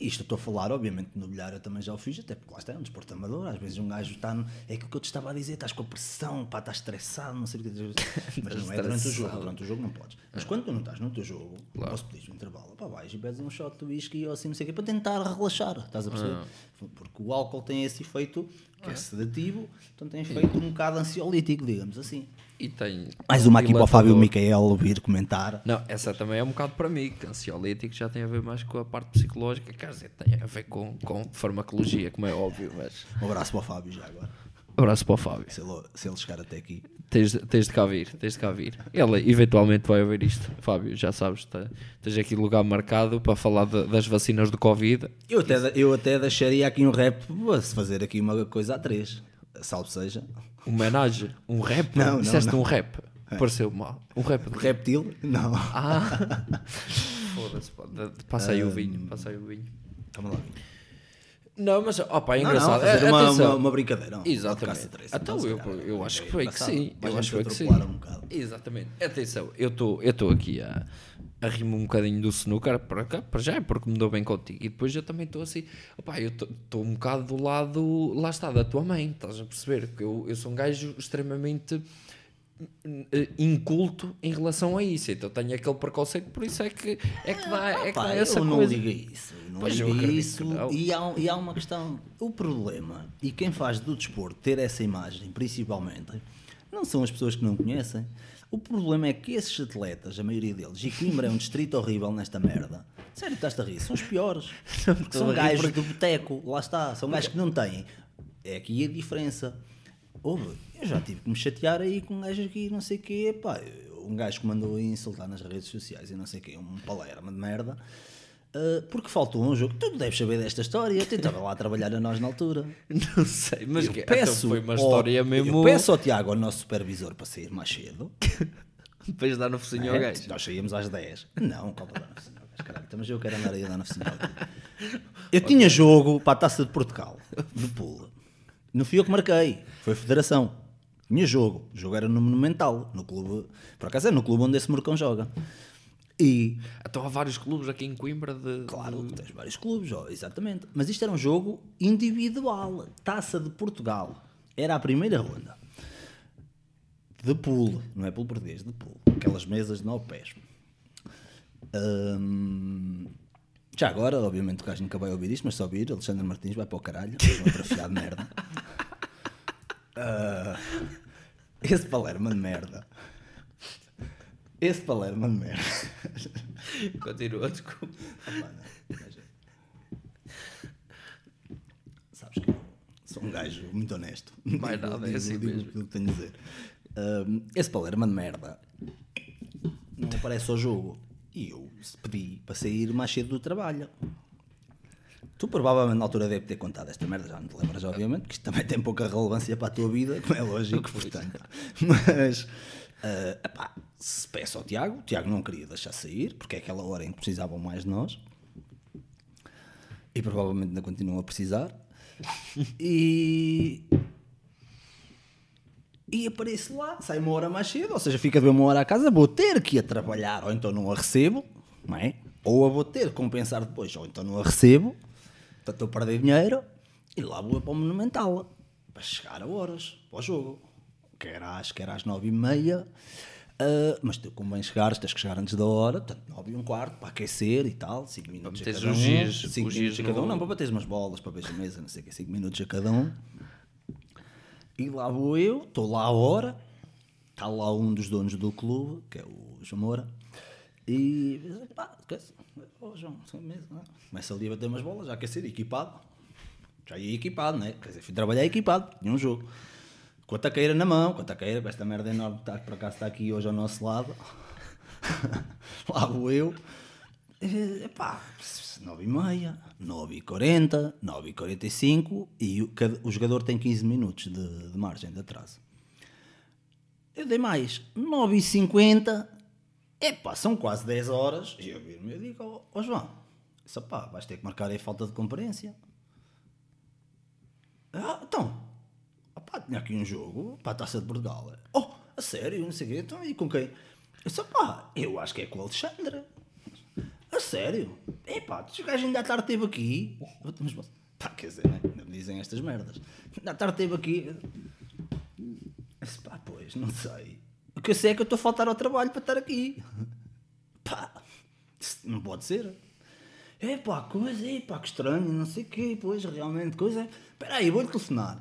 isto estou a falar, obviamente, no bilhar eu também já o fiz, até porque lá está, é um desporto amador. Às vezes um gajo está. No, é aquilo que eu te estava a dizer, estás com a pressão, pá, estás estressado, não sei o que. Mas não é durante o jogo. Durante o jogo não podes. Mas quando tu não estás no teu jogo, posso pedir um intervalo, pá, vais e bebes um shot de whisky ou assim, não sei o quê, para tentar relaxar, estás a perceber? Porque o álcool tem esse efeito que é sedativo, então tem efeito um bocado ansiolítico, digamos assim. E tem. Mais uma aqui para o Fábio. Micael vir comentar. Não, essa também é um bocado para mim, que ansiolítico já tem a ver mais com a parte psicológica, quer dizer, tem a ver com, com farmacologia, como é óbvio, mas. Um abraço para o Fábio já agora. Abraço para o Fábio. Se ele, se ele chegar até aqui. Tens, tens de cá vir, tens de cá vir. Ele eventualmente vai ouvir isto. Fábio, já sabes, tá- tens aqui lugar marcado para falar de- das vacinas do Covid. Eu até, eu até deixaria aqui um rap, se fazer aqui uma coisa a três. Salve seja. Homenagem, um rap? Não, não, Disseste não. É. um rap. Pareceu mal. Um rap de. Reptil? Não. Ah! Foda-se, Passa aí o vinho, passa aí o vinho. Calma lá. Não, mas opa, é Não, engraçado. não, fazer É, uma, uma, uma brincadeira. um Exatamente. três, Então, eu, calhar, eu acho é que foi que sim. Eu acho que foi que sim. um. Exatamente. Atenção, eu estou aqui a, a rir-me um bocadinho do snooker para cá, para já é porque me dou bem contigo. E depois eu também estou assim, opá, eu estou um bocado do lado, lá está, da tua mãe, estás a perceber? Que eu, eu sou um gajo extremamente inculto em relação a isso. Então tenho aquele preconceito, por isso é que, é que dá, é que Pá, dá essa eu não coisa. ligo a isso. Não Pois, eu ligo a acredito isso. não. E há, e há uma questão. O problema, e quem faz do desporto ter essa imagem, principalmente, não são as pessoas que não conhecem. O problema é que esses atletas, a maioria deles, e Coimbra é um distrito horrível nesta merda. Sério, estás a rir? São os piores. Porque são gajos de boteco, lá está. São gajos que não têm. É aqui a diferença. Houve, eu já tive que me chatear aí com um gajo aqui, não sei o quê, pá. um gajo que mandou insultar nas redes sociais e não sei o quê, um palerma de merda, uh, porque faltou um jogo. Tu deves saber desta história, eu estava lá a trabalhar a nós na altura. Não sei, mas eu que, peço, então foi uma ao- história mesmo. Eu peço ao Tiago, ao nosso supervisor, para sair mais cedo. Depois dar no focinho ao É, gajo. Nós saíamos às 10. Não, qual para dar no focinho ao gajo, caralho. Mas eu quero andar aí a dar no focinho ao gajo. Eu tinha jogo para a Taça de Portugal, de pool. Não fui eu que marquei, foi a Federação. Tinha jogo. O jogo era no Monumental, no clube. Por acaso é no clube onde esse Morcão joga. E, Então há vários clubes aqui em Coimbra de. claro, tens vários clubes, ó, exatamente. Mas isto era um jogo individual. Taça de Portugal. Era a primeira ronda. De pool, não é pool português, de pool. Aquelas mesas de 9 pés. Hum, já agora, obviamente o gajo nunca vai ouvir isto, mas se ouvir, Alexandre Martins vai para o caralho, é um de merda. Ah, esse Palerma de merda. Esse Palerma de merda. Continua, desculpa. Ah, é. Sabes que sou um gajo muito honesto. Mais nada, é Digo- assim digo mesmo. que tenho a dizer. Hum, esse Palerma de merda não aparece ao jogo. E eu pedi para sair mais cedo do trabalho. Tu provavelmente na altura deve ter contado esta merda, já não te lembras, obviamente, que isto também tem pouca relevância para a tua vida, como é lógico, portanto. Mas, ah, epá, se peço ao Tiago, o Tiago não queria deixar sair, porque é aquela hora em que precisavam mais de nós. E provavelmente ainda continuam a precisar. E. E apareço lá, sai uma hora mais cedo, ou seja, fica de uma hora à casa, vou ter que ir a trabalhar, ou então não a recebo, não é? Ou a vou ter que compensar depois, ou então não a recebo, portanto estou a perder dinheiro, e lá vou para o Monumental, para chegar a horas, para o jogo. Quer às, quer às nove e meia, ah, mas tu, bem chegares, tens que chegar antes da hora, portanto nove e um quarto, para aquecer e tal, cinco minutos a cada um, giros- cinco giros a cada um, no- não, para bateres umas bolas, para ver a mesa, não sei o que, cinco minutos a cada um. E lá vou eu, estou lá a hora, está lá um dos donos do clube, que é o João Moura, e pá, esquece. Ô, João, não é? começa ali a bater umas bolas, já aquecer, equipado. Já ia equipado, né? Quer dizer, fui trabalhar equipado, tinha um jogo. Com a taqueira na mão, com a taqueira, com esta merda enorme que está, por acaso está aqui hoje ao nosso lado. lá vou eu. Eh, Epá, 9 e meia, 9 e 40, 9 e 45 e o, cada- o jogador tem 15 minutos de, de margem de atraso. Eu dei mais, 9 e 50, epá, são quase 10 horas. E eu viro-me e digo, ó ó, João, isso, pá, vais ter que marcar aí falta de comparência. Ah, então, opá, tinha aqui um jogo para a Taça de Portugal. Oh, a sério, não sei o quê, então e com quem? Eu disse, pá, eu acho que é com o Alexandre. A sério? Epá, o gajo ainda à tarde esteve aqui. Mas, pá, quer dizer, né? Não me dizem estas merdas. Ainda à tarde esteve aqui. Pá, pois, não sei. Que eu sei é que eu estou a faltar ao trabalho para estar aqui. Pá, não pode ser. Epá, coisa, epá, que estranho, não sei o quê, pois, realmente, coisa. Espera aí, vou-lhe telefonar.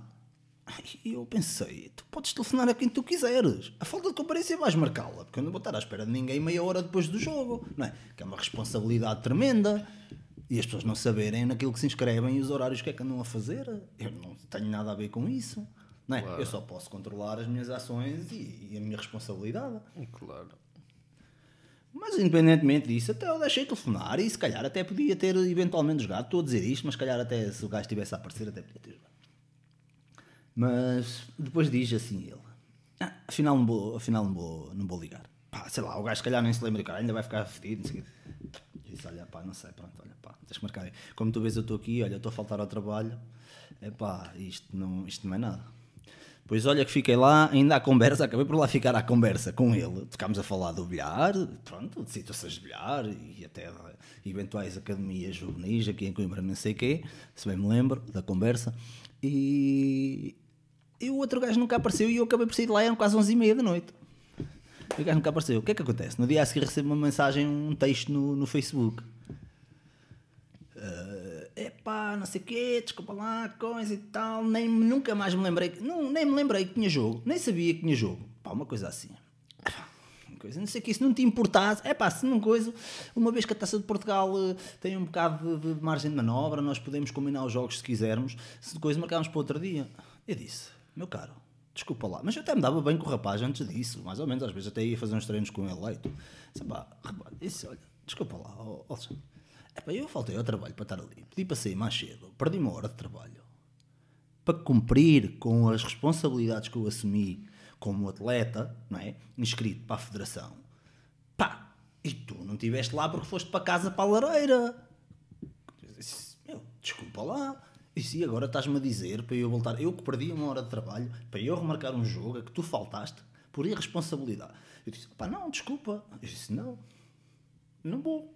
E eu pensei, tu podes telefonar a quem tu quiseres. A falta de comparência vais marcá-la, porque eu não vou estar à espera de ninguém meia hora depois do jogo, não é? Que é uma responsabilidade tremenda. E as pessoas não saberem naquilo que se inscrevem e os horários que é que andam a fazer. Eu não tenho nada a ver com isso. Não é? Eu só posso controlar as minhas ações e, e a minha responsabilidade. Claro. Mas independentemente disso, até eu deixei telefonar e se calhar até podia ter eventualmente jogado. Estou a dizer isto, mas se calhar até se o gajo estivesse a aparecer, até podia ter jogado. Mas depois diz assim ele: ah, afinal, não vou, afinal não, vou, não vou ligar. Pá, sei lá, o gajo se calhar nem se lembra, cara, ainda vai ficar fedido. Não sei disse: olha, pá, não sei, pronto, olha, pá, tens que marcar. Como tu vês, eu estou aqui, olha, estou a faltar ao trabalho. É pá, isto não, isto não é nada. Pois olha que fiquei lá, ainda à conversa, acabei por lá ficar à conversa com ele. Ficámos a falar do bilhar, pronto, de situações de bilhar e até eventuais academias juvenis aqui em Coimbra, não sei quê, se bem me lembro da conversa. E, e o outro gajo nunca apareceu e eu acabei por sair de lá, eram quase 11 e meia da noite. O gajo nunca apareceu. O que é que acontece? No dia a seguir recebo uma mensagem, um texto no, no Facebook. Uh, epá, não sei o quê, desculpa lá, coisa e tal, nem, nunca mais me lembrei, não, nem me lembrei que tinha jogo, nem sabia que tinha jogo, pá, uma coisa assim. Coisa, não sei que isso não te importasse, é pá, se não coisa, uma vez que a Taça de Portugal eh, tem um bocado de, de margem de manobra, nós podemos combinar os jogos se quisermos, se coisa marcarmos para outro dia. Eu disse, meu caro, desculpa lá. Mas eu até me dava bem com o rapaz antes disso, mais ou menos, às vezes até ia fazer uns treinos com ele leito. Disse, pá, olha, desculpa lá, Alexandre. Epá, eu faltei ao trabalho para estar ali, pedi para sair mais cedo, perdi uma hora de trabalho para cumprir com as responsabilidades que eu assumi como atleta, não é? Inscrito para a federação. Pá, e tu não estiveste lá porque foste para casa para a lareira. Meu, desculpa lá. E se agora estás-me a dizer para eu voltar, eu que perdi uma hora de trabalho, para eu remarcar um jogo a que tu faltaste por irresponsabilidade. Eu disse, pá, não, desculpa. Eu disse, não, não vou,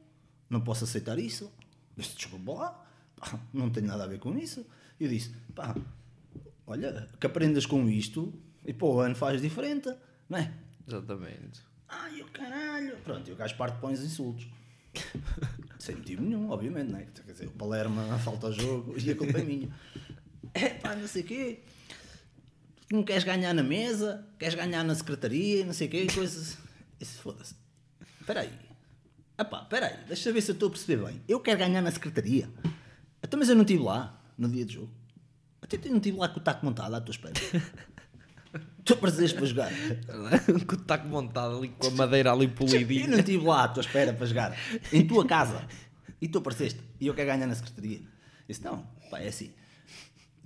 não posso aceitar isso. Disse, desculpa lá, pá, não tem nada a ver com isso. Eu disse, pá, olha, que aprendas com isto e pô, o ano faz diferente, não é? Exatamente. Ai, o caralho. Pronto, e o gajo parte põe os insultos. Sem motivo nenhum, obviamente, não é? Quer dizer, o Palermo falta o jogo e a culpa é minha. É pá, não sei o quê. Não queres ganhar na mesa, queres ganhar na secretaria, não sei o quê, coisas. Isso foda-se. Espera aí. Epá, espera aí, deixa eu ver se eu estou a perceber bem. Eu quero ganhar na secretaria. Então, mas eu não estive lá, no dia de jogo. Até eu não estive lá com o taco montado à tua espera. tu apareceste para jogar. com o taco montado ali, com a madeira ali Eu polidinha. não estive lá à tua espera para jogar. Em tua casa. E tu apareceste. E eu quero ganhar na secretaria. Disse, não, pá, é assim.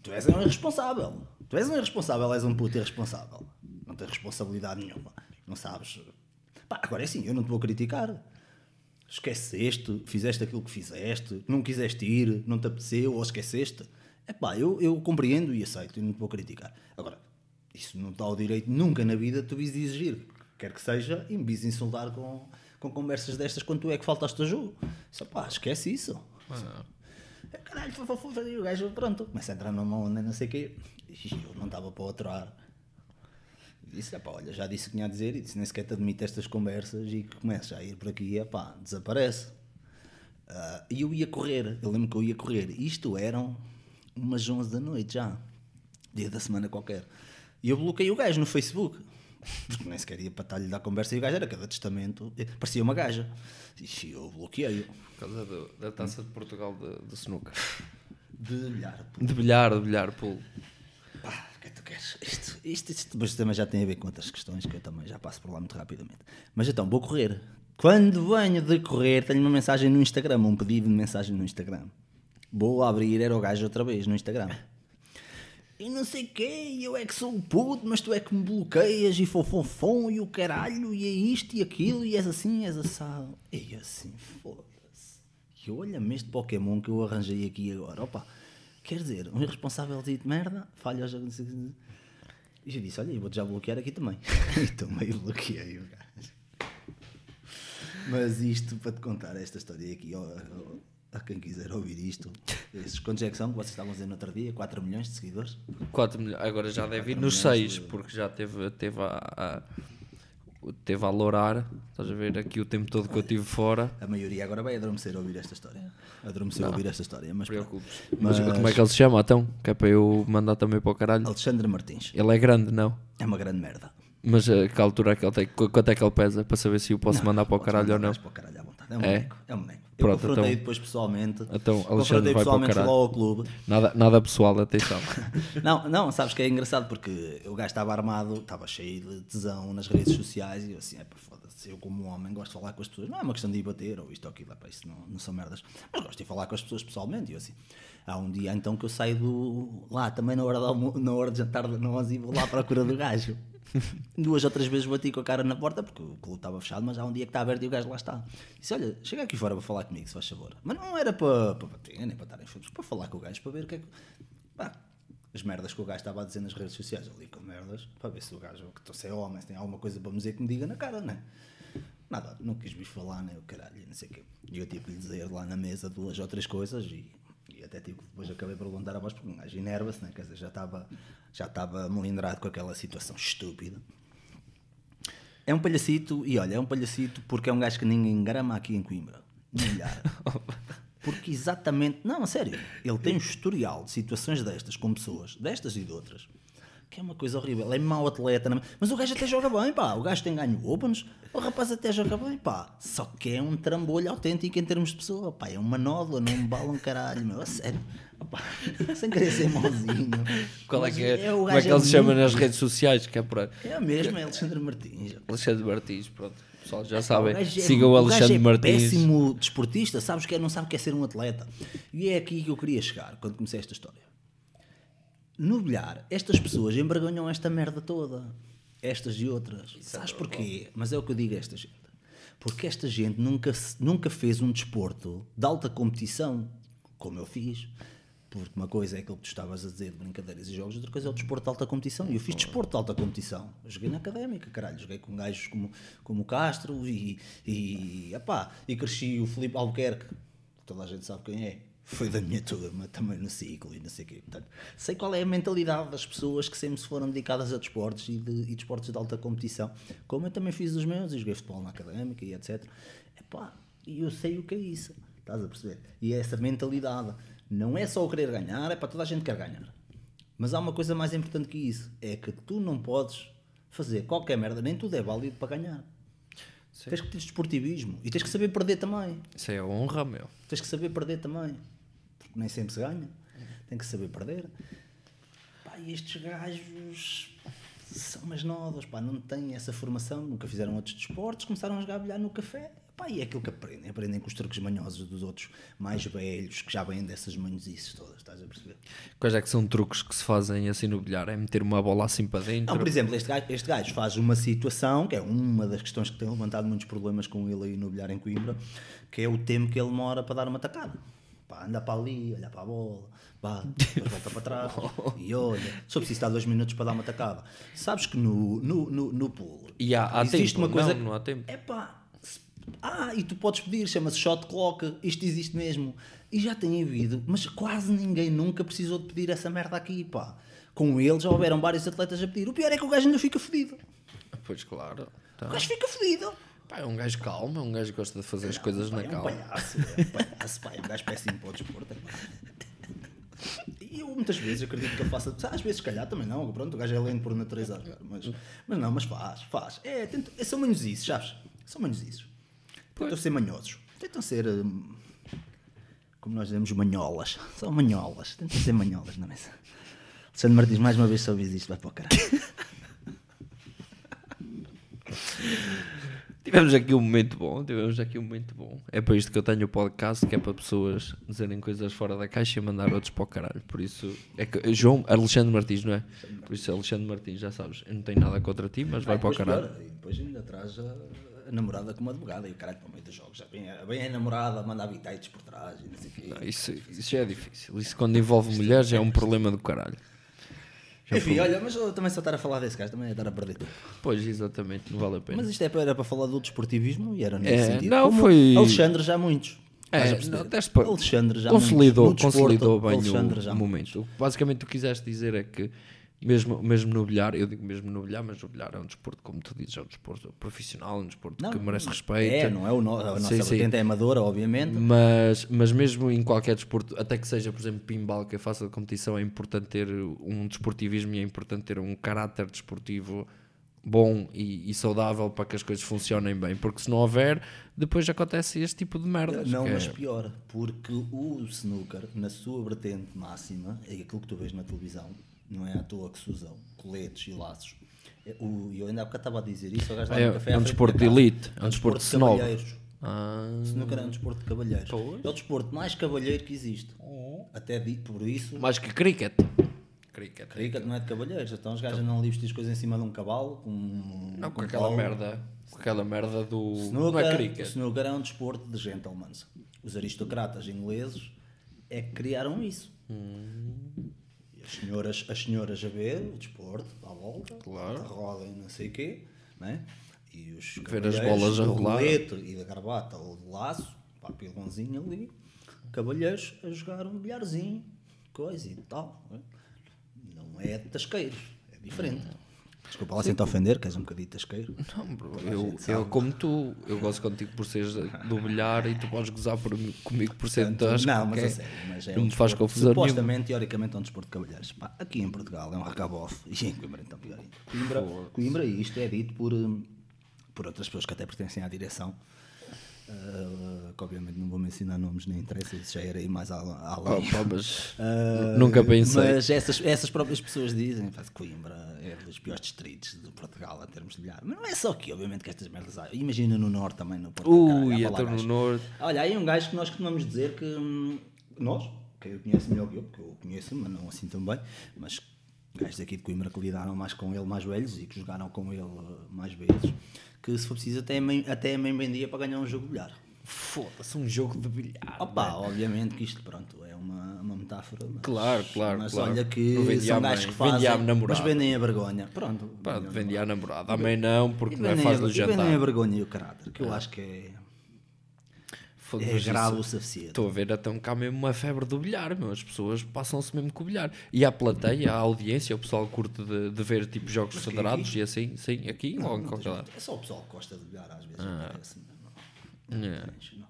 Tu és um irresponsável. Tu és um irresponsável, és um puto irresponsável. Não tens responsabilidade nenhuma. Não sabes. Pá, agora é assim, eu não te vou criticar. Esqueceste, fizeste aquilo que fizeste, não quiseste ir, não te apeteceu ou esqueceste. É pá, eu, eu compreendo e aceito e não te vou criticar. Agora, isso não está ao direito nunca na vida tu vis exigir, quer que seja, e me vis insultar com, com conversas destas quando tu é que faltaste ao jogo. Só pá, esquece isso. É, Caralho, foi, foi, foi, o gajo, pronto, começa a entrar numa onda, não sei o quê. E eu não estava para outro ar. E Disse, "Epá, olha, já disse o que tinha a dizer e disse, nem sequer te admite estas conversas e que começa a ir por aqui, epá, desaparece. Ah, E eu ia correr, eu lembro que eu ia correr. Isto eram umas 11 da noite já, dia da semana qualquer. E eu bloqueei o gajo no Facebook, porque nem sequer ia para estar-lhe dar conversa e o gajo era cada testamento, parecia uma gaja. E eu bloqueei-o. Por causa do- da taça de Portugal de, de snooker. De olhar, De bilhar, de bilhar, pulo. Pá, que tu queres? Isto, isto, isto depois também já tem a ver com outras questões que eu também já passo por lá muito rapidamente. Mas então, vou correr. Quando venho de correr, tenho uma mensagem no Instagram, um pedido de mensagem no Instagram. Vou abrir, era o gajo outra vez no Instagram. E não sei quê, eu é que sou o puto, mas tu é que me bloqueias e fofofom e o caralho, e é isto e aquilo, e és assim, és assado. E assim, foda-se. E olha-me este Pokémon que eu arranjei aqui agora. Opa, quer dizer, um irresponsável de merda, falha ao jogo. não sei o quê. E eu disse: Olha, eu vou-te já bloquear aqui também. e também bloqueei o gajo. Mas isto para te contar esta história aqui, ó, ó, a quem quiser ouvir isto, esses quantos é que são que vocês estavam a dizer no outro dia? 4 milhões de seguidores? 4 milhões. Agora já deve ir nos milhões 6, de- porque já teve, teve a, a- teve a lourar. Estás a ver aqui o tempo todo que eu estive fora. A maioria agora vai adormecer a ouvir esta história. Adormecer a ouvir esta história. Mas. Preocupes. Mas, Mas- como é que ele se chama então? Que é para eu mandar também para o caralho. Alexandre Martins Ele é grande, não? é uma grande merda. Mas a que altura é que ele tem? Qu- Quanto é que ele pesa? Para saber se o posso mandar para o caralho ou mandar não. Para o caralho. É um É? boneco. É um boneco. Eu Pronto, confrontei então- depois pessoalmente. Então, Alexandre confrontei vai para o pessoalmente lá ao clube. Nada, nada pessoal, atenção. Não, não, sabes que é engraçado porque o gajo estava armado, estava cheio de tesão nas redes sociais e eu assim, é pá, foda-se, eu como homem gosto de falar com as pessoas, não é uma questão de ir bater ou isto ou aquilo, é isso não, não são merdas, mas gosto de falar com as pessoas pessoalmente e eu assim, há um dia então que eu saio do, lá também na hora, de almo- na hora de jantar de nós e vou lá à procura do gajo. Duas ou três vezes bati com a cara na porta porque o clube estava fechado, mas há um dia que está aberto e o gajo lá está. Disse: Olha, chega aqui fora para falar comigo, se faz favor. Mas não era para, para bater, nem para estar em fogo, para falar com o gajo, para ver o que é que. Pá, as merdas que o gajo estava a dizer nas redes sociais, ali com merdas, para ver se o gajo, que se é homem, se tem alguma coisa para me dizer que me diga na cara, não é? Nada, não quis vir falar, nem o caralho, não sei o quê. E eu tive que lhe dizer lá na mesa duas ou três coisas e, e até tive depois acabei por levantar a voz porque um gajo enerva-se, né? quer dizer, já estava já estava melindrado com aquela situação estúpida. É um palhacito, e olha, é um palhacito porque é um gajo que ninguém grama aqui em Coimbra. Milhar. Porque exatamente, não, a sério, ele tem um historial de situações destas com pessoas, destas e de outras, que é uma coisa horrível. É mau atleta, é? mas o gajo até joga bem, pá. O gajo tem ganho opens, o rapaz até joga bem, pá. Só que é um trambolho autêntico em termos de pessoa, pá. É uma nódoa, não me bala um caralho, meu. A sério. Opá, sem querer ser mauzinho. Qual é que é? o como é que ele se chama nas redes sociais? Que é para É mesmo, é Alexandre Martins. Alexandre Martins, pronto. O pessoal já O sabem. é- Sigam o Alexandre gajo é Martins. péssimo desportista, sabes que é, não sabe o que é ser um atleta. E é aqui que eu queria chegar quando comecei esta história. No bilhar, estas pessoas embarganham esta merda toda. Estas e outras. Sabes porquê? Mas é o que eu digo a esta gente. Porque esta gente nunca, nunca fez um desporto de alta competição, como eu fiz. Porque uma coisa é aquilo que tu estavas a dizer de brincadeiras e jogos, outra coisa é o desporto de alta competição. E eu fiz desporto de alta competição. Eu joguei na académica, caralho. Joguei com gajos como, como o Castro e, e, epá, e cresci o Filipe Albuquerque, toda a gente sabe quem é. Foi da minha turma, também no ciclo e não sei o quê. Portanto, sei qual é a mentalidade das pessoas que sempre se foram dedicadas a desportos e, de, e desportos de alta competição. Como eu também fiz os meus e joguei futebol na académica e etc. Epá, e eu sei o que é isso. Estás a perceber? E é essa mentalidade. Não é só o querer ganhar, é para toda a gente quer ganhar. Mas há uma coisa mais importante que isso: é que tu não podes fazer qualquer merda, nem tudo é válido para ganhar. Tens que ter desportivismo e tens que saber perder também. Isso é honra, meu. Tens que saber perder também. Nem sempre se ganha. Tem que saber perder. Pá, e estes gajos são umas nodas, pá, não têm essa formação, nunca fizeram outros desportos, começaram a jogar bilhar no café. Pá, e é aquilo que aprendem. Aprendem com os truques manhosos dos outros mais velhos, que já vêm dessas manhosices todas, estás a perceber? Quais é que são truques que se fazem assim no bilhar? É meter uma bola assim para dentro? Não, por exemplo, este gajo, este gajo faz uma situação, que é uma das questões que tem levantado muitos problemas com ele aí no bilhar em Coimbra, que é o tempo que ele demora para dar uma tacada. Pá, anda para ali, olha para a bola, pá, depois volta para trás e olha. Só preciso estar dois minutos para dar uma tacada. Sabes que no, no, no, no pool há- há existe tempo? uma coisa. Não, não há tempo. É pá. Ah, e tu podes pedir, chama-se shot clock, isto existe mesmo. E já tem havido, mas quase ninguém nunca precisou de pedir essa merda aqui, pá. Com ele já houveram vários atletas a pedir. O pior é que o gajo ainda fica fodido. Pois claro. Tá. O gajo fica fodido. Pá, é um gajo calmo, é um gajo que gosta de fazer as coisas Pá, na é um calma. palhaço, é um palhaço, pá, é um gajo péssimo para o desporto. é. E eu muitas vezes acredito que ele faça. Às vezes, se calhar, também não. Pronto, o gajo é lento por natureza. Mas, mas não, mas faz, faz. É, tento, é, são manhosices, sabes? São manhosices. Tentam ser manhosos. Tentam ser. hum, como nós dizemos, manholas. São manholas. Tentam ser manholas na mesa. Alexandre Martins, mais uma vez, só ouvis isto, vai para o caralho. Tivemos aqui um momento bom, tivemos aqui um momento bom. É para isto que eu tenho o podcast, que é para pessoas dizerem coisas fora da caixa e mandar outros para o caralho. Por isso, é que, João, Alexandre Martins, não é? Por isso, Alexandre Martins, já sabes, eu não tenho nada contra ti, mas vai Ah, para o caralho. pior, E depois ainda traz a, a namorada como advogada e o caralho para o meio dos jogos. Já vem, a- vem a namorada a mandar habitats por trás e não sei o quê. Não, isso, isso é difícil. Isso quando envolve mulheres é um problema do caralho. Enfim, olha, mas eu também só estar a falar desse gajo também é estar a perder tempo. Pois, exatamente, não vale a pena. Mas isto é para, era para falar do desportivismo e era nesse É, sentido. não, Como foi- Alexandre já muitos. É, não, para- Alexandre já consolidou, muitos. Desporto, consolidou bem Alexandre o, já o momento. O que Basicamente, quiseste dizer é que, mesmo, mesmo no bilhar, eu digo mesmo no bilhar, mas o bilhar é um desporto, como tu dizes, é um desporto profissional, um desporto Não, que merece respeito. É, não é o no, a nossa Sim, sim. é amadora, obviamente. Mas, mas mesmo em qualquer desporto, até que seja, por exemplo, pinball, que é fácil de competição, é importante ter um desportivismo e é importante ter um caráter desportivo bom e, e saudável para que as coisas funcionem bem, porque se não houver, depois acontece este tipo de merdas. Não, que é- mas pior, porque o snooker, na sua vertente máxima, é aquilo que tu vês na televisão, não é à toa que se usam coletes e laços. É, o- E eu ainda há bocado estava a dizer isso, ao gajo lá É, no café é um desporto de elite, é um desporto de snob. Ah, Snooker é um desporto de cavalheiros. Pois. É o desporto mais cavalheiro que existe. Até di- por isso, mais que cricket. Cricket. cricket não é de cavalheiros. Então os gajos andam ali vestidos coisas em cima de um cavalo, com, Não, com um aquela merda. Com aquela merda do. Snooker, não é cricket. snooker é um desporto de gentlemen. Os aristocratas ingleses é que criaram isso. E as, senhoras, as senhoras a ver o desporto à volta, Claro. roda e não sei o quê, né? e os Ver as bolas a rolar. e da gravata ou de laço, para pilãozinho ali, cavalheiros a jogar um bilharzinho, coisa e tal. né? Não é de tasqueiros, é diferente. Desculpa lá sem te ofender, que és um bocadinho tasqueiro. Não, bro, eu, eu como tu, eu gosto contigo por seres do bilhar e tu podes gozar por, comigo por ser tasco, não, mas é- sério, mas é não um me faz confusão nenhuma. Supostamente, teoricamente, é um desporto de cavalheiros. Pá, aqui em Portugal é um racabof e em Coimbra então pior ainda. Coimbra, Coimbra, e isto é dito por, hum, por outras pessoas que até pertencem à direção. Ah, que obviamente não vou mencionar nomes nem interessa, isso já era aí mais à Oh, mas Ah, nunca pensei. Mas essas, essas próprias pessoas dizem que Coimbra é dos piores distritos de Portugal em termos de bilhar. Mas não é só aqui, obviamente, que estas merdas há. Imagina no Norte também, no Porto. Ui, então lá no. Norte. Olha, aí um gajo que nós costumamos dizer que hum, nós, que eu conheço melhor que eu, porque eu conheço, mas não assim tão bem, mas gajos daqui de Coimbra que lidaram mais com ele mais velhos e que jogaram com ele uh, mais vezes, que se for preciso até, mem- até a mãe vendia para ganhar um jogo de bilhar. foda-se, um jogo de bilhar. Opa, obviamente que isto, pronto, é uma, uma metáfora. Mas, Claro, claro, Mas claro. olha que são gajos que fazem, mas vendem a vergonha. Pronto. Pá, a vendia a namorada. A mãe não, porque não é fácil a- o e vendem a jantar. vergonha e o caráter, que eu acho que é, É grave o suficiente. Estou a ver então cá mesmo uma febre do bilhar, meu. as pessoas passam-se mesmo com o bilhar. E a plateia, a audiência, o pessoal curte de, de ver tipo jogos federados e assim, sim, aqui ou em Não, qualquer não, lado. É só o pessoal que gosta de bilhar às vezes. Ah. parece, não, não, É. não.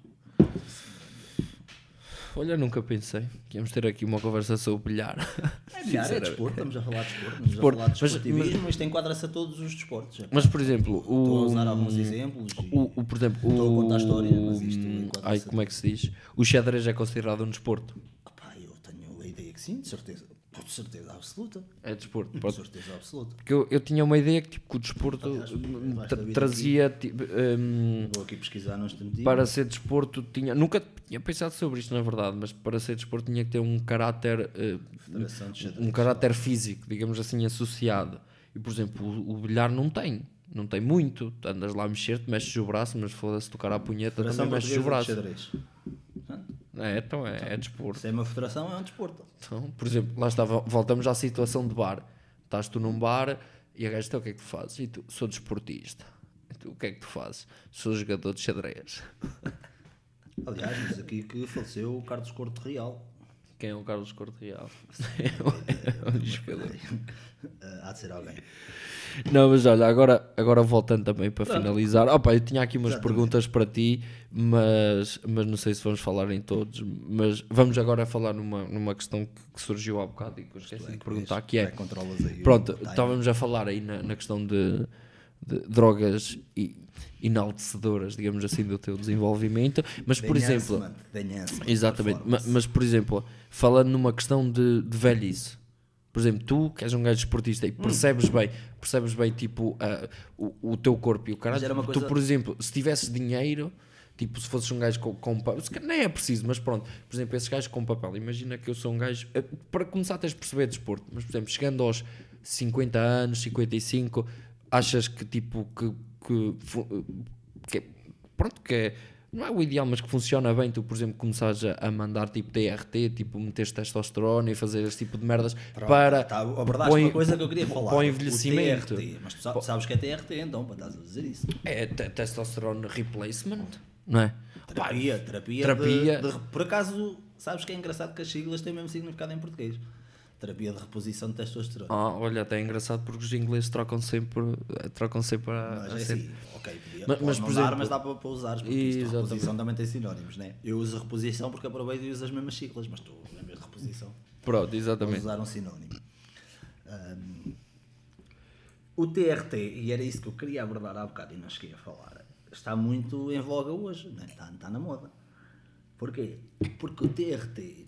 Olha, nunca pensei que íamos ter aqui uma conversa sobre bilhar. É bilhar, é desporto, estamos a falar de desporto, estamos Desporto, a falar de mas- desportivismo, isto enquadra-se a todos os desportos. Mas por exemplo, Estou a o. usar alguns exemplos. O, o, por exemplo, Estou a o, contar a história, mas isto enquadra-se ai, a- como é que se diz? O xadrez é considerado um desporto. Opá, eu tenho a ideia que sim, de certeza. De certeza absoluta. É desporto. De pronto. certeza absoluta. Porque eu, eu tinha uma ideia que, tipo, que o desporto Aliás, tra- trazia tipo, hum, Vou aqui pesquisar num instantinho. para ser desporto tinha nunca tinha pensado sobre isto na verdade mas para ser desporto tinha que ter um caráter Xadrez. um caráter físico digamos assim associado e por exemplo o, o bilhar não tem não tem muito andas lá a mexer-te mexes o braço mas foda-se tocar à punheta Federação também mexes o braço De Xadrez. é então é, é desporto Se é uma federação, é um desporto. então, por exemplo lá estava voltamos à situação de bar estás tu num bar e a gaja então o que é que tu fazes e tu sou desportista tu, o que é que tu fazes sou jogador de xadrez Aliás, diz aqui que faleceu o Carlos Corte Real. Quem é o Carlos Corte Real? É um jogador. Há de ser alguém. Não, mas olha, agora, agora voltando também para finalizar. Opa, eu tinha aqui umas Exatamente. perguntas para ti, mas, mas não sei se vamos falar em todos. Mas vamos agora falar numa, numa questão que, que surgiu há bocado e que eu esqueci de perguntar, que é... Como controlas aí o Pronto, estávamos a falar aí na, na questão de, de drogas e enaltecedoras, digamos assim, do teu desenvolvimento, mas por exemplo... Exatamente, ma- performance. mas por exemplo, falando numa questão de, de velhice, por exemplo, tu que és um gajo esportista Hum. e percebes bem, percebes bem tipo ah, o, o teu corpo e o Mas caralho, tu coisa- por exemplo, se tivesses dinheiro, tipo se fosses um gajo com, com papel, nem é preciso, mas pronto, por exemplo, esses gajos com papel, imagina que eu sou um gajo, eh, para começar tens de perceber desporto, mas por exemplo, chegando aos 50 anos, 55, achas que tipo que, que, que pronto, que é, não é o ideal, mas que funciona bem, tu, por exemplo, começares a, a mandar tipo TRT, tipo meteres testosterona e fazer esse tipo de merdas Pronto, para tá, abordaste o- uma coisa que eu queria falar. para o o envelhecimento. Mas tu sa- sabes que é TRT, então, para estás a dizer isso. É te- testosterone replacement, não é? Terapia, terapia. terapia- de- de- por acaso, sabes que é engraçado que as siglas têm o mesmo significado em português. Terapia de reposição de testosterona. Ah, olha, até é engraçado porque os ingleses trocam sempre, trocam sempre a, Mas é assim, ok, podia, Mas- mas, por dar, exemplo- mas dá para, para usares, porque isto, reposição também tem sinónimos, né? Eu uso reposição porque aproveito e uso as mesmas siglas, mas tu lembras de reposição. Pronto, Vou exatamente. usar um sinónimo. Ahm, o TRT, e era isso que eu queria abordar há bocado e não cheguei a falar, está muito em voga hoje, né? está, está na moda. Porquê? Porque o TRT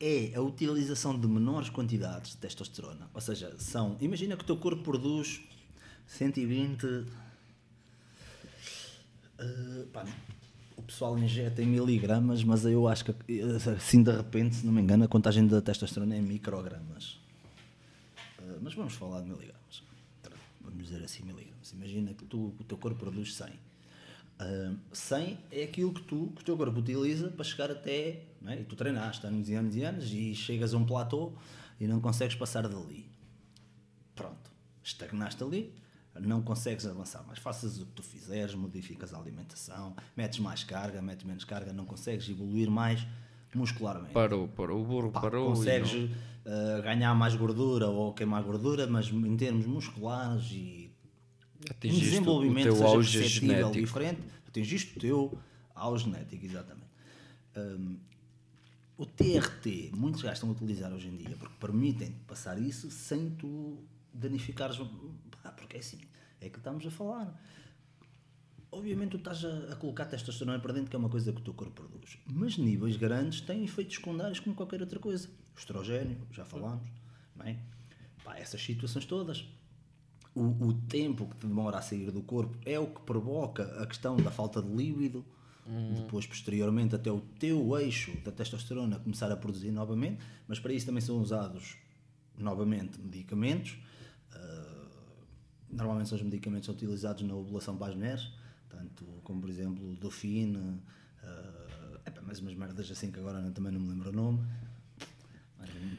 é a utilização de menores quantidades de testosterona. Ou seja, são. Imagina que o teu corpo produz 120. eh, pá, o pessoal injeta em miligramas, mas eu acho que eh, assim de repente, se não me engano, a contagem da testosterona é em microgramas. Eh, mas vamos falar de miligramas. Vamos dizer assim, miligramas. Imagina que tu, o teu corpo produz 100. Ah, 100 é aquilo que, tu, que o teu corpo utiliza para chegar até. É? E tu treinaste anos e anos e anos e chegas a um platô e não consegues passar dali. Pronto, estagnaste ali, não consegues avançar mais. Faças o que tu fizeres, modificas a alimentação, metes mais carga, metes menos carga, não consegues evoluir mais muscularmente. Parou, parou, o burro Pá, parou. consegues não- uh, ganhar mais gordura ou queimar gordura, mas em termos musculares e um Atingiste o desenvolvimento teu seja auge perceptível, genético. diferente, atingiste o teu auge genético, exatamente. Hum, o TRT, muitos gajos estão a utilizar hoje em dia porque permitem passar isso sem tu danificares. Porque é assim, é que estamos a falar. Obviamente tu estás a, a colocar testosterona para dentro, que é uma coisa que o teu corpo produz. Mas níveis grandes têm efeitos secundários como qualquer outra coisa. Estrogênio, já falámos, não é? Pá, essas situações todas. O, o tempo que te demora a sair do corpo é o que provoca a questão da falta de líbido. Depois, posteriormente, até o teu eixo da testosterona começar a produzir novamente. Mas para isso também são usados novamente medicamentos. Ah, normalmente são os medicamentos utilizados na ovulação para as mulheres, tanto como por exemplo o Dofine, uh, mais umas merdas assim que agora também não me lembro o nome.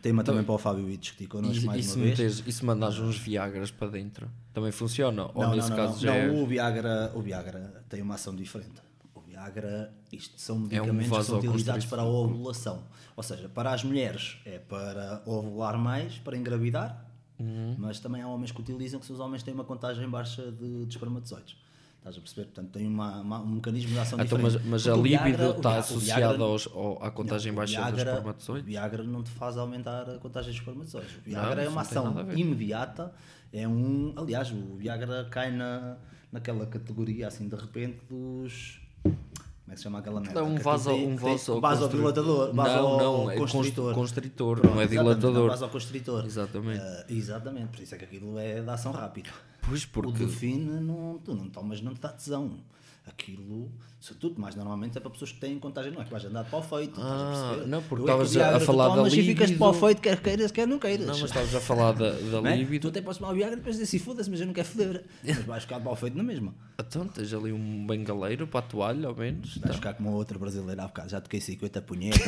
Tema também para o Fábio ir discutir connosco E, mais e se uma vez. e se mandares uns Viagras para dentro? Também funciona? Ou Não, nesse não, não, caso não. já Não, é... o Viagra, o Viagra tem uma ação diferente. O Viagra, isto são É um medicamentos que são utilizados para a ovulação. Ou seja, para as mulheres é para ovular mais, para engravidar, Uhum. mas também há homens que utilizam que se os homens têm uma contagem baixa de, de espermatozoides. Estás a perceber? Portanto, tem uma, uma- um mecanismo de ação Então, diferente. mas, mas a libido está associada aos, ao- à contagem não, baixa dos espermatozoides? O Viagra não te faz aumentar a contagem de espermatozoides. O Viagra Não, é uma ação imediata. É um. Aliás, o Viagra cai na, naquela categoria assim de repente dos. Como é que se chama aquela merda? É um Que vaso, tem- um tem- vaso vasodilatador. Não, não, é vasoconstritor. constritor, Pronto, não é exatamente, dilatador. vasoconstritor. Exatamente. Ah, exatamente, por isso é que aquilo é de ação rápida. Pois, O porque Delfine não, tu não tomas, não te dá tesão. Aquilo, se tu mais normalmente é para pessoas que têm contagem, não é que vais andar para o feito. Ah, não, porque é estavas a- a falar da e ficas para o libido. feito, quer queiras, quer não queiras. Não, mas estavas a falar da, da é? libido. Tu até podes tomar o Viagra e depois dizer assim, foda-se, mas eu não quero foder. Mas vais ficar para o feito na mesma. Então, tens ali um bengaleiro para a toalha, ao menos. Vais Tá. ficar como a outra brasileira há bocado. Já toquei 50 punhetas.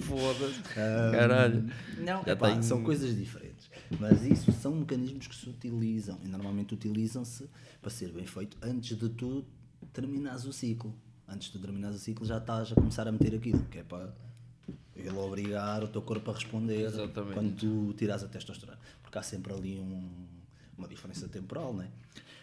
Foda-se. Caralho. Não, epá, tenho- são coisas diferentes. Mas isso são mecanismos que se utilizam e normalmente utilizam-se para ser bem feito antes de tu terminares o ciclo. Antes de terminares o ciclo já estás a começar a meter aquilo, que é para ele obrigar o teu corpo a responder Exatamente. quando tu tiras a testosterona. Porque há sempre ali um- uma diferença temporal, não é?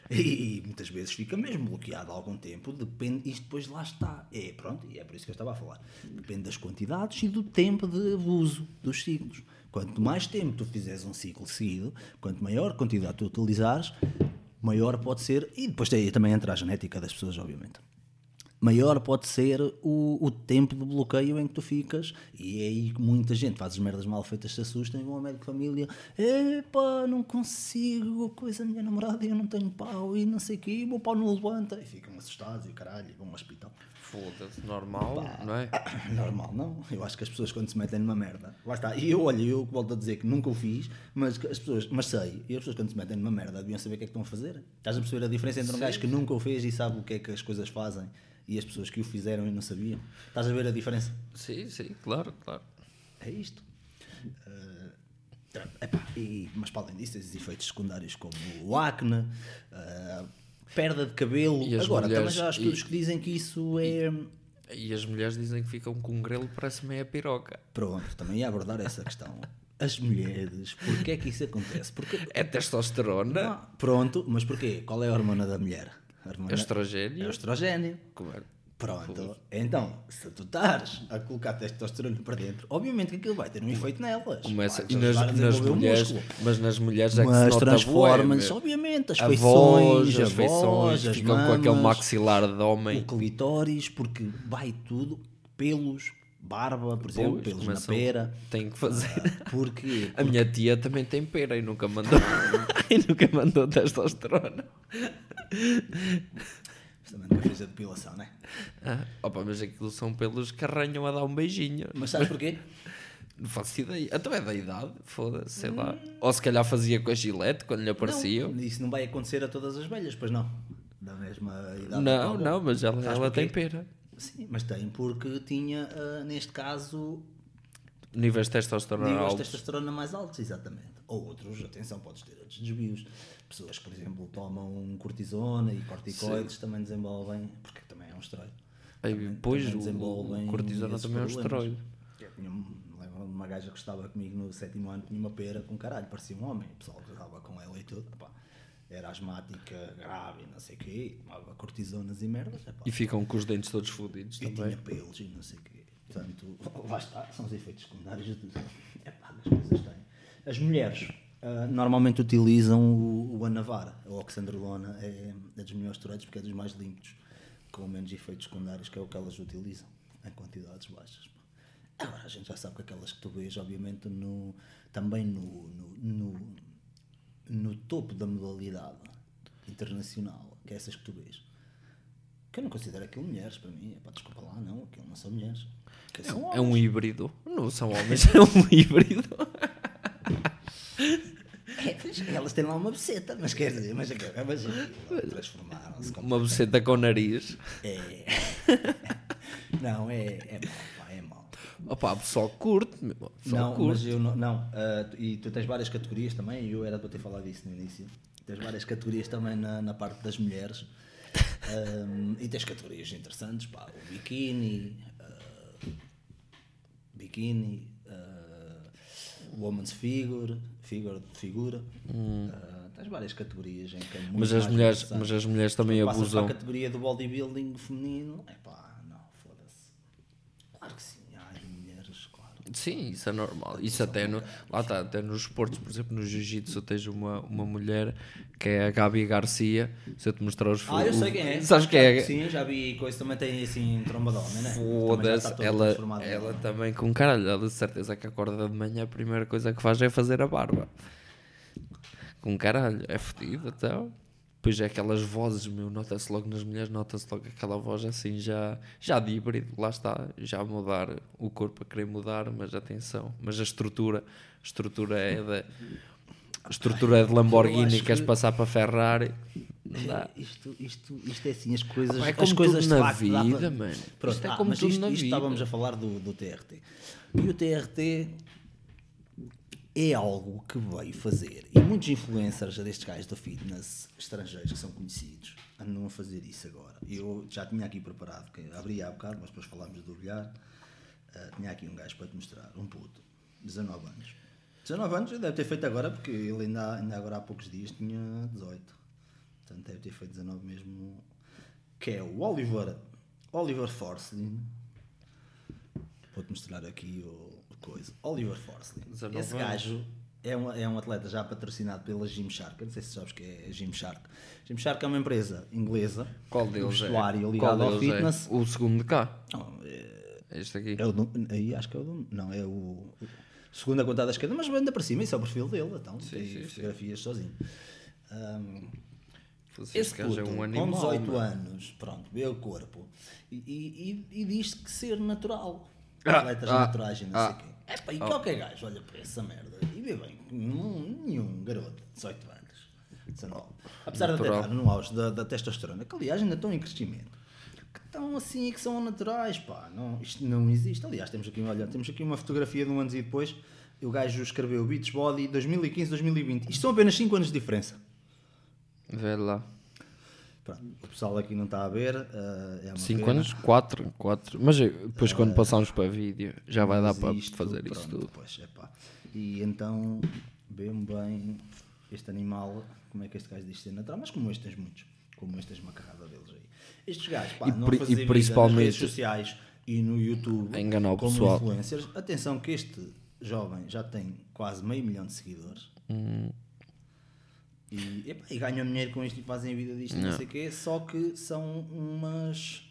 E muitas vezes fica mesmo bloqueado há algum tempo, depende, isto depois lá está. É, pronto, e é por isso que eu estava a falar. Depende das quantidades e do tempo de uso dos ciclos. Quanto mais tempo tu fizeres um ciclo seguido, quanto maior quantidade tu utilizares, maior pode ser, e depois tem, também entra a genética das pessoas, obviamente maior pode ser o, o tempo de bloqueio em que tu ficas e é aí que muita gente faz as merdas mal feitas se assustam e vão ao médico de família epá, não consigo coisa minha namorada e eu não tenho pau e não sei o quê, o meu pau não levanta. E ficam assustados e caralho, e vão ao hospital. Foda-se, normal, não é? normal não, eu acho que as pessoas quando se metem numa merda, lá está, e eu olho, eu volto a dizer que nunca o fiz mas as pessoas, mas sei, e as pessoas quando se metem numa merda deviam saber o que é que estão a fazer. Estás a perceber a diferença entre um gajo que nunca o fez e sabe o que é que as coisas fazem e as pessoas que o fizeram e não sabiam. Estás a ver a diferença? Sim, sim, claro, claro. É isto. Uh, epá, e, mas para além disso, tens efeitos secundários como o acne, uh, perda de cabelo. E Agora, mulheres- também já há estudos e- que dizem que isso é. E as mulheres dizem que ficam com um grelo parece meia piroca. Pronto, também ia abordar essa questão. As mulheres, porquê é que isso acontece? Porque. É testosterona, pronto, mas porquê? Qual é a hormona da mulher? Hormona- É o estrogênio. estrogênio. Pronto, então, se tu estás a colocar testosterona para dentro, obviamente que aquilo vai ter um efeito nelas. Começa, Vai e nas, nas o mulheres, mas nas mulheres é que se Mas transforma-se, obviamente, as a feições, voz, as feições, as ficam com aquele mamas, maxilar de o homem. clitóris, porque vai tudo, pelos, barba, por exemplo, pelos na pera. Tem que fazer. Porque A minha tia também tem pera e nunca mandou, e nunca mandou testosterona. também nunca fez a depilação, não é? Ah, opa, mas aquilo são pelos que arranham a dar um beijinho. Mas sabes porquê? Não faço ideia. Então é da idade, foda-se, sei lá. Ou se calhar fazia com a gilete quando lhe apareciam. Não, isso não vai acontecer a todas as velhas, pois não. Da mesma idade. Não, não, mas ela, ela tem pera. Sim, mas tem porque tinha, ah, neste caso, Níveis de testosterona níveis de altos. testosterona mais altos, exatamente. Ou outros, atenção, podes ter outros desvios. Pessoas que, por exemplo, tomam cortisona e corticoides também desenvolvem, porque também é um esteroide. Aí, pois, desenvolvem o cortisona também é um esteroide. Lembro-me de uma uma gaja que estava comigo no sétimo ano, tinha uma pera com caralho, parecia um homem. O pessoal estava com ela e tudo. Pá. Era asmática, grave, não sei o quê, tomava cortisonas e merdas. epá. E ficam com os dentes todos fodidos E também. tinha pelos e não sei o quê. Portanto, lá está, são os efeitos secundários de, epá, das coisas têm. As mulheres ah, normalmente utilizam o, o Anavara, a oxandrolona, é, é dos melhores toretes porque é dos mais limpos, com menos efeitos secundários, que é o que elas utilizam, em quantidades baixas. pá. Agora, a gente já sabe que aquelas que tu vês, obviamente, no, também no, no, no, no topo da modalidade internacional, que é essas que tu vês, que eu não considero aquilo mulheres, para mim, é pá, desculpa lá, não, aquilo não são mulheres. Aquilo são É um híbrido. Não são homens, é um híbrido. É, elas têm lá uma beceta, mas quer dizer, mas, mas transformaram-se com- Uma buceta com nariz. É. Não, é, é mau, pá, é mau. Opa, pessoal curte, meu. Pessoal Não, curte. mas eu não. não ah, tu- e tu tens várias categorias também, e eu era para ter falado disso no início. Tens várias categorias também na, na parte das mulheres. Ahm, e tens categorias interessantes, pá, o biquíni, ah, biquíni, ah, woman's figure, figure de figura. Ah, tens várias categorias em que é muito Hum. Mas as mulheres, mas as mulheres também abusam. para a categoria do bodybuilding feminino, é pá, não, foda-se. Claro que sim, há aí mulheres, claro. Sim, isso é normal. Isso até, no, lá está, até nos esportes, por exemplo, no jiu-jitsu tens uma, uma mulher que é a Gabi Garcia. Se eu te mostrar os Ah, eu sei quem é. Sabes quem é? Sim, já vi coisa, também tem assim tromba de homem, né? Foda-se, todo ela, ela também com caralho, ela de certeza que acorda de manhã, a primeira coisa que faz é fazer a barba. Com caralho, é fodido então. Depois é aquelas vozes, meu, nota-se logo nas mulheres, nota-se logo aquela voz assim já, já de híbrido, lá está, já a mudar o corpo a querer mudar, mas atenção, mas a estrutura, a estrutura é da a estrutura é de Lamborghini, acho queres que- passar para Ferrari. Isto, isto, isto é assim, as coisas, é as coisas na facto vida, para- mano. Pronto, Isto é ah, como tudo isto, na isto vida. estávamos a falar do, do TRT. E o TRT é algo que veio fazer. E muitos influencers destes gajos da fitness estrangeiros que são conhecidos andam a fazer isso agora. Eu já tinha aqui preparado, que abri há bocado, mas depois falámos do olhar. Ah, tinha aqui um gajo para te mostrar, um puto, 19 anos. 19 anos deve ter feito agora, porque ele ainda, ainda agora há poucos dias tinha 18. Portanto, deve ter feito 19 mesmo. Que é o Oliver, Oliver Forslin. Vou-te mostrar aqui o coisa. Oliver Forslin. 19 Esse gajo é um, é um atleta já patrocinado pela Gymshark. Eu não sei se sabes que é a Gymshark. Gymshark é uma empresa inglesa. Qual de deles vestuário é? Qual ligado ao deles fitness. é? O segundo de cá, Não, é, este aqui. é o do- aí acho que é o do- não é o, o segundo a contar da esquerda, mas anda para cima, isso é o perfil dele, então tem sim, sim. fotografias sozinho. Ahm, Foda-se, esse Este gajo é puto, um com animal. 18 mano. anos, pronto, vê o corpo e, e, e, e diz que ser natural. Ah, Atletas ah, naturais e não ah. sei o quê. Epá, e qualquer gajo olha para essa merda e vê bem, nenhum, nenhum garoto de 18 anos, 19, apesar de Natural. até estar no auge da, da testosterona, que aliás ainda estão em crescimento, que estão assim e que são naturais, pá, não, isto não existe. Aliás, temos aqui, olha, temos aqui uma fotografia de um ano e depois, e o gajo escreveu Beach Body 2015-2020. Isto são apenas 5 anos de diferença. Vê lá. O pessoal aqui não está a ver. eh, é uma 5 pena. anos? 4? 4. Mas eu- depois quando passarmos para vídeo já vai dar para isto, fazer isso pronto, tudo. Pois, epá. E então, vê-me bem este animal, como é que este gajo diz ser natural, mas como este tens muitos, como este tens uma carrada deles aí. Estes gajos, pá, E não pri- e principalmente- nas redes sociais e no YouTube enganar o como pessoal. influencers. Atenção que este jovem já tem quase meio milhão de seguidores. Hum. E, epá, e ganham dinheiro com isto e fazem a vida disto e não sei o quê, só que são umas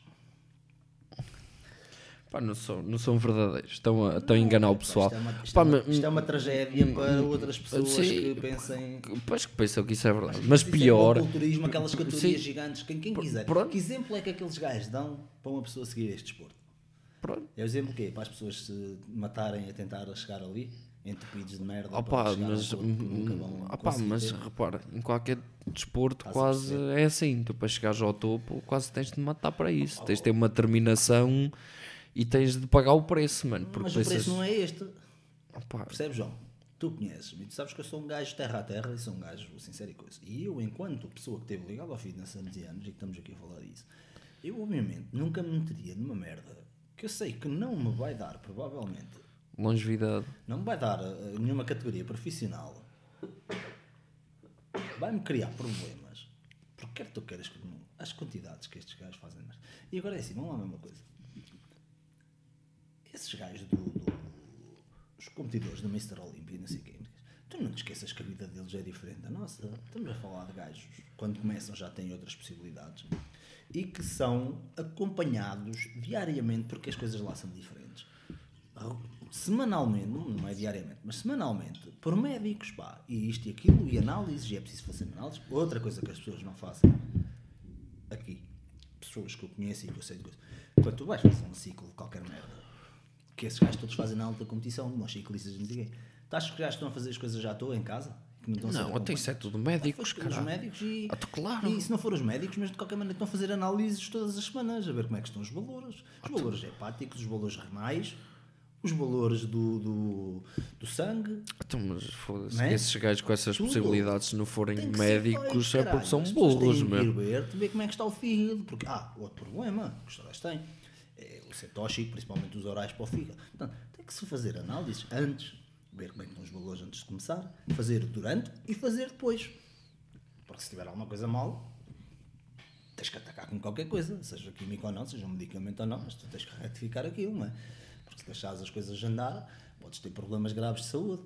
Pá, não, são, não são verdadeiros. Estão a, estão a enganar o pessoal. Isto é uma, isto Pá, é uma- mas- isto é uma tragédia para outras pessoas Sim. que pensem. Pois que pensam que isso é verdade. Mas Isso é pior. para o culturismo, aquelas categorias gigantes, quem, quem quiser. pronto. Que exemplo é que aqueles gajos dão para uma pessoa seguir este desporto? Pronto. É o exemplo quê? Para as pessoas se matarem a tentar chegar ali, entupidos de merda. Opa, um mas, nunca vão opa, mas ter. repara, em qualquer desporto Estás quase é assim. Tu para chegares ao topo quase tens de matar para isso. Tens de ter uma determinação e tens de pagar o preço, mano. Porque Mas o pensas, preço não é este. opa, Percebes, João? Tu conheces-me, tu sabes que eu sou um gajo terra a terra e sou um gajo sincero e coisa. E eu, enquanto pessoa que esteve ligada ao fitness há anos e anos, e que estamos aqui a falar disso, eu obviamente nunca me meteria numa merda que eu sei que não me vai dar, provavelmente, longevidade. Não me vai dar uh, nenhuma categoria profissional. Vai-me criar problemas. Porque quer tu queiras que as quantidades que estes gajos fazem. mas- E agora é assim, vamos lá a mesma coisa. Esses gajos do, do- os competidores do Mr. Olympia e não sei quem. Tu não te esqueças que a vida deles é diferente da nossa. Estamos a falar de gajos quando começam já têm outras possibilidades e que são acompanhados diariamente porque as coisas lá são diferentes semanalmente, não é diariamente, mas semanalmente, por médicos, pá, e isto e aquilo, e análises, e é preciso fazer análises. Outra coisa que as pessoas não fazem aqui, pessoas que eu conheço e que eu sei de coisas, quando tu vais fazer um ciclo de qualquer merda, que esses gajos todos fazem na alta competição, os ciclistas não sei quê, tu achas que os gajos estão a fazer as coisas já à toa em casa? Não, Não, isso é acompanhados? tudo médicos, Foi os cara. médicos e, Ah, claro. e se não for os médicos, mas de qualquer maneira estão a fazer análises todas as semanas, a ver como é que estão os valores. Os valores hepáticos, os valores renais, os valores do, do, do sangue. Então, mas foda-se, é? esses gajos com essas Tudo. possibilidades, se não forem médicos, é porque são burros, mesmo. ver, ver como é que está o fígado. Porque, ah, outro problema que os torais têm é o ser tóxico, principalmente os orais para o fígado. Portanto, tem que se fazer análises antes, ver como é que estão os valores antes de começar, fazer durante e fazer depois. Porque se tiver alguma coisa mal, tens que atacar com qualquer coisa, seja químico ou não, seja um medicamento ou não, mas tu tens que retificar aquilo, não é? Porque se deixares as coisas andar, podes ter problemas graves de saúde.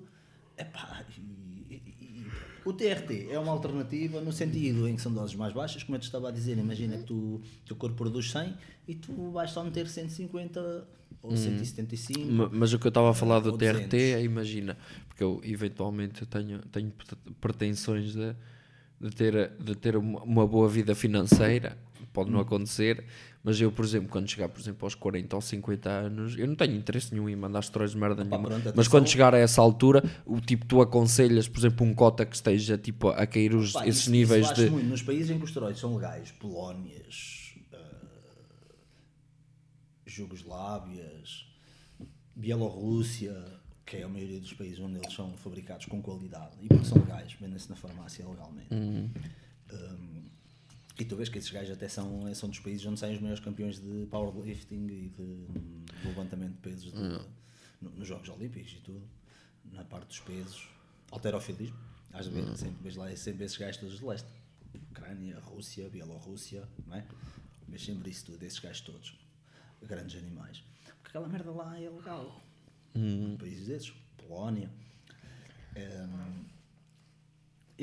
Epá, e, e- e- o TRT é uma alternativa no sentido em que são doses mais baixas, como eu te estava a dizer, imagina que tu, o teu corpo produz 100 e tu vais só meter 150 ou 175. Ma- Mas o que eu estava a falar do TRT 200. é, imagina, porque eu eventualmente eu tenho, tenho pre- pretensões de, de ter, de ter uma, uma boa vida financeira, pode Hum. não acontecer, mas eu, por exemplo, quando chegar, por exemplo, aos 40 ou 50 anos, eu não tenho interesse nenhum em mandar histórias de merda nenhuma, pronto, mas quando chegar a essa altura, o tipo, tu aconselhas, por exemplo, um cota que esteja tipo, a cair os, Pá, esses isso- níveis isso de... muito. Nos países em que os esteroides são legais, Polónias, eh, Jugoslávias, Bielorrússia, que é a maioria dos países onde eles são fabricados com qualidade e porque são legais, vendem-se na farmácia legalmente. Um, e tu vês que esses gajos até são, são dos países onde saem os maiores campeões de powerlifting e de, de levantamento de pesos de- no- nos Jogos Olímpicos e tudo, na parte dos pesos, alterofilismo, às vezes, sempre vês lá sempre esses gajos todos de leste. Ucrânia, Rússia, Bielorrússia, não é? Vês sempre isso tudo, esses gajos todos, grandes animais. Porque aquela merda lá é legal. Países desses, Polónia. Hum,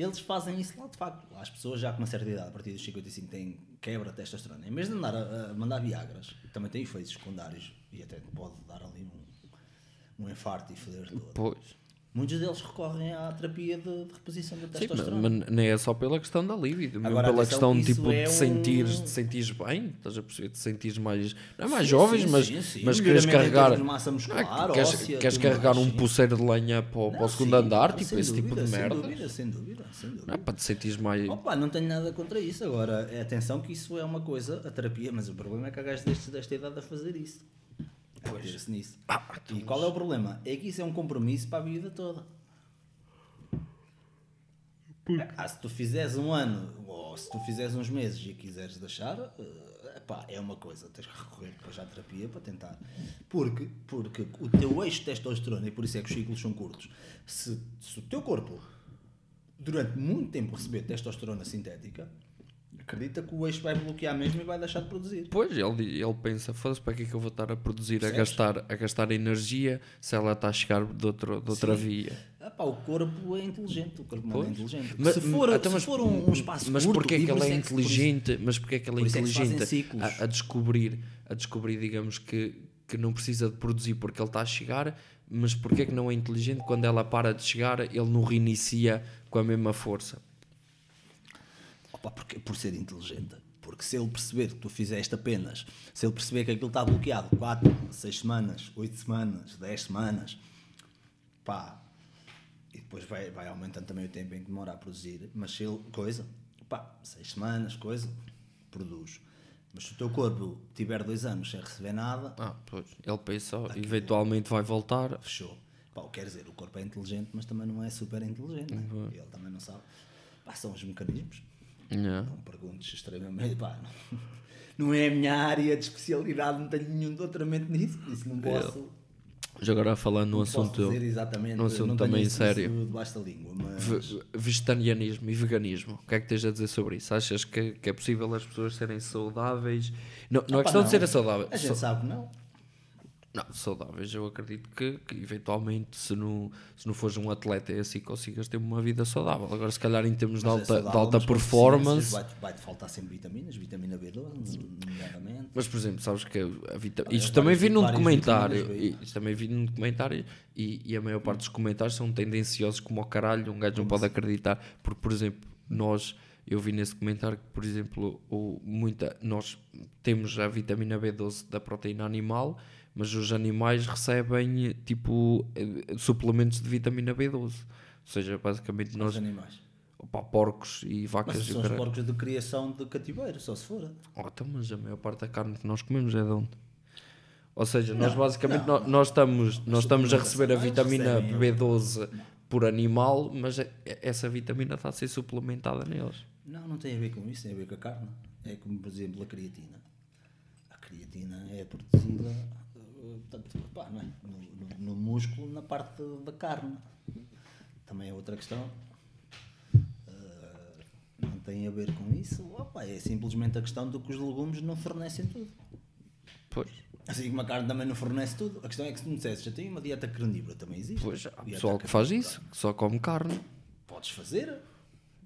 eles fazem isso lá de facto. As pessoas já com uma certa idade, a partir dos 55, têm quebra de testosterona. Em vez de andar a, a mandar Viagras, também tem efeitos secundários e até pode dar ali um, um infarto e foder todo. Pois. Muitos deles recorrem à terapia de, de reposição da Sim, mas, testosterona. mas nem é só pela questão da libido, Agora, pela questão que isso tipo, é de um- sentires, de sentires bem, estás a perceber? De sentires mais, não é mais Sim, jovens, sim, mas, sim, mas queres carregar, massa não muscular, queres, óssea, queres carregar mais, um pulseiro de lenha para o, para o Não, segundo andar, claro, tipo sem esse tipo dúvida, de sem merda. Dúvida, sem dúvida, sem dúvida. Não é para te sentires mais. Opa, não tenho nada contra isso. Agora, atenção que isso é uma coisa, a terapia, mas o problema é que há gajos desta idade a fazer isso. A meter-se nisso. Ah, e qual é o problema? É que isso é um compromisso para a vida toda. Ah, se tu fizeres um ano ou se tu fizeres uns meses e quiseres deixar, eh, epá, é uma coisa, tens que recorrer depois à terapia para tentar. Porque, porque o teu eixo de testosterona, e por isso é que os ciclos são curtos, se, se o teu corpo durante muito tempo receber testosterona sintética, acredita que o eixo vai bloquear mesmo e vai deixar de produzir. Pois, ele, ele pensa, foda-se, para que é que eu vou estar a produzir, a gastar, a gastar energia se ela está a chegar de, outro, de outra Sim. via? Epá, o corpo é inteligente, o corpo é Pois. inteligente. Mas- se for, então, se mas- for um, um espaço mas curto, porquê é que por ele é isso que- por isso- inteligente mas porquê é que ele é é inteligente ciclos. a, a descobrir a descobrir digamos que que não precisa de produzir porque ele está a chegar mas porquê é que não é inteligente quando ela para de chegar ele não reinicia com a mesma força Opa, porque, por ser inteligente. Porque se ele perceber que tu fizeste apenas, se ele perceber que aquilo está bloqueado 4, 6 semanas, 8 semanas, 10 semanas, pá, e depois vai, vai aumentando também o tempo em que demora a produzir, mas se ele, coisa, pá, 6 semanas, coisa, produz. Mas se o teu corpo tiver 2 anos sem receber nada, ah, pois, ele pensa eventualmente vai voltar fechou. Pá, quer dizer, o corpo é inteligente, mas também não é super inteligente, né? Uhum. Ele também não sabe. Pá, são os mecanismos. Yeah. Não perguntes extremamente, pá, não, não é a minha área de especialidade, não tenho nenhum doutoramento nisso, por isso não posso. Já agora falando no Não posso assunto dizer exatamente, no assunto também sério. debaixo da língua, mas ve- vegetarianismo e veganismo, o que é que tens a dizer sobre isso? Achas que, que é possível as pessoas serem saudáveis? Não, não é questão de não. serem saudáveis. a gente sabe que não. Não, saudáveis, eu acredito que, que eventualmente, se não, se não fores um atleta, é assim consigas ter uma vida saudável. Agora, se calhar, em termos de é alta, de saudável, alta mas com performance. Vai-te vai-te faltar sempre vitaminas, vitamina B12, nomeadamente. Mas, por exemplo, sabes que a vita... Olha, isto também vi num documentário. Isto também vi num documentário e, e a maior parte dos comentários são tendenciosos como ao caralho. Um gajo não pode acreditar. Porque, por exemplo, nós. Eu vi nesse comentário que, por exemplo, o, muita, nós temos a vitamina B12 da proteína animal, mas os animais recebem tipo eh, suplementos de vitamina B12. Ou seja, basicamente Os nós, animais. opa, porcos e Mas vacas o são os porcos de criação de cativeiro, só se for. Oh, então, mas a maior parte da carne que nós comemos é de onde? Ou seja, nós Não, basicamente não, nó- nós, estamos, nós estamos a receber a vitamina recebem B12 por animal, mas é- essa vitamina está a ser suplementada neles. Não, não tem a ver com isso, tem a ver com a carne. É como, por exemplo, a creatina. A creatina é produzida eh, portanto, pá, é? no, no- no músculo, na parte da carne. Também é outra questão. Eh, não tem a ver com isso. Opa, é simplesmente a questão de que os legumes não fornecem tudo. Pois, Assim como a carne também não fornece tudo. A questão é que se me dissesse, já tem uma dieta carnívora, também existe. pois há pessoal que faz isso, que só come carne. Podes fazer,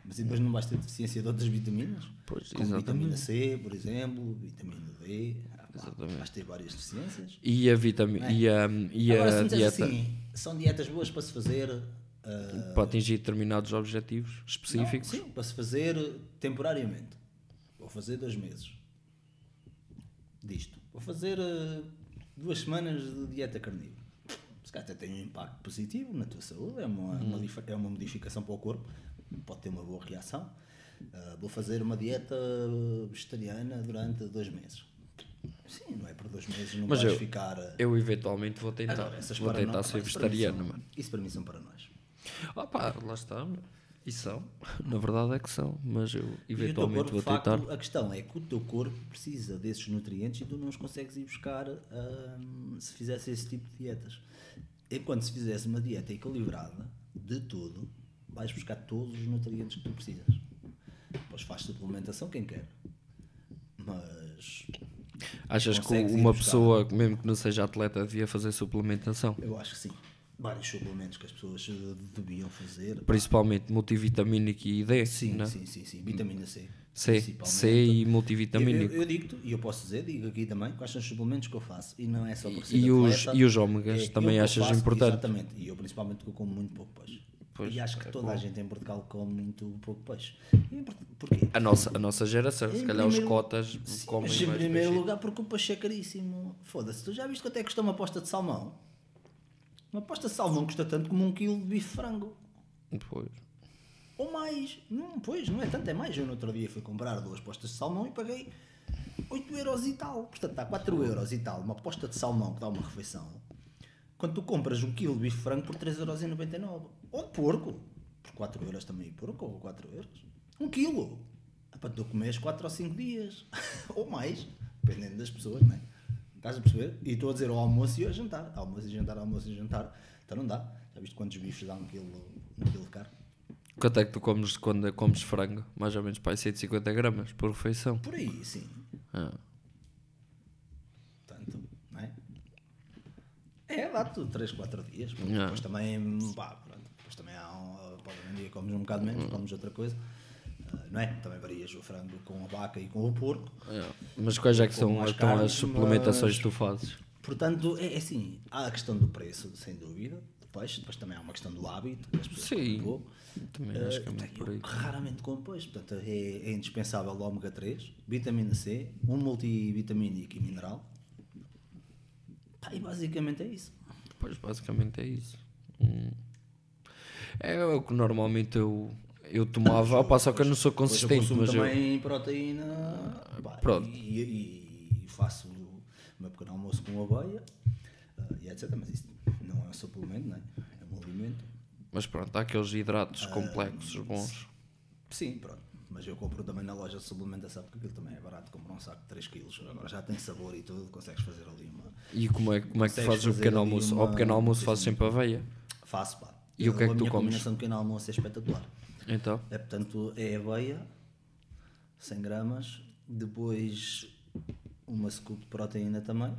mas depois não vais ter deficiência de outras vitaminas. Pois, como exatamente. vitamina C, por exemplo, vitamina D. Exatamente. vais ter várias deficiências. E a vitamina e a, e É. Agora, a dieta assim, são dietas boas para se fazer. ah, para atingir determinados objetivos não, específicos. sim, para se fazer temporariamente. Vou fazer dois meses disto. Vou fazer ah, duas semanas de dieta carnívora. Se calhar até tem um impacto positivo na tua saúde, é uma, uma, dif- é uma modificação para o corpo, pode ter uma boa reação. Ah, vou fazer uma dieta vegetariana durante dois meses. Sim, não é por dois meses, não Mas vais eu- ficar. ah, Eu eventualmente vou tentar, Agora, vou tentar ser para vegetariano, mano. Isso para mim são paranoias. Ah pá, lá está. E são. Na verdade é que são. Mas eu E o teu eventualmente corpo, vou de facto, tentar. a questão é que o teu corpo precisa desses nutrientes e tu não os consegues ir buscar hum, se fizesse esse tipo de dietas. Enquanto se fizesse uma dieta equilibrada de tudo, vais buscar todos os nutrientes que tu precisas. Depois faz suplementação quem quer. Mas Achas que uma buscar. pessoa, mesmo que não seja atleta, devia fazer suplementação? eu acho que sim. Vários suplementos que as pessoas eh, deviam fazer. Principalmente multivitamínico e D, Sim, né? sim, sim, sim. Vitamina C. C. C e Eu, multivitamínico. eu, eu digo-te, e eu posso dizer, digo aqui também, quais são os suplementos que eu faço. E não é só por ser E os, atleta, e os ômegas é também eu achas faço, importante? Exatamente. E eu principalmente que eu como muito pouco peixe. Pois, e acho que é toda bom. a gente em Portugal come muito pouco peixe. E por- porquê? A nossa, a nossa geração, se Em calhar os primeiro- cotas Sim, comem mas em mais primeiro peixe. lugar porque o peixe é caríssimo. Foda-se, tu já viste quanto é que custa uma posta de salmão? Uma posta de salmão custa tanto como um quilo de bife frango. Pois. Ou mais. Não, pois, não é tanto, é mais. Eu no outro dia fui comprar duas postas de salmão e paguei 8 euros e tal. Portanto, dá 4 euros e tal. Uma posta de salmão que dá uma refeição. Quando tu compras um quilo de bife frango por 3,99 euros. Ou de porco. Por 4 euros também. Porco ou 4 euros. Um quilo. É para tu comeres 4 ou 5 dias. ou mais. Dependendo das pessoas, não é? Estás a perceber? E estou a dizer ao almoço e ao jantar. Almoço e jantar, almoço e jantar. Então não dá. Já viste quantos bifes dá um quilo, um quilo de carne? Quanto é que tu comes quando comes frango? Mais ou menos para aí 150 gramas por refeição. Por aí, sim. Ah. Tanto, não é? É, dá-te 3, 4 dias. Yeah. Depois também, pá, pronto, depois também há um, pode haver um dia comes um bocado menos, comes outra coisa. Ah, não é? Também varias o frango com a vaca e com o porco. Mas quais é que são então, as suplementações mas- que tu fazes? Portanto, é, é assim, há a questão do preço, sem dúvida, do peixe, depois também há uma questão do hábito, as pessoas Sim. pouco. Também Ah, acho que é eu muito por tenho- aí. raramente como peixe, portanto é, é indispensável o ômega 3, vitamina C, um multivitamínico e mineral. Pá, e basicamente é isso. Pois basicamente é isso. Hum. É o que normalmente eu, eu tomava, opa, só que eu não sou consistente, eu consumo mas eu, também proteína pá, Pronto. E, e- e faço o meu pequeno almoço com aveia ah, e etc. Mas isso não é um suplemento, não é? é um alimento. mas pronto, há aqueles hidratos Ah, complexos bons. Sim, pronto. Mas eu compro também na loja de suplementação, porque aquilo também é barato. Compro um saco de 3 kg. Agora já tem sabor e tudo, consegues fazer ali uma, E como é, como é que tu fazes o pequeno almoço? uma- Ao pequeno almoço fazes sempre aveia. Faço, pá. E o que é que a tu comes? combinação de pequeno almoço é espetacular. Então, É, portanto, é aveia, 100 gramas, depois uma scoop de proteína também.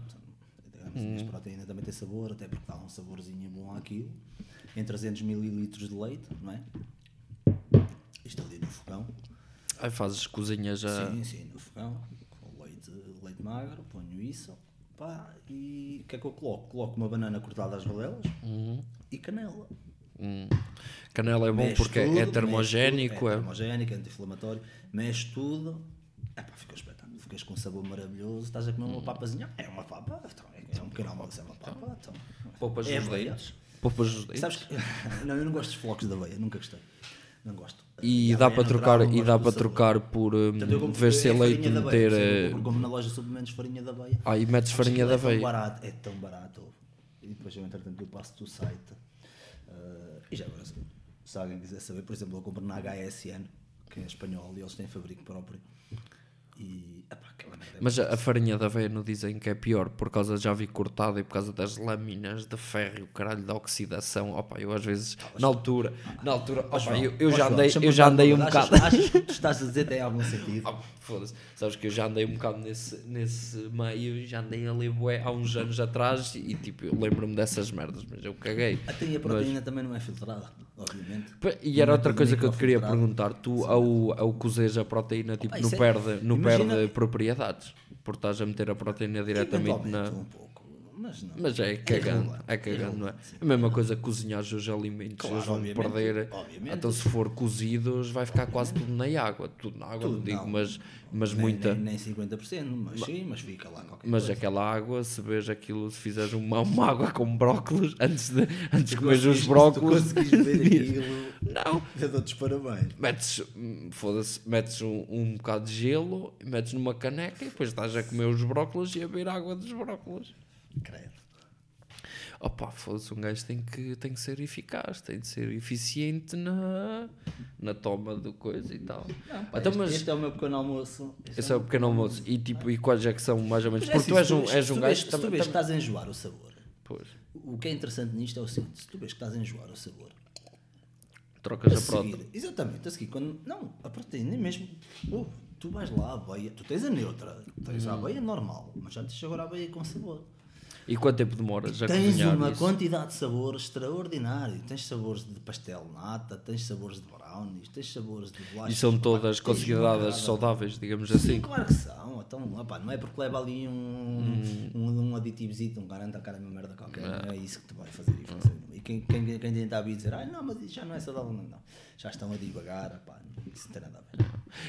Hum. A proteína também tem sabor, até porque dá um saborzinho bom àquilo. Em 300 ml de leite, não é? Isto ali no fogão. Aí fazes cozinhas já. Sim, sim, no fogão. Com leite, leite magro, ponho isso. Pá, e o que é que eu coloco? Coloco uma banana cortada às rodelas e canela. Hum. Canela é bom Mexe porque tudo, é termogénico. tudo, é É, termogénico, anti-inflamatório, mexe tudo. Epá, fica espetáculo. Ficas com um sabor maravilhoso. Estás a comer uma papazinha. É uma papa. então, é- É um pequeno almoço, é uma papa. Então, Poupas é os dentes. Poupas os dentes. Sabes que... Não, eu não gosto dos flocos de aveia. Nunca gostei. Não gosto. E a dá para trocar, e dá para trocar por ver se é leite meter. Eu compro como na loja de suplementos farinha de aveia. Ah, e metes farinha de Aquilo É tão barato, é tão barato. E depois eu, entretanto, eu passo do site. eh, e já agora, se alguém quiser saber, por exemplo, eu compro na HSN, que é espanhol, e eles têm fabrico próprio. E, epá, aquela merda é Mas a farinha da aveia não dizem que é pior por causa já vi cortada e por causa das lâminas de ferro e o caralho da oxidação. Opa, eu às vezes, na altura, na altura, opa, João, eu, eu ó, já João, andei, eu já andei um bocado. Achas, achas que tu estás a dizer tem algum sentido? Ah, Foda-se, sabes que eu já andei um bocado nesse, nesse meio, já andei ali bué, há uns anos atrás e tipo, eu lembro-me dessas merdas, mas eu caguei. Até a proteína também não é filtrada, obviamente. E era é outra coisa que eu te queria perguntar, tu ao, ao cozeres a proteína tipo, Opa, não, é- perde, não imagina- perde propriedades, porque estás a meter a proteína diretamente na... Um pouco, mas não. Mas é cagando, é cagando, não é? A mesma coisa cozinhar os alimentos, Claro, eles vão obviamente, perder. obviamente. Então, se for cozidos, vai ficar quase tudo na água. Tudo na água, Tudo, não digo, não. mas, mas Nem- muita. Nem, nem 50%, mas sim, mas fica lá qualquer Mas coisa. aquela água, se vês aquilo, se fizeres uma, uma água com brócolos antes de, antes de comeres conseguis- os se brócolos, conseguis ver aquilo, não, eu dou-te os parabéns. metes, foda-se, metes um, um bocado de gelo, metes numa caneca e depois estás a comer os brócolos e a beber água dos brócolos. Credo. Opa, foda-se, um gajo tem que, tem que ser eficaz, tem de ser eficiente na, na toma de coisa e tal. Pá, então, este, mas este é o meu pequeno almoço. Este esse é o pequeno almoço. E tipo, e quais é que são mais ou menos? É Porque assim, tu és se um, és um gajo Se tu vês que estás a enjoar o sabor, Pois, o que é interessante nisto é o seguinte: se tu vês que estás a enjoar o sabor, trocas a a seguir, exatamente, a seguir, quando, não, a proteína nem mesmo, oh, tu vais lá, a aveia, tu tens a neutra, tens Hum. a aveia normal, mas já tens agora a aveia com sabor. E quanto tempo demoras a Tens uma isso? quantidade de sabores extraordinário. Tens sabores de pastel nata, tens sabores de brownies, tens sabores de bolachas. E são todas consideradas saudáveis, digamos Sim, assim. claro que são. Então, opá, não é porque leva ali um, Hum. um, um aditivozito, um garante a cara de uma merda qualquer. Não é isso que te vai fazer Hum. diferença. E quem, quem, quem tenta a vir dizer, ah, não, mas isso já não é saudável, não, não. Já estão a divagar, opá, isso não tem nada a ver.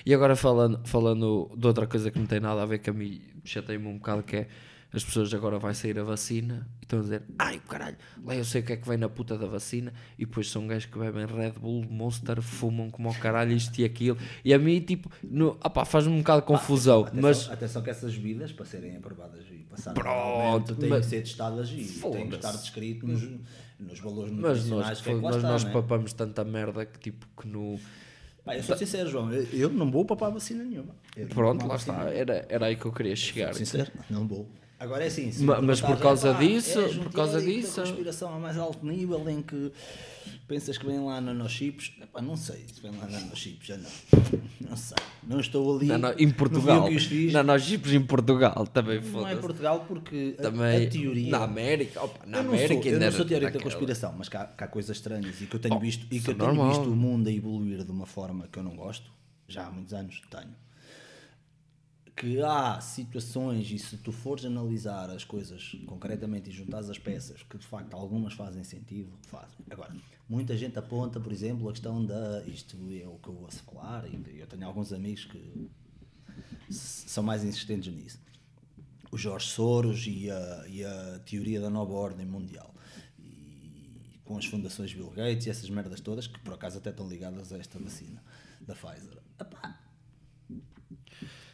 E agora falando, falando de outra coisa que não tem nada a ver com a mim, chatei-me um bocado que é as pessoas agora vai sair a vacina e estão a dizer, ai caralho, lá eu sei o que é que vem na puta da vacina e depois são gajos que bebem Red Bull, Monster, fumam como o caralho isto e aquilo e a mim tipo, no, opá, faz-me um bocado de confusão, Atenção, mas atenção que essas bebidas, para serem aprovadas e passar Pronto, têm mas- que ser testadas e têm que estar descrito nos, nos valores mas nutricionais nós, que é que mas está, nós não é? papamos tanta merda que tipo que no Pá, eu sou sincero, João, eu, eu não vou papar vacina nenhuma. Eu pronto, lá está, era, era aí que eu queria chegar Sou sincero, não vou. Agora é assim, mas por causa "Epá, disso- um por causa disso- conspiração a mais alto nível em que pensas que vem lá nanochips, Epá, não sei se vem lá nanochips, já não. Não sei, não estou ali. Nano- em Portugal, nanochips em Portugal também Não é em Portugal porque a- também a, teoria. na América, opa, na eu não América sou, eu ainda não sou teórico da conspiração, mas que há, coisas estranhas e que eu tenho Oh, visto e que é eu tenho normal. visto o mundo a evoluir de uma forma que eu não gosto, já há muitos anos tenho. Que há situações, e se tu fores analisar as coisas concretamente e juntares as peças, que de facto algumas fazem sentido, fazem. Agora, muita gente aponta, por exemplo, a questão da. Isto é o que eu ouço falar, e eu tenho alguns amigos que são mais insistentes nisso o Jorge Soros e a, e a teoria da nova ordem mundial. E com as fundações Bill Gates e essas merdas todas, que por acaso até estão ligadas a esta vacina da Pfizer. Epá,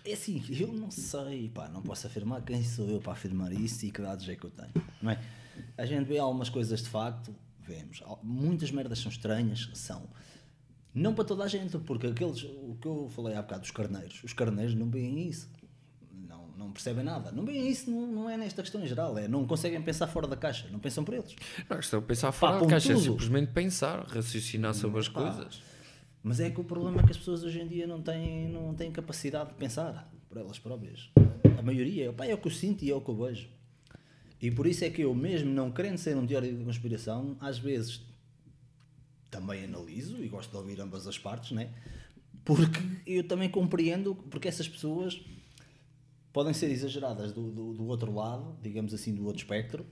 é assim, eu não sei, pá, não posso afirmar quem sou eu para afirmar isso e que dados é que eu tenho, não é? A gente vê algumas coisas de facto, vemos, muitas merdas são estranhas, são. Não para toda a gente, porque aqueles, o que eu falei há bocado dos carneiros, os carneiros não veem isso. Não, não percebem nada. Não bem isso, não, não é nesta questão em geral, é não conseguem pensar fora da caixa, não pensam por eles. Não, a questão é pensar fora da pum, caixa, é simplesmente pensar, raciocinar sobre as Pá, coisas. Mas é que o problema é que as pessoas hoje em dia não têm, não têm capacidade de pensar por elas próprias. A maioria, pá, é o que eu sinto e é o que eu vejo. E por isso é que eu, mesmo não querendo ser um teórico de conspiração, às vezes também analiso e gosto de ouvir ambas as partes, né? Porque eu também compreendo, porque essas pessoas podem ser exageradas do, do, do outro lado, digamos assim, do outro espectro,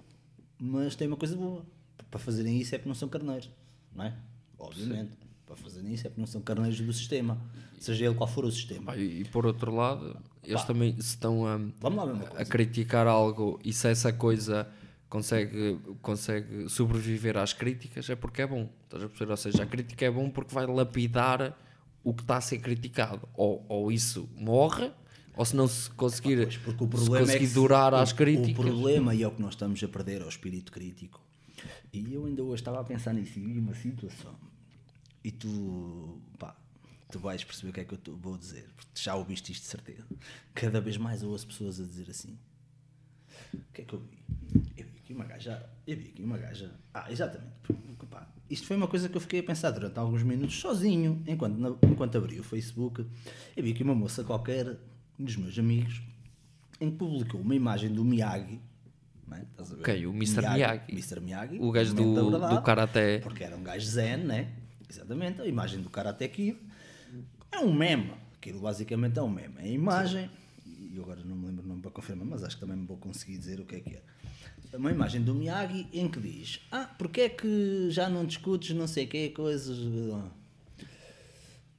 mas tem uma coisa boa. Para fazerem isso é porque não são carneiros, não é? Obviamente. Para fazerem isso é porque não são carneiros do sistema, seja ele qual for o sistema. Pá, e, e por outro lado, eles também se estão a, a criticar algo e se essa coisa consegue, consegue sobreviver às críticas é porque é bom. Estás a perceber? Ou seja, a crítica é bom porque vai lapidar o que está a ser criticado. Ou, ou isso morre, ou se não se conseguir, Pois, porque o se problema é conseguir que se- durar às críticas. O problema, e é o que nós estamos a perder, é o espírito crítico. E eu ainda hoje estava a pensar nisso e vi uma situação. E tu, pá, tu vais perceber o que é que eu vou dizer, porque já ouviste isto de certeza. Cada vez mais eu ouço pessoas a dizer assim. O que é que eu vi? Eu vi aqui uma gaja. Eu vi aqui uma gaja. Ah, exatamente. pá, isto foi uma coisa que eu fiquei a pensar durante alguns minutos sozinho, enquanto, na- enquanto abri o Facebook. Eu vi aqui uma moça qualquer, um dos meus amigos, em que publicou uma imagem do Miyagi. É? Estás a ver? Ok, o Mr. Miyagi. Mr. Miyagi. O gajo do, do Karaté. Porque era um gajo zen, né? Exatamente, a imagem do Karate Kid. É um meme. Aquilo basicamente é um meme. É a imagem, e eu agora não me lembro o nome para confirmar, mas acho que também vou conseguir dizer o que é que é. É Uma imagem do Miyagi em que diz: Ah, porque é que já não discutes não sei o que, coisas.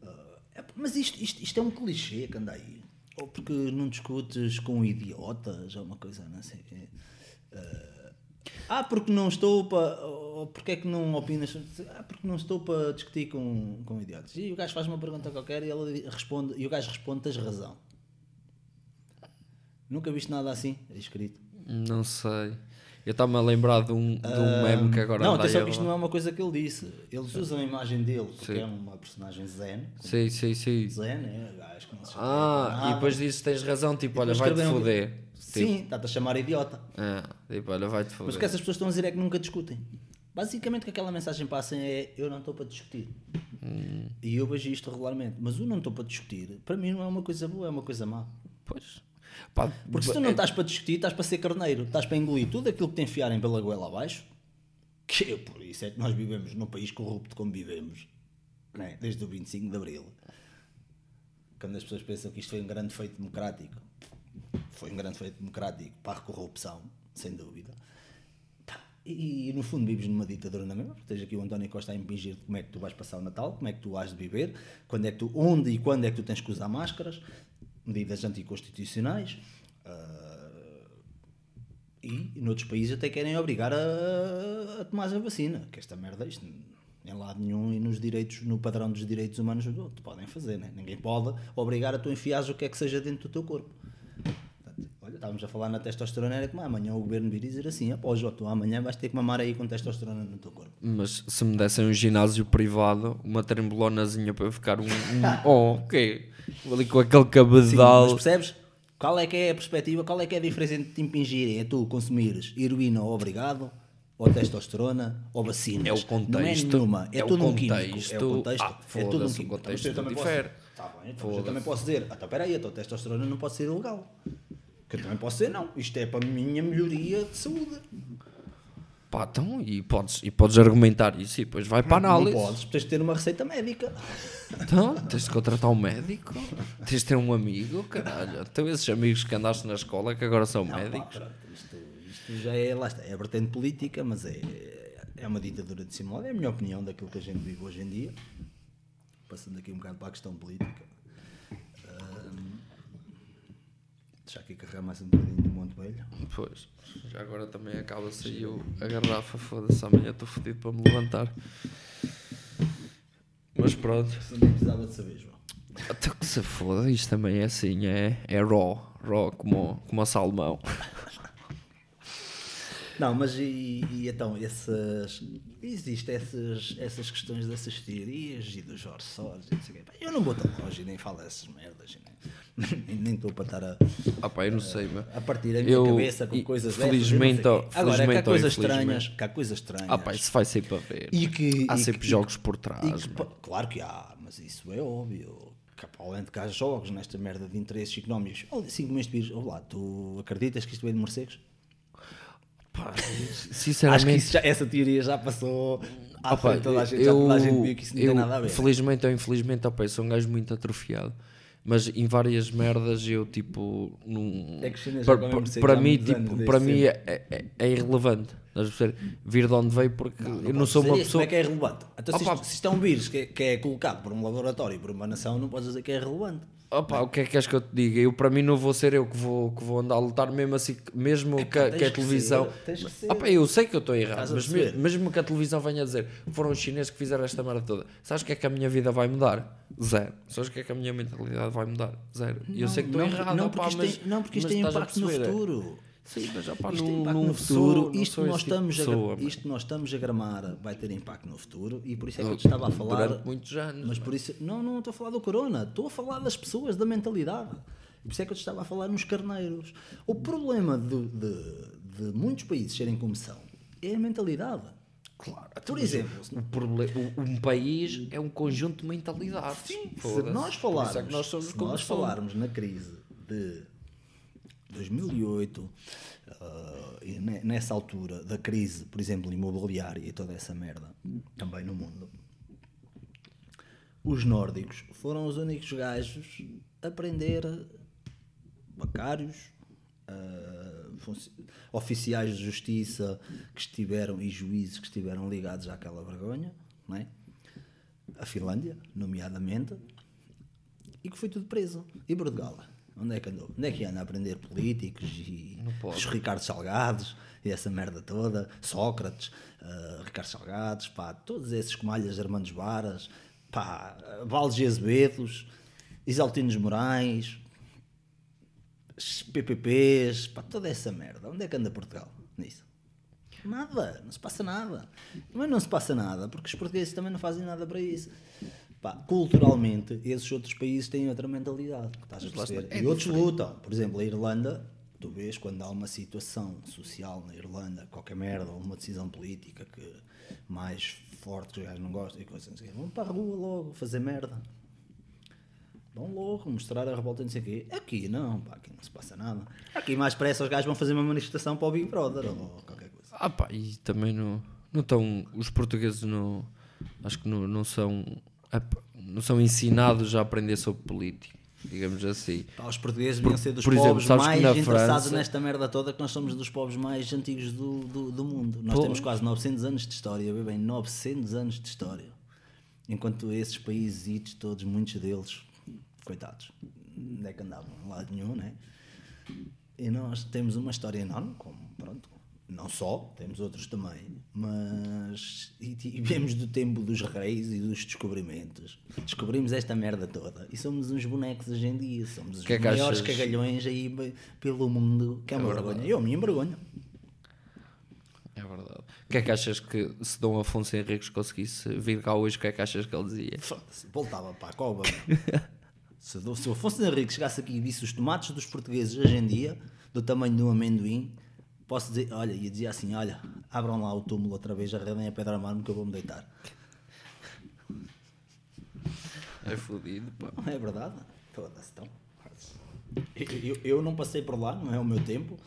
ah, é, mas isto, isto, isto é um clichê que anda aí. Ou porque não discutes com idiotas, ou uma coisa, não sei. quê. Ah, ah, porque não estou para. Ou porque é que não opinas? Ah, porque não estou para discutir com, com idiotas. E o gajo faz uma pergunta qualquer e, ela responde, e o gajo responde: tens razão. Nunca viste nada assim escrito. Não sei. Eu estava-me a lembrar de um, de um meme que agora Não, atenção que isto não é uma coisa que ele disse. Eles usam a imagem dele, porque Sim. é uma personagem zen. Sim, sim, sim. Zen, é gajo que não se Ah, e depois dizes tens razão, tipo, olha, vai-te foder. Sim, está-te a chamar idiota. É, tipo, olha, vai-te Mas foder. o que essas pessoas estão a dizer é que nunca discutem. Basicamente o que aquela mensagem passa é eu não estou para discutir. Hum. E eu vejo isto regularmente. Mas o não estou para discutir, para mim não é uma coisa boa, é uma coisa má. Pois. Pá, Porque se tu não estás para discutir, estás para ser carneiro, estás para engolir tudo aquilo que te enfiarem pela goela abaixo, que é por isso é que nós vivemos num país corrupto como vivemos, né? desde o 25 de Abril. Quando as pessoas pensam que isto foi um grande feito democrático, foi um grande feito democrático para a corrupção, sem dúvida. Pá, E, e, no fundo vives numa ditadura na mesma, tens aqui o António Costa a impingir como é que tu vais passar o Natal, como é que tu has de viver, quando é que tu, onde e quando é que tu tens que usar máscaras, medidas anticonstitucionais. ah, e noutros países até querem obrigar a, a tomar a vacina, que esta merda, isto em lado nenhum e nos direitos, no padrão dos direitos humanos te podem fazer, né? ninguém pode obrigar a tu enfiares o que é que seja dentro do teu corpo. Olha, estávamos a falar na testosterona, era como "Ah, amanhã o governo vir dizer assim: após tu amanhã vais ter que mamar aí com testosterona no teu corpo. Mas se me dessem um ginásio privado, uma trembolonazinha para eu ficar um. um oh, ok. Ali com aquele Sim, cabedal. mas percebes? Qual é que é a perspectiva? Qual é que é a diferença entre te impingirem a tu consumires heroína ou obrigado, ou testosterona, ou vacinas? É o contexto. Não é nenhuma, é, É tudo um contexto. químico. É o contexto. Ah, é tudo um o químico. contexto Então, eu também difere. Posso, tá bem, então, eu também posso dizer, ah, então peraí, a tua testosterona não pode ser ilegal. Que eu também posso dizer, não, isto é para a minha melhoria de saúde. Pá, então, e podes, e podes argumentar isso e depois vai para a Não análise. podes, tens de ter uma receita médica. Então, tens de contratar um médico, tens de ter um amigo, caralho. Então, esses amigos que andaste na escola que agora são Não, pá, médicos. pronto, isto, isto já é, lá está, é a vertente política, mas é, é uma ditadura dissimulada, é a minha opinião daquilo que a gente vive hoje em dia. Passando aqui um bocado para a questão política. Deixa aqui carregar mais um bocadinho do Monte Velho. Pois, já agora também acaba saiu a garrafa, foda-se, amanhã estou fodido para me levantar. Mas pronto, Se não precisava de saber, João. até que se foda, isto também é assim, é, é raw, raw como, como a salmão. Não, mas e, e então, essas, existem essas, essas questões dessas teorias e dos Jorge Soros e não sei o quê. Eu não vou tão longe e nem falo dessas merdas. e Nem estou para estar a, Ah pá, eu não sei, meu. a partir da minha Eu, cabeça com e- coisas felizmente dessas. eu quê. Agora, que há felizmente ou coisas estranhas. Que há coisas estranhas. Ah pá, isso vai ser para ver. E que, Há e sempre que- jogos por trás. que, claro que há, mas isso é óbvio. Que, além de que há jogos nesta merda de interesses económicos. Olha, 5 milhões de vírus. Olá, tu acreditas que isto veio de morcegos? Pá, Acho que sinceramente, já- essa teoria já passou à Ah, pá, frente, toda a gente, já toda a gente viu que isso não eu, tem nada a ver. Felizmente ou infelizmente, opa, eu sou um gajo muito atrofiado. Mas em várias merdas eu tipo. Não... É para, mim, tipo, para mim é, é, é irrelevante. Vir de onde veio porque eu não Podes sou dizer uma pessoa. É que é relevante? Então, se, isto, se isto é um vírus que é, que é colocado por um laboratório por uma nação, não podes dizer que é relevante. Opa, o que é que queres que eu te diga? Eu para mim não vou ser eu que vou, que vou andar a lutar, mesmo assim, que- mesmo que, a- tens que a que televisão. ser, que ser. Opa, eu sei que eu estou errado, a mas mesmo, que a televisão venha dizer que foram os chineses que fizeram esta merda toda, sabes o que é que a minha vida vai mudar? Zero. Sabes o que é que a minha mentalidade vai mudar? Zero. E eu sei que estou errado, não, porque mas, tem, não, porque isto tem a impacto no futuro. Sim, mas opá, Isto no sou- futuro. isto, nós tipo estamos a, pessoa, mano. isto nós estamos a gramar vai ter impacto no futuro e por isso é que eu te estava a falar. Durante muitos anos. Mas por isso, não, não estou a falar do corona, estou a falar das pessoas, da mentalidade. E por isso é que eu te estava a falar nos carneiros. O problema de, de, de muitos países serem como são é a mentalidade. Claro. Por exemplo, O problema, um país é um conjunto de mentalidades. se Foda-se. nós Por falarmos, é nós somos se nós falarmos na crise de 2008, ah, e ne- nessa altura da crise, por exemplo, imobiliária e toda essa merda, também no mundo, os nórdicos foram os únicos gajos a prender bacários, ah, funci- oficiais de justiça que estiveram e juízes que estiveram ligados àquela vergonha, não é? a Finlândia, nomeadamente, e que foi tudo preso. E Portugal? Onde é que andou? Onde é que anda a aprender políticos e os Ricardo Salgados e essa merda toda? Sócrates, ah, Ricardo Salgados, pá, todos esses comalhas Armandos Varas, pá, Valdes Azevedos, Isaltinos Moraes, PPPs, pá, toda essa merda. Onde é que anda Portugal nisso? Nada, não se passa nada. Mas não se passa nada porque os portugueses também não fazem nada para isso. Pá, culturalmente, esses outros países têm outra mentalidade. Estás a perceber? É e outros lutam. Por exemplo, a Irlanda, tu vês quando há uma situação social na Irlanda, qualquer merda, ou uma decisão política que mais forte que os gajos não gostam, e coisas assim, vão para a rua logo fazer merda. Vão logo mostrar a revolta, não sei o quê. Aqui não, pá, aqui não se passa nada. Aqui mais pressa os gajos vão fazer uma manifestação para o Big Brother ou qualquer coisa. Ah pá, e também não, não estão, os portugueses não, acho que não, não são, não são ensinados a aprender sobre política, digamos assim. Pá, os portugueses deviam ser dos por exemplo, povos que mais interessados França- nesta merda toda, que nós somos dos povos mais antigos do, do, do mundo. Nós Pois. temos quase 900 anos de história, bem, 900 anos de história. Enquanto esses países todos, muitos deles, coitados, onde é que andavam? Lado nenhum, né? E nós temos uma história enorme, como, pronto, não só, temos outros também, mas e, viemos do tempo dos reis e dos descobrimentos. Descobrimos esta merda toda e somos uns bonecos hoje em dia, somos os Que é que maiores achas? cagalhões aí pelo mundo, que é uma vergonha. Eu me envergonho. É verdade. O que é que achas que se Dom Afonso Henriques conseguisse vir cá hoje, o que é que achas que ele dizia? Voltava para a cova. se, o- Afonso Henrique chegasse aqui e visse os tomates dos portugueses hoje em dia, do tamanho de um amendoim, posso dizer, olha, ia dizer assim: olha, abram lá o túmulo outra vez, arredem a pedra mármore que eu vou-me deitar. É fodido, pá. É verdade? Foda-se então. Eu, eu- não passei por lá, não é o meu tempo.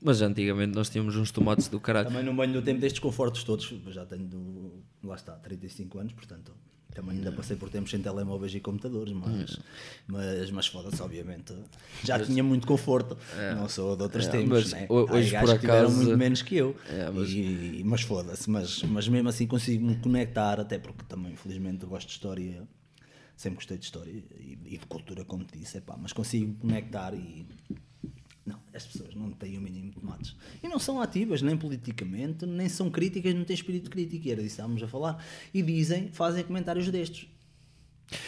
Mas antigamente nós tínhamos uns tomates do caralho. Também não venho do tempo destes confortos todos. Já tenho, lá está, 35 anos, portanto. Também ainda passei por tempos sem telemóveis e computadores, mas, mas, mas foda-se, obviamente. Já tinha muito conforto, não sou de outros É, tempos, mas né? ho- Há hoje, gajos por que tiveram acaso- muito menos que eu. É, mas- E- mas foda-se, mas, mas mesmo assim consigo me conectar, até porque também, infelizmente, gosto de história, sempre gostei de história e, e de cultura, como te disse, epá, mas consigo me conectar e. As pessoas não têm o mínimo de tomates. E não são ativas, nem politicamente, nem são críticas, não têm espírito crítico. E era disso que estávamos a falar. E dizem, fazem comentários destes.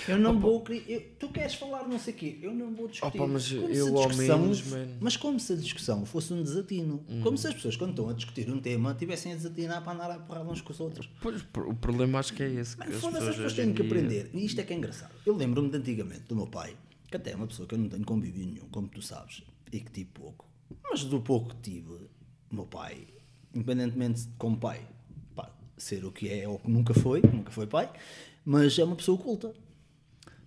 Eu não vou. cri- eu- tu queres falar não sei o quê, eu não vou discutir. Opa, mas Como eu, ao discussão- menos, mano. Mas como se a discussão fosse um desatino. Hum. Como se as pessoas, quando estão a discutir um tema, tivessem a desatinar para andar a porrar uns com os outros. Pois, o problema acho que é esse. Que Mano, as foda-se, as pessoas têm que aprender. E isto é que é engraçado. Eu lembro-me de antigamente do meu pai, que até é uma pessoa que eu não tenho convívio nenhum, como tu sabes, e que tive pouco. Mas do pouco que tive, meu pai, independentemente de como pai, pá, ser o que é ou que nunca foi, nunca foi pai, mas é uma pessoa culta.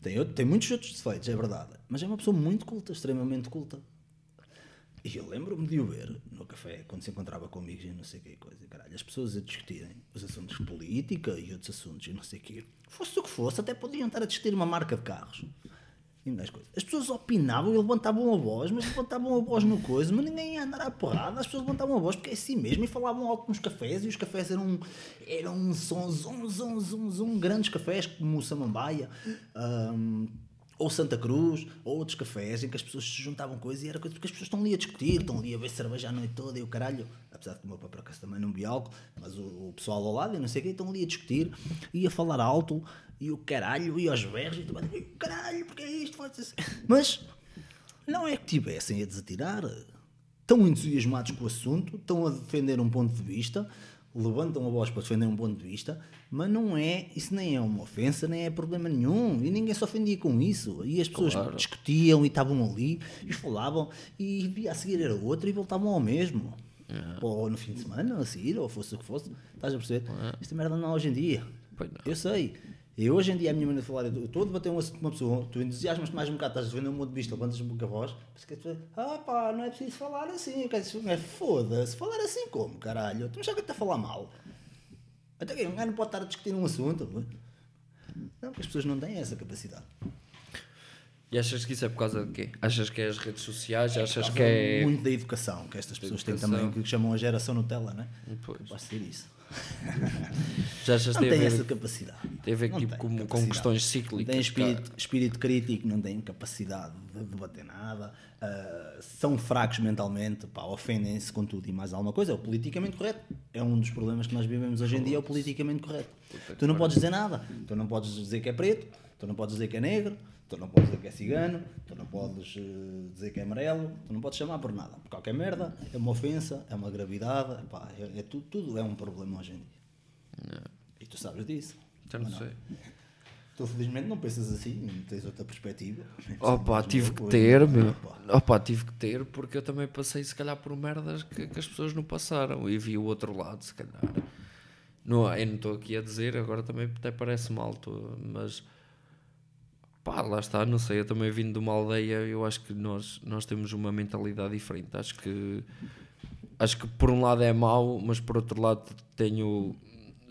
Tem, outro- tem muitos outros defeitos, é verdade, mas é uma pessoa muito culta, extremamente culta. E eu lembro-me de o ver no café, quando se encontrava com amigos e não sei que coisa, caralho, as pessoas a discutirem os assuntos de política e outros assuntos e não sei o quê. Fosse o que fosse, até podiam estar a discutir uma marca de carros. As pessoas opinavam e levantavam a voz, mas levantavam a voz no coisa, mas ninguém ia andar à porrada, as pessoas levantavam a voz porque é assim mesmo e falavam alto nos cafés e os cafés eram, eram um som, zum, zum, zum, grandes cafés como o Samambaia. hum, ou Santa Cruz, ou outros cafés em que as pessoas se juntavam coisas e era coisa porque as pessoas estão ali a discutir, estão ali a beber cerveja a noite toda e o caralho, apesar de que o meu pai por também não bebia álcool, mas o, o pessoal ao lado e não sei o quê, estão ali a discutir e a falar alto e o caralho e aos berros e tu vai dizer, caralho, porque é isto? Mas não é que tivessem a desatirar, estão entusiasmados com o assunto, estão a defender um ponto de vista, levantam a voz para defender um ponto de vista, mas não é, isso nem é uma ofensa, nem é problema nenhum, e ninguém se ofendia com isso. E as pessoas Claro. discutiam e estavam ali, e falavam, e a seguir era outro e voltavam ao mesmo. Ou no fim de semana, a seguir, ou fosse o que fosse, estás a perceber? Esta merda não há hoje em dia. Não. Eu sei. E hoje em dia a minha maneira de falar, eu estou a debater um assunto com uma pessoa, tu entusiasmas-te mais um bocado, estás a defender um ponto de vista, levantas um pouco a voz, mas que tu ah pá, não é preciso falar assim, é foda-se, falar assim como, caralho? Tu não sabes que está a falar mal. Até que um gajo não pode estar a discutir um assunto. Não, porque as pessoas não têm essa capacidade. E achas que isso é por causa de quê? Achas que é as redes sociais? Achas Por que é. Muito da educação, que estas pessoas têm educação. também, que chamam a geração Nutella, não é? Pois. Pode ser isso. Já achas Não tem tem essa capacidade. tem a ver Não tipo, tem com, com questões Não cíclicas? tem espírito, espírito crítico, não têm capacidade de debater nada, ah, são fracos mentalmente, ofendem-se com tudo e mais alguma coisa. É o politicamente correto. É um dos problemas que nós vivemos hoje em dia, é o politicamente correto. Tu não podes dizer nada. Tu não podes dizer que é preto, tu não podes dizer que é negro, tu não podes dizer que é cigano, tu não podes eh, dizer que é amarelo, tu não podes chamar por nada. Por qualquer merda, é uma ofensa, é uma gravidade, pá, é, é tudo, tudo é um problema hoje em dia. E tu sabes disso. Já não sei. Tu felizmente não pensas assim, tens outra perspectiva. Opa, tive não, que ter, meu. Opa. Opa, tive que ter porque eu também passei, se calhar, por merdas que, que as pessoas não passaram e vi o outro lado, se calhar. Não, eu não estou aqui a dizer, agora também até parece mal, tô- mas pá, lá está, não sei. Eu também vindo de uma aldeia, eu acho que nós, nós temos uma mentalidade diferente. Acho que, acho que por um lado é mau, mas por outro lado tenho.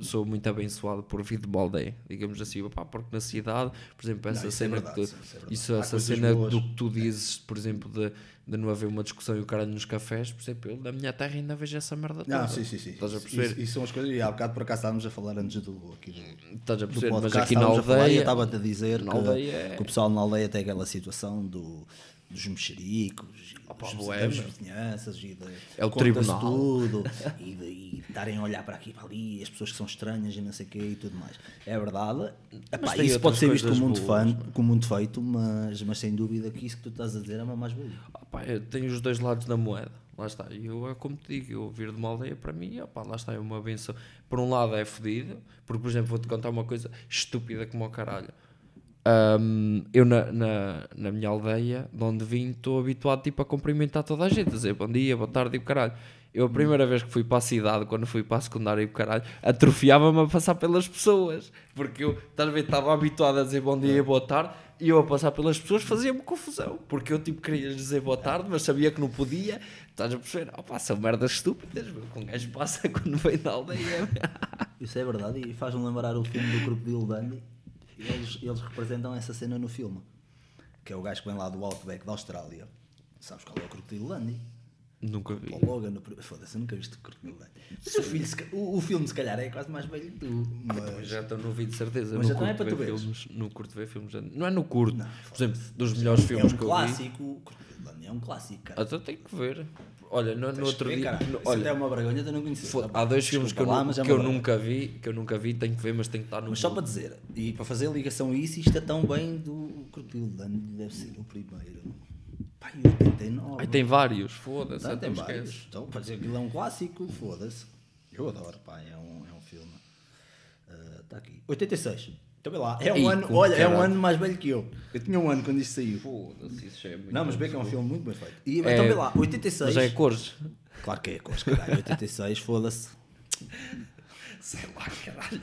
Sou muito abençoado por vir de uma aldeia, digamos assim, porque na cidade, por exemplo, essa Não, isso é cena verdade, que tu- isso é verdade. isso, essa cena boas. do que tu dizes, por exemplo, de, de não haver uma discussão e o caralho nos cafés, por exemplo, eu na minha terra ainda vejo essa merda toda. Não, sim, sim, sim. Estás a Isso, perceber? isso são as coisas. E há bocado por acaso estávamos a falar antes do, aqui do, Estás a perceber? Mas podcast, aqui na estávamos a falar eu aldeia. estava-te a dizer que, aldeia é- que o pessoal na aldeia tem aquela situação do, dos mexericos, Opa, dos, das vizinhanças e de, É o tribunal. tudo e de e estarem a olhar para aqui e para ali, as pessoas que são estranhas e não sei o quê e tudo mais. É verdade. Epá, tem isso pode ser visto como muito, boas, fã, como muito feito, mas, mas sem dúvida que isso que tu estás a dizer é uma mais boa. Opá, eu tenho os dois lados da moeda. Lá está. E eu, é como te digo, eu vir de uma aldeia para mim, opá, lá está, é uma benção. Por um lado é fodido, porque, por exemplo, vou-te contar uma coisa estúpida como o caralho. Ahm, eu na, na, na minha aldeia, de onde vim, estou habituado tipo, a cumprimentar toda a gente, a dizer bom dia, boa tarde e o caralho. Eu a primeira vez que fui para a cidade, quando fui para a secundária e o caralho, atrofiava-me a passar pelas pessoas. Porque eu, ver, estava habituado a dizer bom dia e boa tarde e eu a passar pelas pessoas fazia-me confusão. Porque eu tipo queria dizer boa tarde, mas sabia que não podia. Estás a perceber? Opa, são merdas estúpidas, meu, que um gajo passa quando vem da aldeia. Isso é verdade e faz-me lembrar o filme do Crocodilo Dundee. Eles, eles representam essa cena no filme. Que é o gajo que vem lá do Outback da Austrália. Sabes qual é o Crocodilo Dundee? Nunca vi. O Logan, no foda-se, eu nunca viste o Crocodilo Dundee. Mas o, filho, o, o filme, se calhar, é quase mais velho que tu. Mas, Já estou no vídeo de certeza. Mas não então é curto para tu ver filmes. Não curto ver filmes. Não é no curto. Por exemplo, dos melhores é filmes um que eu vi. clássico. O Crocodilo Dundee é um clássico, cara. Até tenho que ver. Olha, no, no outro ver, dia. caralho. no- olha, é uma vergonha de não conhecer. fo- Tá há dois filmes que eu, lá, é que eu nunca vi, que eu nunca vi, tenho que ver, mas tem que estar no. Mas só para dizer, e para fazer a ligação a isso, isto é tão bem do Dundee, deve ser o primeiro. Pai, 89. Ai, tem vários, foda-se. Então tem vários. Então, para dizer aquilo é um clássico, foda-se. Eu adoro, pá, é um, é um filme. Está aqui. 86. Então vê lá, é um Ei, ano, olha, é um caralho. ano mais velho que eu. Eu tinha um ano quando isto saiu. Foda-se, isso já é muito Não, mas vê que é um filme muito bem feito. E, É, então vê lá, 86. Mas é cores. Claro que é, cores, caralho. 86, foda-se. Sei lá, caralho.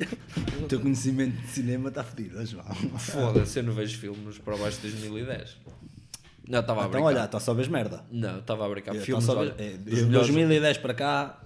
O teu conhecimento de cinema está fedido, João. Foda-se, eu não vejo filmes para baixo de 2010. Não, estava a Então, brincar. olha, está só vês merda. Não, estava a brincar. Então, Filmes, só olha, é, dos de melhores- 2010 para cá,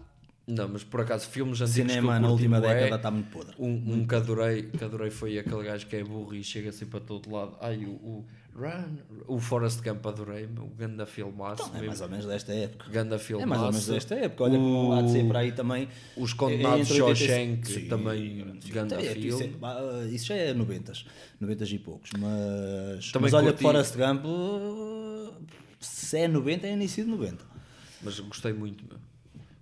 Não, mas por acaso, filmes antigos cinema na última bué, década está muito podre. Um, um que, adorei, que adorei foi aquele gajo que é burro e chega assim para todo lado. Ai, o, o Run, o Forrest Gump adorei, o ganda filmaço. É mesmo. mais ou menos desta época. Ganda É filmaço. mais ou menos desta época. Olha, como há de ser para aí também. Os é Condenados 86 Shawshank, Sim, também ganda É, isso, filme. é, ah, isso já é 90, 90 e poucos. Mas, Também mas olha, curti- Forrest Gump, se é 90, é início de 90. Mas gostei muito, meu.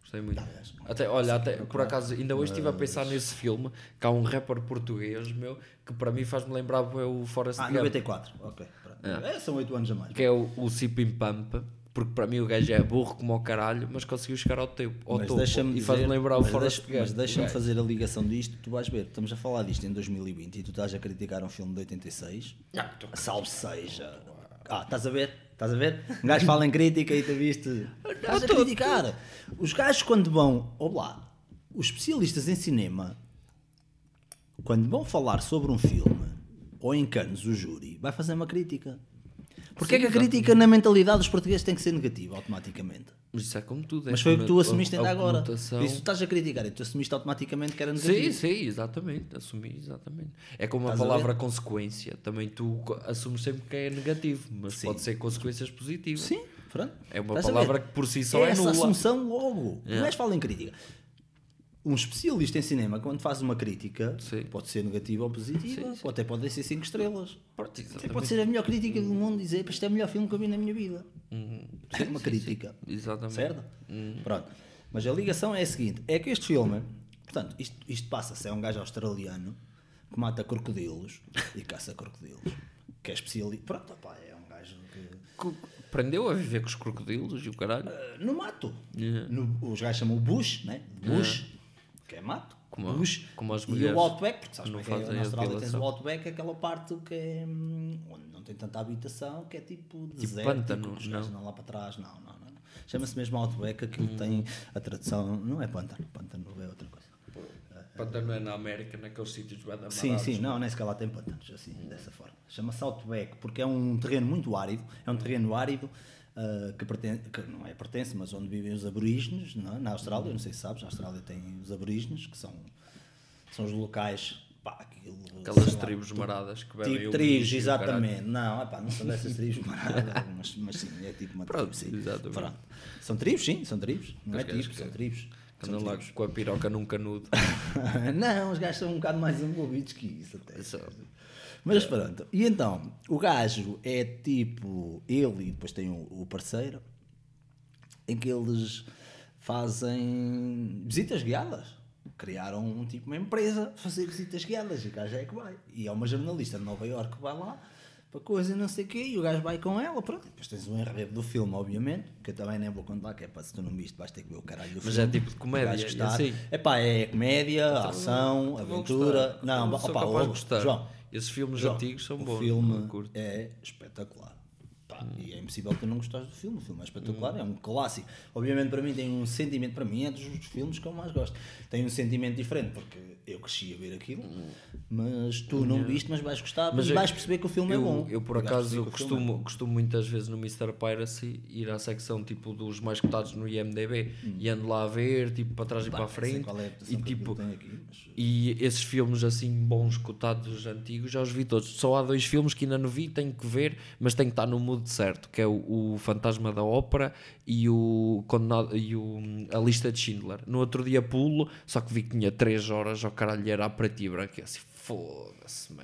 Gostei muito. Até, olha, até, por acaso, ainda hoje estive a pensar nesse filme, que há um rapper português, meu, que para mim faz-me lembrar o Forrest Ah, Gump. 94, ok. pronto. É, são 8 anos a mais. que é o, o Sipim Pump, porque para mim o gajo é burro como ao caralho, mas conseguiu chegar ao, teu, ao topo e faz-me lembrar o Forrest Gump. Mas o deixa-me fazer a ligação disto, tu vais ver. Estamos a falar disto em 2020 e tu estás a criticar um filme de 86. Ah, tô- Salve seja. Ah, estás a ver? Estás a ver? Um gajo fala em crítica e tu viste. Estás a criticar. Os gajos, quando vão. Olá, os especialistas em cinema, quando vão falar sobre um filme, ou em Cannes o júri, vai fazer uma crítica. Porquê é que a crítica na mentalidade dos portugueses tem que ser negativa automaticamente? Mas isso é como tudo. é Mas foi o que tu a- assumiste a ainda agora. conotação- isso tu estás a criticar e tu assumiste automaticamente que era negativo. Sim, sim, exatamente. Assumi, exatamente. É como a Estás a palavra consequência. Também tu assumes sempre que é negativo, mas Sim. pode ser consequências positivas. Sim, pronto. É uma Estás a palavra que por si só é Essa nula. assunção logo. Yeah. Não és fala em crítica. Um especialista em cinema, quando faz uma crítica, Sim. pode ser negativa ou positiva, Sim, sim. ou até pode ser 5 estrelas. Pronto, Até pode ser a melhor crítica do mundo dizer "Pá, isto é o melhor filme que eu vi na minha vida. Uhum. É uma crítica. Exatamente. Certo? Pronto. Mas a ligação é a seguinte: é que este filme, portanto, isto, isto passa-se, é um gajo australiano que mata crocodilos e caça crocodilos. Que é especialista. Pronto, opá, é um gajo que. Co- Aprendeu a viver com os crocodilos e o caralho. Uh, no mato. No- os gajos chamam o bush, né? Bush, que é mato. Como bush. como as e mulheres o outback, porque sabes não como é que é, na Austrália tens o outback, aquela parte que é hum, onde não tem tanta habitação, que é tipo deserto. pântano, os não? andam lá para trás, não, não, não. não. Chama-se mesmo outback, aquilo tem a tradução, não é pântano, pântano é outra coisa. Pantano é na América, naqueles sítios bem amarados. Sim, sim, não, nem sequer lá tem pântanos, assim, dessa forma. Chama-se Outback, porque é um terreno muito árido, é um terreno árido ah, que, pertence, que não é pertence, mas onde vivem os aborígenes, é? na Austrália, não sei se sabes, a Austrália tem os aborígenes, que são, são os locais, pá, aquilo, Aquelas lá, tribos maradas que bebem Tipo tribos, exatamente. Não, epá, não são dessas tribos maradas, mas, mas sim, é tipo uma Pronto, tribo, sim. Pronto. São tribos, sim, são tribos. Não Os é gajos tribos, são tribos. Que São Andam lá tribos. com a piroca num canudo. não, os gajos são um bocado mais envolvidos que isso até. Isso. Mas pronto. E então, o gajo é tipo ele e depois tem o, o parceiro em que eles fazem visitas guiadas. Criaram um tipo uma empresa fazer visitas guiadas e o gajo é que vai. E é uma jornalista de Nova Iorque que vai lá para coisa e não sei o quê, e o gajo vai com ela, pronto. Depois tens um enredo do filme, obviamente, que eu também nem vou contar, que é para se tu não viste, vais ter que ver o caralho do Mas filme. é tipo de comédia, gostar. assim? Epá, é comédia, ação, Eu vou aventura. Não, capaz ó, gostar. João, Esses filmes João, antigos são o bons. eu filme é espetacular. Pá, E é impossível tu não gostares do filme. O filme é espetacular, é um clássico. Obviamente, para mim, tem um sentimento. Para mim, é dos filmes que eu mais gosto. Tem um sentimento diferente, porque eu cresci a ver aquilo, mas tu não viste, mas vais gostar Mas eu- vais perceber que o filme eu, é bom. Eu, por acaso, que é costumo, bom. costumo muitas vezes no Mr. Piracy ir à secção tipo dos mais cotados no IMDB e ando lá a ver, tipo para trás e Hum. Para a frente. é e que tipo, aqui, mas- E esses filmes assim bons, cotados, antigos, já os vi todos. Só há dois filmes que ainda não vi, tenho que ver, mas tenho que estar no mood certo, que é o, o Fantasma da Ópera e o, condenado, e o A Lista de Schindler. No outro dia pulo, só que vi que tinha 3 horas, ao caralho, era a preto e branco. E assim, foda-se, man.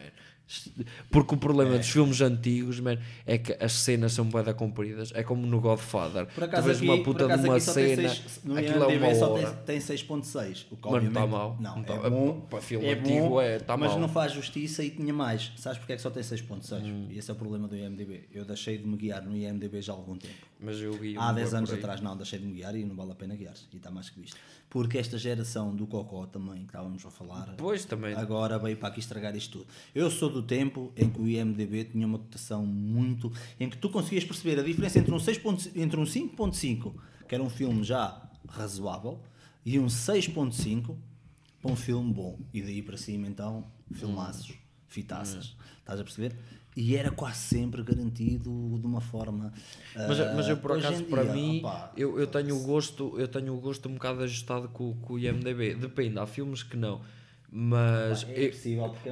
Porque o problema É. dos filmes antigos, man, é que as cenas são bem compridas. É como no Godfather. Por tu acaso vês aqui, uma puta de uma cena, seis- no aquilo é uma só hora. tem, tem 6.6, o que Mas não tá obviamente- mal. Não, Não tá- é bom, para filme é antigo bom, é- tá mas mal. não faz justiça e tinha mais. Sabes porque é que só tem 6.6? Hum. E esse é o problema do IMDB. Eu deixei de me guiar no IMDB já há algum tempo. Mas eu Há um 10 por anos atrás não, deixei de me guiar e não vale a pena guiar-se. E está mais que visto. Porque esta geração do Cocó também, que estávamos a falar, Pois também. agora veio para aqui estragar isto tudo. Eu sou do tempo em que o IMDB tinha uma cotação muito. em que tu conseguias perceber a diferença entre um, 6 ponto- entre um 5.5, que era um filme já razoável, e um 6.5 para um filme bom. E daí para cima, então, filmaços, fitaças. Estás a perceber? E era quase sempre garantido de uma forma. Mas, mas eu por acaso, para dia, mim, opá, eu, eu tenho o gosto, eu tenho o gosto um bocado ajustado com, com o IMDB. Depende, há filmes que não. Mas é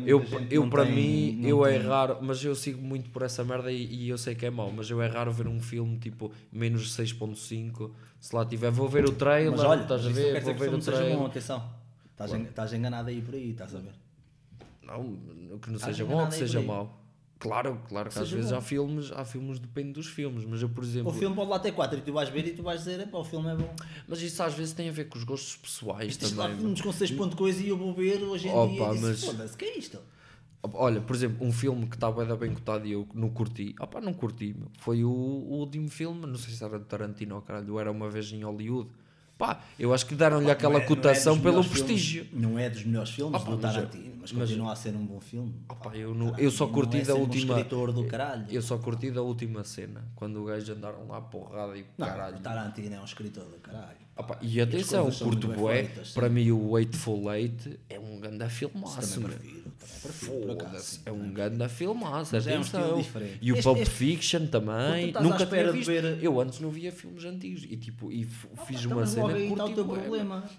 eu, muita eu, eu não para tem- mim, eu é tem- raro, mas eu sigo muito por essa merda e, e eu sei que é mau, mas eu é raro ver um filme tipo menos 6.5. Se lá tiver, vou ver o trailer, Mas olha, estás a ver, vou ver o trailer. bom, atenção. Estás, en- estás enganado aí por aí, estás a ver? Não, que não Estás seja bom ou que seja mau. Claro, claro que às vezes bom. há filmes, há filmes, depende dos filmes, mas eu por exemplo. O filme pode lá ter 4 e tu vais ver e tu vais dizer, "Epá, o filme é bom. Mas isso às vezes tem a ver com os gostos pessoais Isto lá também. filmes com 6 ponto coisa e eu vou ver hoje em Opa, dia e mas- foda-se, que é isto? Olha, por exemplo, um filme que estava bem, bem cotado e eu não curti, opá, não curti, meu. foi o, o último filme, não sei se era de Tarantino ou caralho, era uma vez em Hollywood. Pá, eu acho que deram-lhe aquela é- é cotação dos pelo prestígio. filmes- não é dos melhores filmes do Tarantino, mas, mas- continua a ser um bom filme. Eu não- eu só curti é da um última- caralho. Eu só curti da última cena, quando o gajo andaram lá porrada e Não, caralho. o Tarantino é um escritor do caralho. Opa, e atenção, curto bué, para mim o Eightful Eight é um ganda filmaço, também meu. prefiro, também prefiro, por acaso, Foda-se, sim, é um também ganda filmaço, é um atenção. estilo diferente. E o Este- Pulp este- Fiction também, nunca espera tinha de visto. ver- Eu antes não via filmes antigos e tipo, e fiz então, uma cena meu.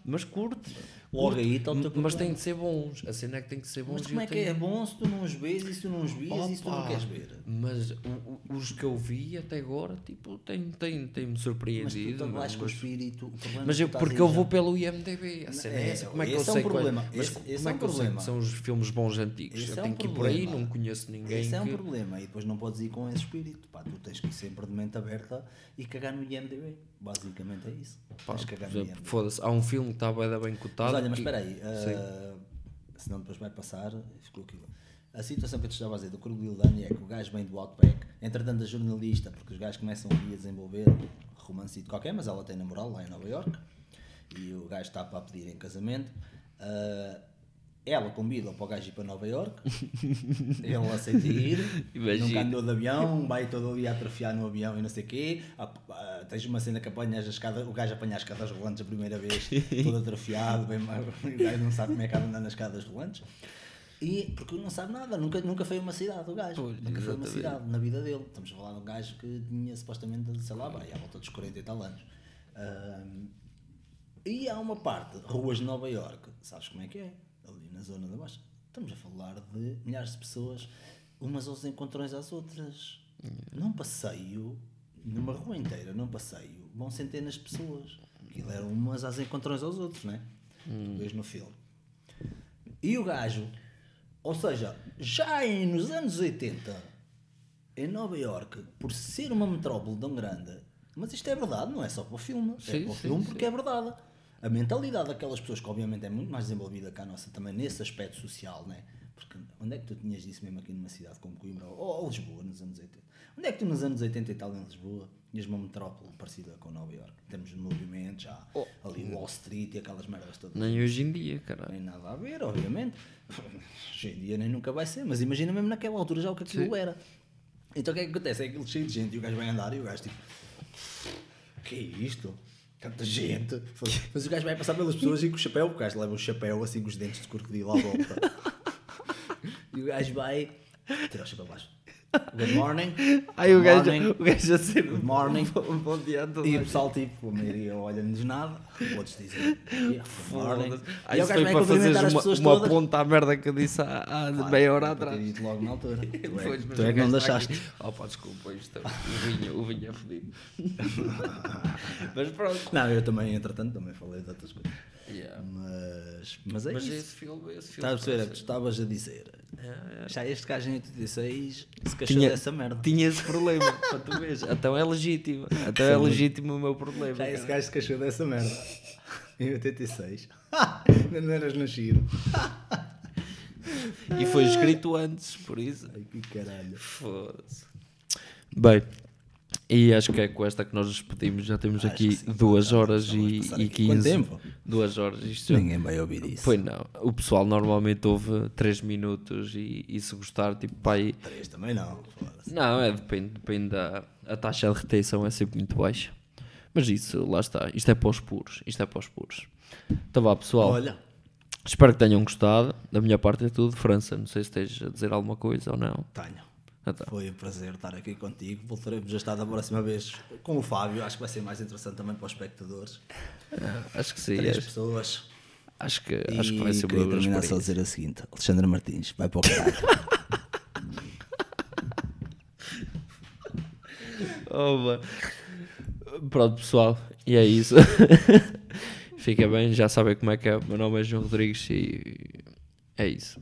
Mas curto. Logo aí está o teu Mas tem de ser bons, a cena é que tem que ser bons. Mas como é que é tenho- bom se tu não os vês e se tu não os vias e se tu não queres ver? Mas o- o- os que eu vi até agora, tipo, tem-me tem, tem Mas tu surpreendido. também meu, vais com o mas- espírito. o Mas é eu, que tu porque eu já. vou pelo IMDB, a cena é, É, essa. Como é que eu esse é um sei problema, mas esse- como esse é é um que eu sei problema. que são os filmes bons antigos? Esse eu é tenho um que ir por aí, problema. não conheço ninguém Esse é um que... problema e depois não podes ir com esse espírito. Pá, tu tens que ir sempre de mente aberta e cagar no IMDB. Basicamente é isso. Pá. Foda-se, há um filme que está bem, bem Mas cotado. olha, mas espera aí. ah, senão depois vai passar. Ficou. A situação que eu te estava a dizer do Crocodilo Dani é que o gajo vem do Outback, entretanto a jornalista, porque os gajos começam ali a desenvolver um romancito qualquer, mas ela tem namorado lá em Nova York e o gajo está para pedir em casamento. Ah, ela convida para o gajo ir para Nova York, ele aceita ir, Imagina. nunca andou de avião, vai todo ali a atrofiar no avião e não sei o quê. Ah, ah, tens uma cena que apanhas a escada, o gajo apanha as escadas rolantes a primeira vez, todo atrofiado, bem, o gajo não sabe como é que anda nas escadas rolantes. E porque não sabe nada, nunca, nunca foi a uma cidade o gajo, Pois, nunca foi a uma cidade na vida dele. Estamos a falar de um gajo que tinha supostamente, sei lá, vai, à volta dos 40 e tal anos. Ahm, e há uma parte, ruas de Nova York, sabes como é que é? Na zona da Baixa. Estamos a falar de milhares de pessoas, umas aos encontrões às outras. Num passeio, numa rua inteira, num passeio, vão centenas de pessoas. Aquilo eram umas às encontrões aos outros, não é? Tu vês no filme. E o gajo, ou seja, já em, nos anos 80, em Nova York, por ser uma metrópole tão grande, mas isto é verdade, não é só para o filme, é Sim, para o sim, filme sim. porque é verdade. A mentalidade daquelas pessoas, que obviamente é muito mais desenvolvida que a nossa também nesse aspecto social, né? Porque onde é que tu tinhas isso mesmo aqui numa cidade como Coimbra ou, ou Lisboa nos anos 80? Onde é que tu nos anos 80 e tal em Lisboa tinhas uma metrópole parecida com Nova termos de movimento, já Oh. ali Wall Street e aquelas merdas todas. Nem hoje em dia, caralho. Nem nada a ver, obviamente. Hoje em dia nem nunca vai ser, mas imagina mesmo naquela altura já o que aquilo era. Então o que é que acontece? É aquilo cheio de gente e o gajo vai andar e o gajo tipo. Que é isto? Tanta gente. Mas o gajo vai passar pelas pessoas e com o chapéu, o gajo leva o chapéu assim com os dentes de crocodilo à volta. e o gajo vai. Tira o chapéu baixo. Good morning. Aí o gajo, morning. o gajo a ser Good morning. um bom dia a E o pessoal, tipo, a maioria olha-nos nada, outros dizem. "Yeah, good morning." Foda-se. Aí isso foi vai para fazeres uma, pessoas uma todas. ponta à merda que eu disse há, há Claro, meia hora atrás. ido logo na altura. Tu é, tu é que não está deixaste. Oh, pá, desculpa, isto, o vinho, o vinho é fodido. mas pronto. Não, eu também, entretanto, também falei de outras coisas. Yeah. Mas, mas é Mas isso. esse filme, esse filme. Estás a perceber? É o que estavas a dizer. É, é. Já este gajo em 86 se queixou Tinha- dessa merda. Tinha esse problema, para tu veres. Então é legítimo. Então é legítimo o meu problema. Já esse cara. gajo se queixou dessa merda. Em 86. Ainda não eras nascido. E foi escrito antes, por isso. Ai que caralho. Foda-se. Bem, e acho que é com esta que nós despedimos. Já temos Acho aqui que sim. 2 Já horas e, e aqui. Quanto 15. tempo? 2 horas. Isto Ninguém vai ouvir isso. Pois não. O pessoal normalmente ouve 3 minutos e, e se gostar, tipo, pai. Três também não. Não, é, depende, depende da a taxa de retenção é sempre muito baixa. Mas isso, lá está. Isto é para os puros. Isto é para os puros. Então vá, pessoal. Olha, Espero que tenham gostado. Da minha parte é tudo. França, não sei se tens a dizer alguma coisa ou não. tenho. Então. Foi um prazer estar aqui contigo. Voltaremos a estar da próxima vez com o Fábio. Acho que vai ser mais interessante também para os espectadores. Acho que sim. Três acho- pessoas. Acho que, E acho que vai ser queria terminar só a dizer o seguinte: Alexandre Martins, vai para o caralho. Oh. Pronto, pessoal. E é isso. Fica bem, já sabem como é que é. O meu nome é João Rodrigues e é isso.